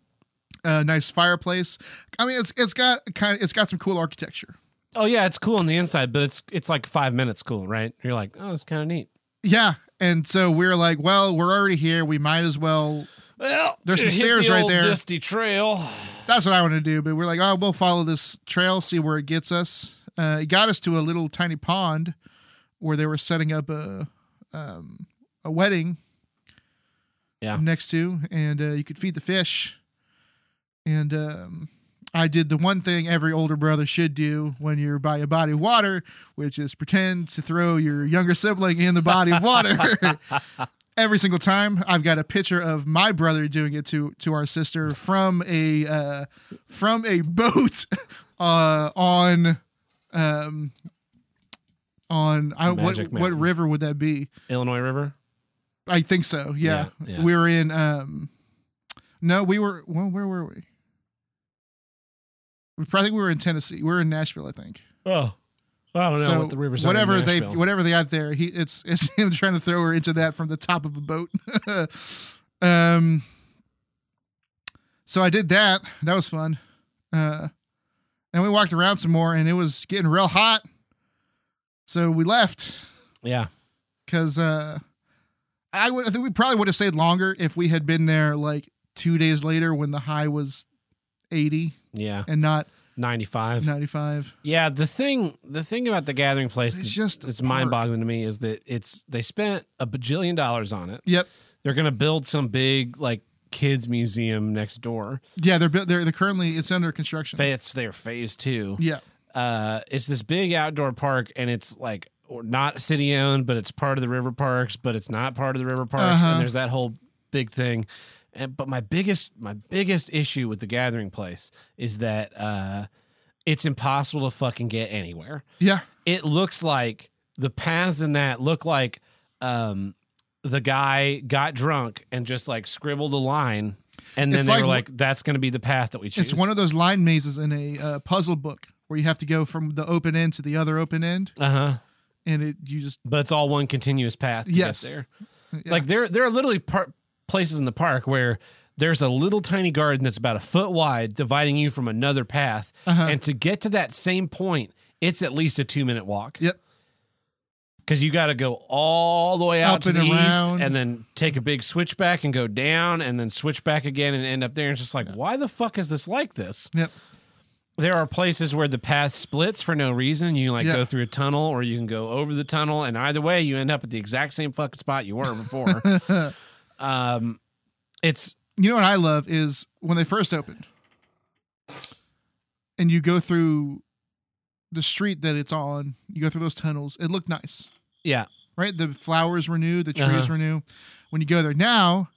A nice fireplace. I mean, it's it's got kind of it's got some cool architecture. Oh yeah, it's cool on the inside, but it's it's like five minutes cool, right? You're like, oh, it's kind of neat. Yeah, and so we're like, well, we're already here. We might as well Well, There's some stairs the right there. Dusty trail. That's what I want to do. But we're like, oh, we'll follow this trail, see where it gets us. Uh, it got us to a little tiny pond where they were setting up a um, a wedding. Yeah. Next to, and uh, you could feed the fish. And um, I did the one thing every older brother should do when you're by a body of water, which is pretend to throw your younger sibling in the body of water. every single time. I've got a picture of my brother doing it to to our sister from a uh, from a boat uh, on um on I, what what river would that be? Illinois River. I think so. Yeah, Yeah, yeah. we were in. um No, we were. Well, where were we? We I think we were in Tennessee. We were in Nashville, I think. Oh, I don't know so what the rivers whatever they whatever they got there, he it's it's him trying to throw her into that from the top of a boat. um. So I did that. That was fun. Uh, and we walked around some more, and it was getting real hot. So we left Yeah. because uh, I, think we probably would have stayed longer if we had been there like two days later when the high was eighty Yeah. and not 95. ninety five. Yeah, the thing the thing about the gathering place It's that- just it's mind-boggling to me is that it's they spent a bajillion dollars on it. Yep. They're going to build some big like kids museum next door. Yeah, they're they're they're currently it's under construction. It's their phase 2. Yeah. uh it's this big outdoor park and it's like or not city owned but it's part of the river parks but it's not part of the river parks Uh-huh. and there's that whole big thing and but my biggest my biggest issue with the gathering place is that uh it's impossible to fucking get anywhere Yeah. it looks like the paths in that look like um the guy got drunk and just like scribbled a line, and then It's they like were like, "That's going to be the path that we choose." It's one of those line mazes in a uh, puzzle book where you have to go from the open end to the other open end, uh huh. And it you just But it's all one continuous path to Yes. get there. yeah. Like there, there are literally par- places in the park where there's a little tiny garden that's about a foot wide, dividing you from another path, Uh-huh. and to get to that same point, it's at least a two minute walk. Yep. Because you got to go all the way out Up to the east, and then take a big switchback and go down, and then switch back again and end up there. And it's just like, why the fuck is this like this? Yep. There are places where the path splits for no reason. You like Yeah. go through a tunnel, or you can go over the tunnel, and either way, you end up at the exact same fucking spot you were before. um, it's You know what I love is when they first opened, and you go through the street that it's on. You go through those tunnels. It looked nice, yeah, right? The flowers were new. The trees Uh-huh. were new. When you go there now,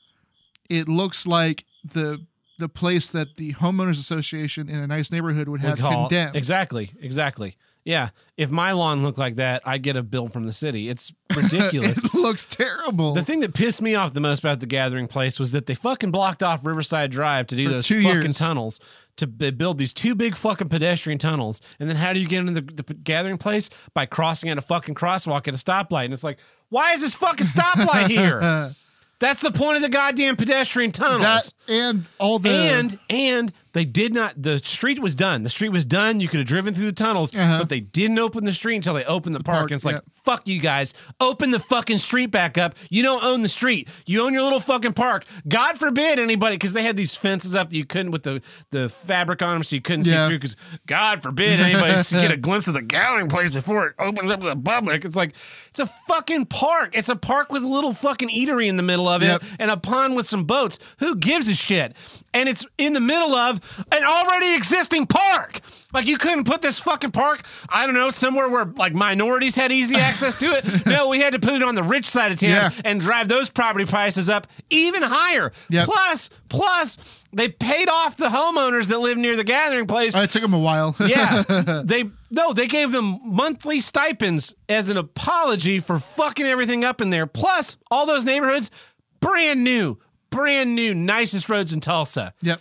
it looks like the the place that the homeowners association in a nice neighborhood would have call condemned. exactly, exactly. Yeah, if my lawn looked like that, I'd get a bill from the city. It's ridiculous. it looks terrible. The thing that pissed me off the most about the gathering place was that they fucking blocked off Riverside Drive to do For those two fucking years. tunnels to build these two big fucking pedestrian tunnels. And then how do you get into the, the gathering place? By crossing at a fucking crosswalk at a stoplight. And it's like, why is this fucking stoplight here? That's the point of the goddamn pedestrian tunnels. that and all the and and they did not. The street was done. The street was done. You could have driven through the tunnels, Uh-huh. but they didn't open the street until they opened the, park. park, And it's like, fuck you guys. Open the fucking street back up. You don't own the street. You own your little fucking park. God forbid anybody, because they had these fences up that you couldn't with the the fabric on them, so you couldn't Yeah. see through. Because God forbid anybody get a glimpse of the gathering place before it opens up to the public. It's like it's a fucking park. It's a park with a little fucking eatery in the middle of it Yep. and a pond with some boats. Who gives a shit? And it's in the middle of an already existing park. Like you couldn't put this fucking park, I don't know, somewhere where like minorities had easy access to it. No, we had to put it on the rich side of town Yeah. and drive those property prices up even higher. Yep. Plus, plus they paid off the homeowners that live near the gathering place Uh, it took them a while. yeah. they no, they gave them monthly stipends as an apology for fucking everything up in there. Plus, all those neighborhoods, brand new, brand new, nicest roads in Tulsa. yep.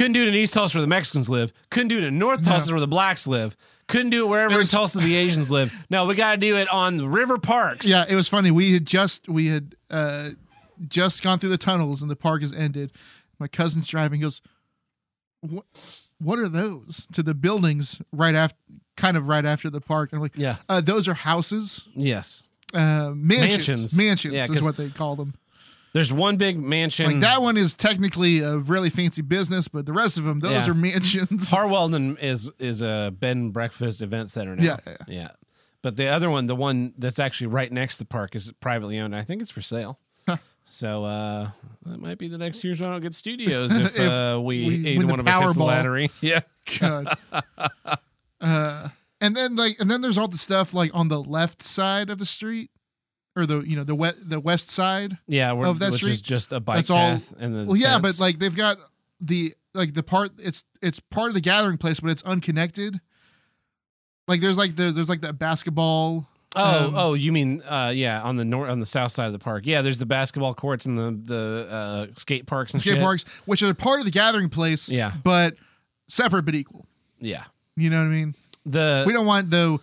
Couldn't do it in East Tulsa where the Mexicans live. Couldn't do it in North Tulsa where the blacks live. Couldn't do it wherever It was- in Tulsa the Asians live. No, we got to do it on the river parks. Yeah, it was funny. We had just we had uh just gone through the tunnels and the park has ended. My cousin's driving he goes, What what are those? To the buildings right after kind of right after the park. And I'm like, Yeah. uh, those are houses. Yes. Uh mansions. Mansions. Mansions, Yeah, is 'cause- what they call them. There's one big mansion. Like that one is technically a really fancy business, but the rest of them, those Yeah. are mansions. Harwelden is is a bed and breakfast event center now. Yeah, yeah. yeah. But the other one, the one that's actually right next to the park, is privately owned. I think it's for sale. So uh, that might be the next year's Ronald Get Studios if, If uh, we, we either win the one of us hits the Powerball. lottery. Yeah, God. uh, and then like, and then there's all the stuff like on the left side of the street, or the you know the west the west side. yeah. Of that which is just a bike that's all- path and the Well, yeah, fence. but like they've got the like the part it's it's part of the gathering place, but it's unconnected. Like there's like the, there's like that basketball. Oh, um, oh, you mean uh, yeah, on the north, on the south side of the park. Yeah, there's the basketball courts and the the uh, skate parks and skate shit. parks, which are part of the gathering place. Yeah. but separate but equal. Yeah, You know what I mean? the we don't want the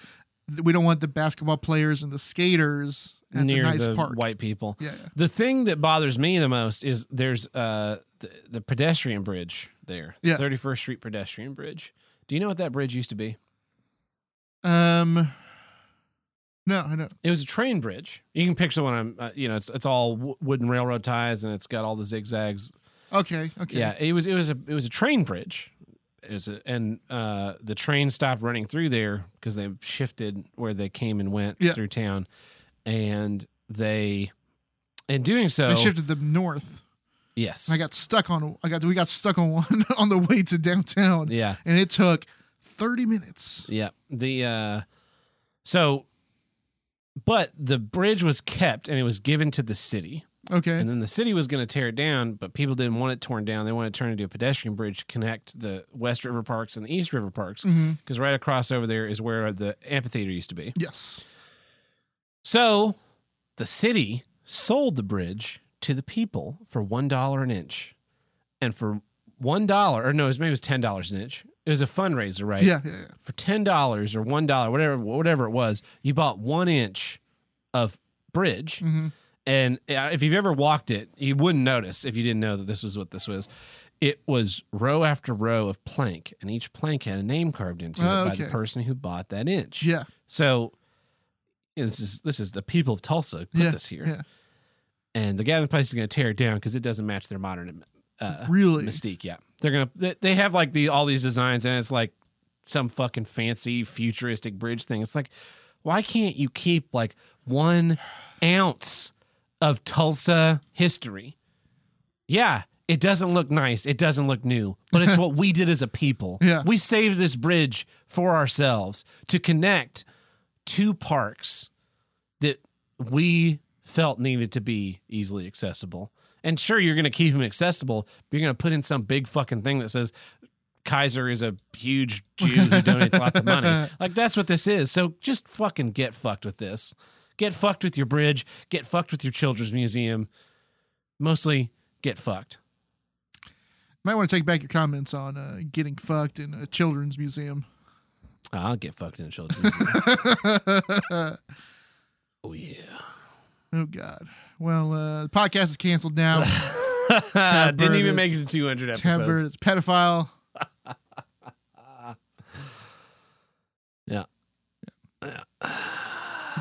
We don't want the basketball players and the skaters at near the nice the white people. Yeah, yeah. The thing that bothers me the most is there's uh the, the pedestrian bridge there. Yeah. 31st Street pedestrian bridge. Do you know what that bridge used to be? Um, no, I don't. It was a train bridge. You can picture when I'm, uh, you know, it's it's all w- wooden railroad ties and it's got all the zigzags. Okay, okay. Yeah, it was it was a it was a train bridge. It was a, and uh, the train stopped running through there because they shifted where they came and went Yeah. through town, and they, in doing so, I shifted them north. yes, I got stuck on. I got. We got stuck on one on the way to downtown. yeah, and it took thirty minutes. Yeah. The uh so but the bridge was kept and it was given to the city. Okay. And then the city was going to tear it down, but people didn't want it torn down. They wanted to turn it into a pedestrian bridge to connect the West River Parks and the East River Parks. hmm Because right across over there is where the amphitheater used to be. Yes. So the city sold the bridge to the people for one dollar an inch, and for one dollar, or no, it was, maybe it was ten dollars an inch. It was a fundraiser, right? Yeah, yeah, yeah. For ten dollars or one dollar, whatever, whatever it was, you bought one inch of bridge. Mm-hmm. And uh, if you've ever walked it, you wouldn't notice if you didn't know that this was what this was. It was row after row of plank, and each plank had a name carved into Oh, it by the person who bought that inch. Yeah. So this is this is the people of Tulsa put yeah. this here, Yeah. and the gathering place is going to tear it down because it doesn't match their modern uh, Really? mystique. Yeah, they're gonna they, they have like the all these designs, and it's like some fucking fancy futuristic bridge thing. It's like, why can't you keep like one ounce of Tulsa history? Yeah, it doesn't look nice. It doesn't look new, but it's what we did as a people. Yeah. We saved this bridge for ourselves to connect two parks that we felt needed to be easily accessible. And sure, you're going to keep them accessible, but you're going to put in some big fucking thing that says Kaiser is a huge Jew who donates lots of money. Like that's what this is. So just fucking get fucked with this. Get fucked with your bridge. Get fucked with your children's museum. Mostly get fucked. Might want to take back your comments on uh, getting fucked in a children's museum. I'll get fucked in children's museum. oh yeah. Oh God. Well, uh, the podcast is canceled now. Didn't even make it to 200 Tab Bird episodes. is pedophile. Yeah. Yeah.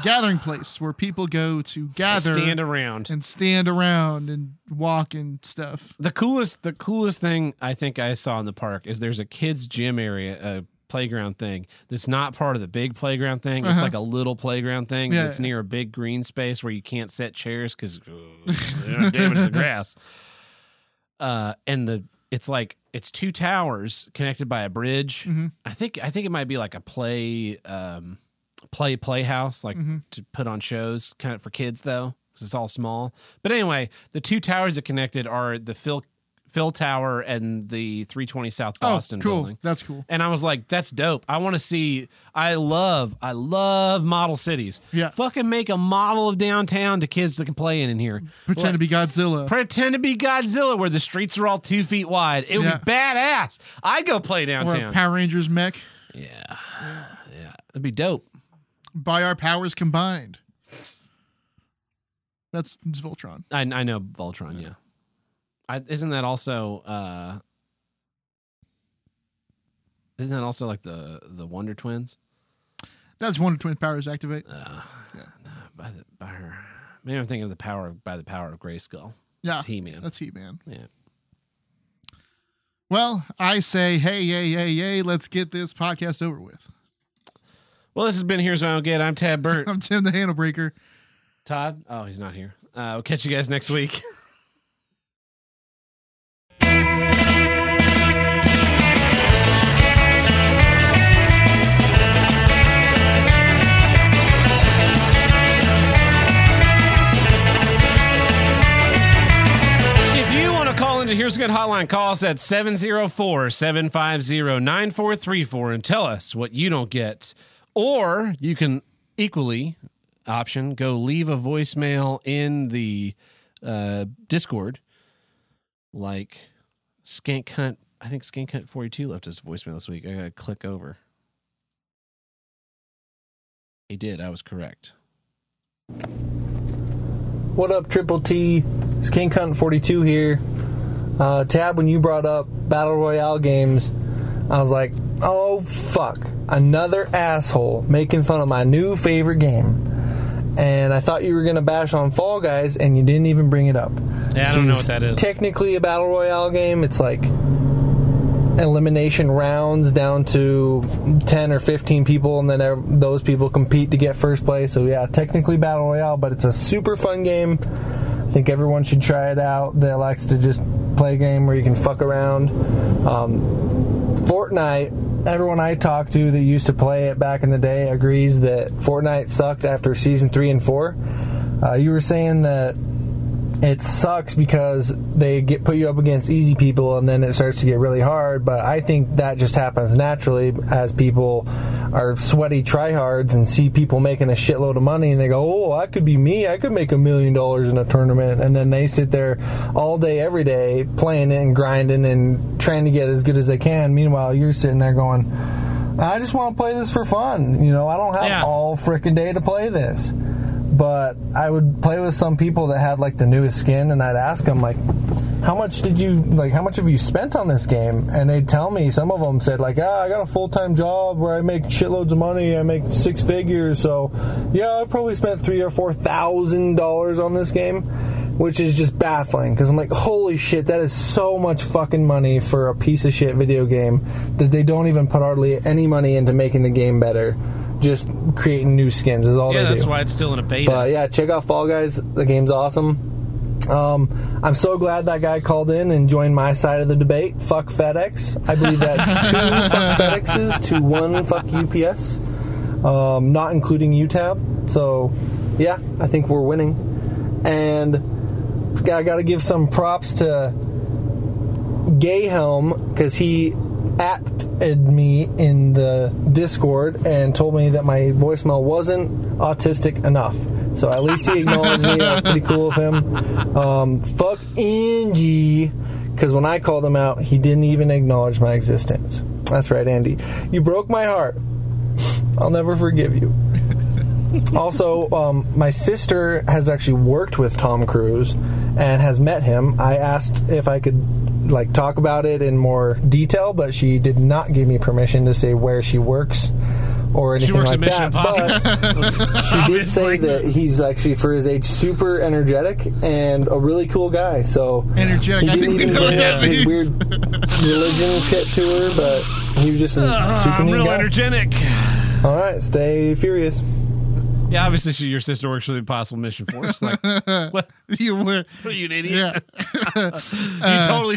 Gathering place where people go to gather Stand around. and stand around and walk and stuff. The coolest, the coolest thing I think I saw in the park is there's a kids gym area, playground thing that's not part of the big playground thing. It's Uh-huh. like a little playground thing Yeah. that's near a big green space where you can't set chairs because it, it's the grass. Uh, and the it's like it's two towers connected by a bridge. Mhm. I think I think it might be like a play um play playhouse like Mhm. to put on shows kind of for kids though because it's all small. But anyway, the two towers that connected are the Phil Phil Tower and the 320 South oh, Boston oh, cool. building. That's cool. And I was like, that's dope. I want to see. I love, I love model cities. Yeah. Fucking make a model of downtown to kids that can play in in here. Pretend to be Godzilla. Pretend to be Godzilla where the streets are all two feet wide. It would Yeah. be badass. I'd go play downtown. Power Rangers mech. yeah. Yeah. It'd be dope. By our powers combined. That's Voltron. I, I know Voltron, yeah. I, isn't that also uh isn't that also like the the Wonder Twins? That's Wonder Twin powers activate. Uh, no, by the by her. Maybe I'm thinking of the power by the power of Grayskull. Yeah. He Man. That's He Man. Yeah. Well, I say, hey, yay, yay, yay, let's get this podcast over with. Well, this has been Here's What I Don't Get. I'm Tab Burt. I'm Tim the Handle Breaker. Todd. Oh, he's not here. Uh, we'll catch you guys next week. to Here's a Good Hotline, call us at 704 750 9434 and tell us what you don't get. Or you can equally option go leave a voicemail in the uh, Discord, like Skank Hunt. I think Skank Hunt 42 left a voicemail this week. I got to click over. He did. I was correct. What up, Triple T? It's King Cunt 42 here. Uh, Tab, when you brought up Battle Royale games, I was like, oh fuck, another asshole making fun of my new favorite game. And I thought you were gonna bash on Fall Guys, and you didn't even bring it up. Yeah, I don't know what that is. Technically, a Battle Royale game. It's like elimination rounds down to 10 or 15 people and then those people compete to get first place so yeah technically battle royale but it's a super fun game think everyone should try it out. That likes to just play a game where you can fuck around. Um, fortnite everyone i talk to that used to play it back in the day agrees that fortnite sucked after season 3 and 4 uh, you were saying that it sucks because they get put you up against easy people and then it starts to get really hard but i think that just happens naturally as people are sweaty tryhards and see people making a shitload of money and they go oh i could be me. I could make a million dollars in a tournament. And then they sit there all day every day playing and grinding and trying to get as good as they can. Meanwhile you're sitting there going i just want to play this for fun. You know i don't have Yeah. all freaking day to play this but I would play with some people that had like the newest skin, and I'd ask them like, "How much did you like? How much have you spent on this game?" And they'd tell me. Some of them said like, "Ah, I got a full time job where I make shitloads of money. I make six figures, so yeah, I've probably spent three or four thousand dollars on this game." Which is just baffling because I'm like, holy shit, that is so much fucking money for a piece of shit video game that they don't even put hardly any money into making the game better. Just creating new skins is all Yeah, they do. Yeah, that's why it's still in a beta. But yeah, check out Fall Guys. The game's awesome. Um, I'm so glad that guy called in and joined my side of the debate. Fuck FedEx. I believe that's two fuck FedExes to one fuck UPS, um, not including UTAB. So yeah, I think we're winning. And I got to give some props to Gayhelm because he at me in the Discord and told me that my voicemail wasn't autistic enough. So at least he acknowledged me. That was pretty cool of him. Um, fuck Angie, because when I called him out, he didn't even acknowledge my existence. That's right, Andy. You broke my heart. I'll never forgive you. also, um, my sister has actually worked with Tom Cruise and has met him. I asked if I could like talk about it in more detail, but she did not give me permission to say where she works or anything works like at Mission that. But she did say that he's actually for his age super energetic and a really cool guy. So Energetic, He I didn't think we even know what that means. weird religion shit to her, but he was just a ah, super I'm neat real guy. energetic. All right, stay furious. Yeah, obviously she, your sister works for the Impossible Mission Force. Like, what? you were. What are you, an idiot? Yeah. you totally.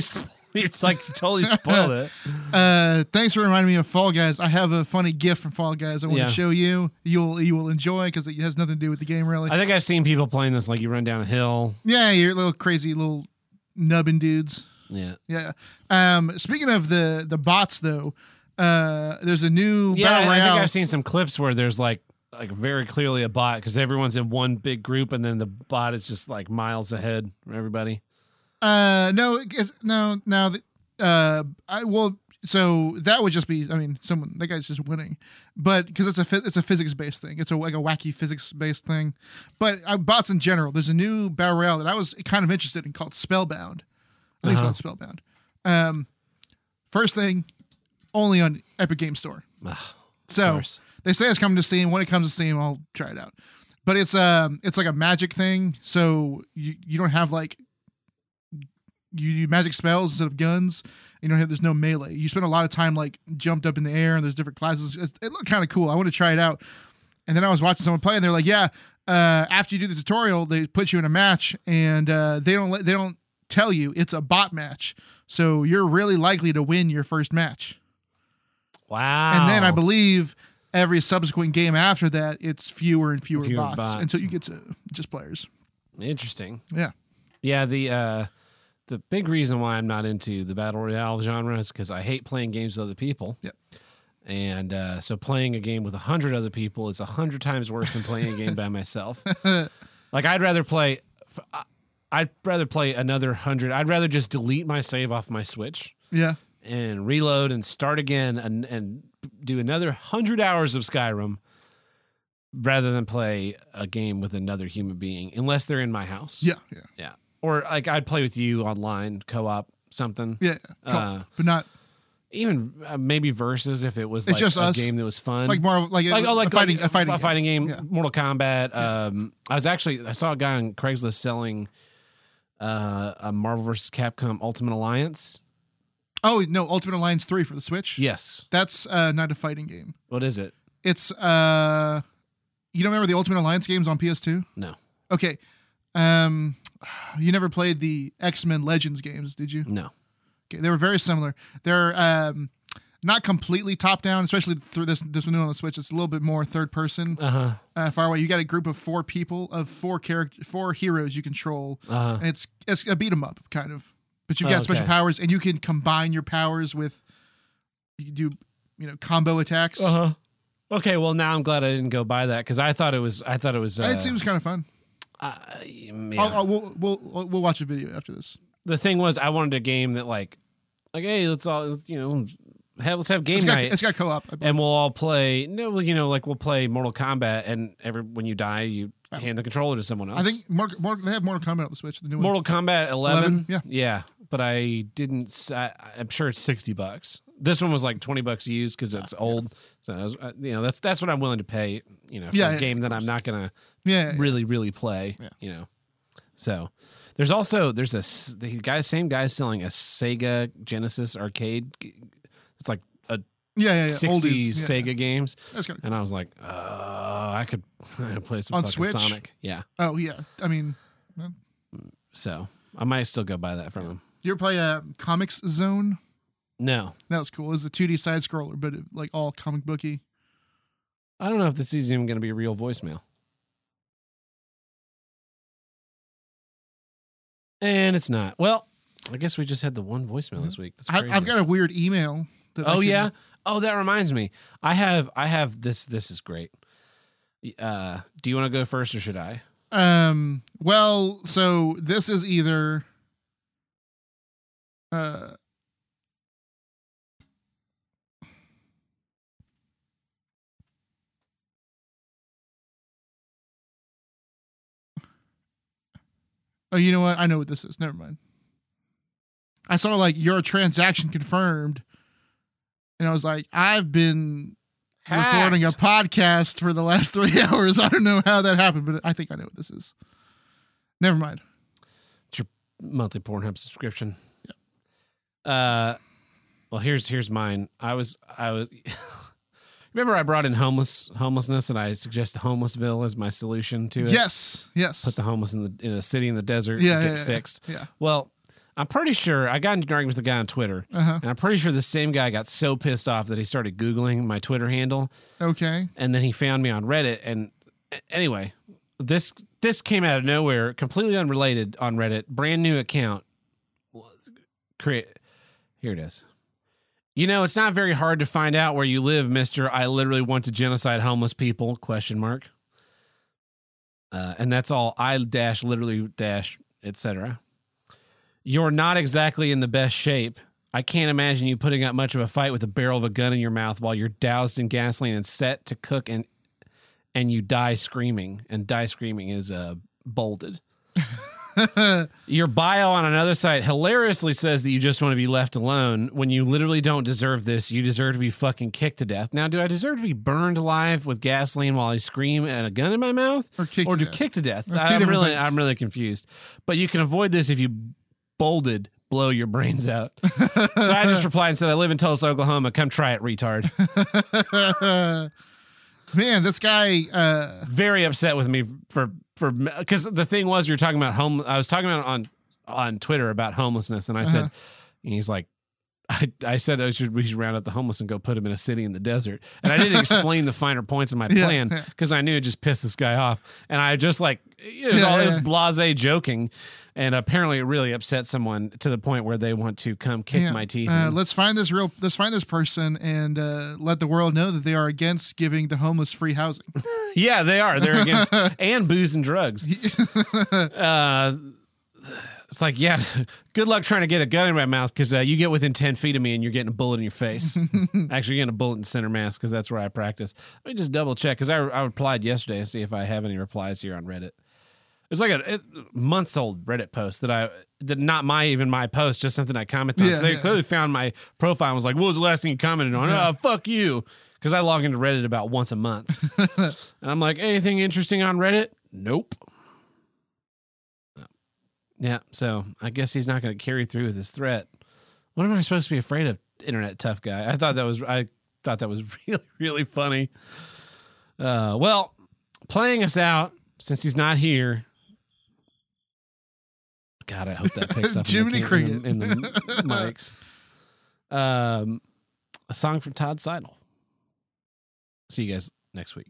It's like you totally spoiled it. Uh, thanks for reminding me of Fall Guys. I have a funny gift from Fall Guys. I want Yeah. to show you. You'll you will enjoy because it has nothing to do with the game really. I think I've seen people playing this. Like you run down a hill. yeah, you're little crazy little nubbin dudes. Yeah. Yeah. Um, speaking of the the bots though, uh, there's a new Yeah, battle I think I've seen some clips where there's like like very clearly a bot because everyone's in one big group and then the bot is just like miles ahead from everybody. Uh, no, it's, no, no. the- Uh, I well, so that would just be. I mean, someone that guy's just winning, but because it's a it's a physics based thing. It's a like a wacky physics based thing. But uh, bots in general, there's a new battle royale that I was kind of interested in called Spellbound. I think Uh-huh. it's called Spellbound. Um, first thing, only on Epic Game Store. Ah, So course. They say it's coming to Steam. When it comes to Steam, I'll try it out. But it's a it's like a magic thing. So you you don't have like you do magic spells instead of guns. You don't have there's no melee. You spend a lot of time like jumped up in the air and there's different classes. It, it looked kind of cool. I want to try it out. And then I was watching someone play and they're like, yeah, uh, after you do the tutorial, they put you in a match and uh, they don't let, they don't tell you it's a bot match. So you're really likely to win your first match. Wow. And then I believe every subsequent game after that, it's fewer and fewer, Fewer bots, bots. until you get to just players. interesting. Yeah. Yeah, the uh the big reason why I'm not into the battle royale genre is because I hate playing games with other people. Yep. And uh, so playing a game with a hundred other people is a hundred times worse than playing a game by myself. Like I'd rather play, I'd rather play another hundred. I'd rather just delete my save off my Switch Yeah. and reload and start again and and do another hundred hours of Skyrim rather than play a game with another human being, unless they're in my house. Yeah. Yeah. Yeah. Or like I'd play with you online, co-op, something. Yeah. Uh, but not Even uh, maybe versus if it was It's just a us. game that was fun. like more like, like, a, oh, like a fighting, like a fighting, a fighting game, Yeah. Mortal Kombat. Um, I was actually I saw a guy on Craigslist selling uh, a Marvel vs. Capcom Ultimate Alliance. Oh no, Ultimate Alliance three for the Switch. Yes. That's uh, not a fighting game. What is it? It's uh, you don't remember the Ultimate Alliance games on PS2? No. Okay. Um, you never played the X Men Legends games, did you? No. Okay, they were very similar. They're um, not completely top down, especially through this this new on the Switch. It's a little bit more third person, Uh huh. uh, far away. You got a group of four people of four character, four heroes you control, Uh huh. and it's it's a beat 'em up kind of. But you've Oh, got special okay. powers, and you can combine your powers with. You can do, you know, combo attacks. Uh huh. Okay, well now I'm glad I didn't go buy that because I thought it was. I thought it was. Uh, it seems kind of fun. uh, yeah. I'll, I'll, we'll, we'll we'll watch a video after this. the thing was, I wanted a game that like, like, hey, let's all you know, have let's have game It's got, night. it's got co-op. And we'll all play. No, well, you know, like we'll play Mortal Kombat, and every when you die, you hand the controller to someone else. I think more, more, they have Mortal Kombat on the Switch. The new one. Mortal Kombat 11, 11, yeah. yeah. But I didn't. I, am sure it's sixty bucks. This one was like twenty bucks used because it's old. So I was, uh, you know, that's that's what I'm willing to pay. You know, for Yeah, a game that I'm not gonna Yeah, really really play. Yeah. You know, so there's also there's a the guy same guy selling a Sega Genesis arcade. It's like a yeah, yeah, yeah. 60 Oldies, yeah. Sega games, and I was like, uh, I could play some On fucking Switch? Sonic. Yeah, Oh yeah, I mean, so I might still go buy that from him. You ever play uh, Comix Zone? No, That was cool. It was a 2D side scroller, but it, like all comic booky. I don't know if this is even going to be a real voicemail. And it's not. Well, I guess we just had the one voicemail this week. That's I, crazy. I've got a weird email. That oh yeah. Oh, that reminds me. I have. I have this. This is great. Uh, do you want to go first or should I? Um. Well, so this is either. Uh. Oh, you know what? I know what this is. Never mind. I saw like your transaction confirmed, and I was like, I've been recording a podcast for the last three hours. I don't know how that happened, but I think I know what this is. Never mind. It's your monthly Pornhub subscription. Uh, well, here's here's mine. I was I was. remember, I brought in homeless homelessness, and I suggested Homelessville as my solution to it. Yes, yes. put the homeless in the in a city in the desert. Yeah, and get yeah, yeah. fixed. yeah. Well, I'm pretty sure I got into an argument with a guy on Twitter, Uh-huh. and I'm pretty sure the same guy got so pissed off that he started googling my Twitter handle, Okay. and then he found me on Reddit. And anyway, this this came out of nowhere, completely unrelated on Reddit, brand new account. Create here it is. You know, it's not very hard to find out where you live, Mister. I literally want to genocide homeless people? Question mark. Uh, and that's all. I dash literally dash etc. You're not exactly in the best shape. I can't imagine you putting up much of a fight with a barrel of a gun in your mouth while you're doused in gasoline and set to cook and and you die screaming. And die screaming is uh, bolded. Your bio on another site hilariously says that you just want to be left alone when you literally don't deserve this. You deserve to be fucking kicked to death. Now, do I deserve to be burned alive with gasoline while I scream and a gun in my mouth? Or kicked or to kick to death? I'm really, things. I'm really confused. But you can avoid this if you bolded blow your brains out. so I just replied and said, I live in Tulsa, Oklahoma. Come try it, retard. Man, this guy. Uh, very upset with me for for because the thing was we were talking about home. I was talking about on on Twitter about homelessness, and I said, Uh-huh. and he's like. I, I said I should we should round up the homeless and go put them in a city in the desert, and I didn't explain the finer points of my Yeah, plan yeah. because I knew it just pissed this guy off, and I just like it was Yeah, all yeah. blase joking, and apparently it really upset someone to the point where they want to come kick yeah. my teeth. Uh, let's find this real. Let's find this person and uh, let the world know that they are against giving the homeless free housing. Yeah, they are. They're against and booze and drugs. uh, it's like, yeah, good luck trying to get a gun in my mouth because uh, you get within ten feet of me and you're getting a bullet in your face. Actually, you're getting a bullet in center mass because that's where I practice. Let me just double check because I, I replied yesterday to see if I have any replies here on Reddit. It's like a it, months old Reddit post that I that not my even my post, just something I commented on. Yeah, so they yeah. clearly found my profile and was like, "What was the last thing you commented on?" Oh, fuck you, because I log into Reddit about once a month, and I'm like, "Anything interesting on Reddit?" Nope. Yeah, so I guess he's not going to carry through with his threat. What am I supposed to be afraid of, internet tough guy? I thought that was I thought that was really really funny. Uh, well, playing us out since he's not here. God, I hope that picks up. Jiminy in the, cam- in the, in the mics. Um, a song from Todd Seidel. See you guys next week.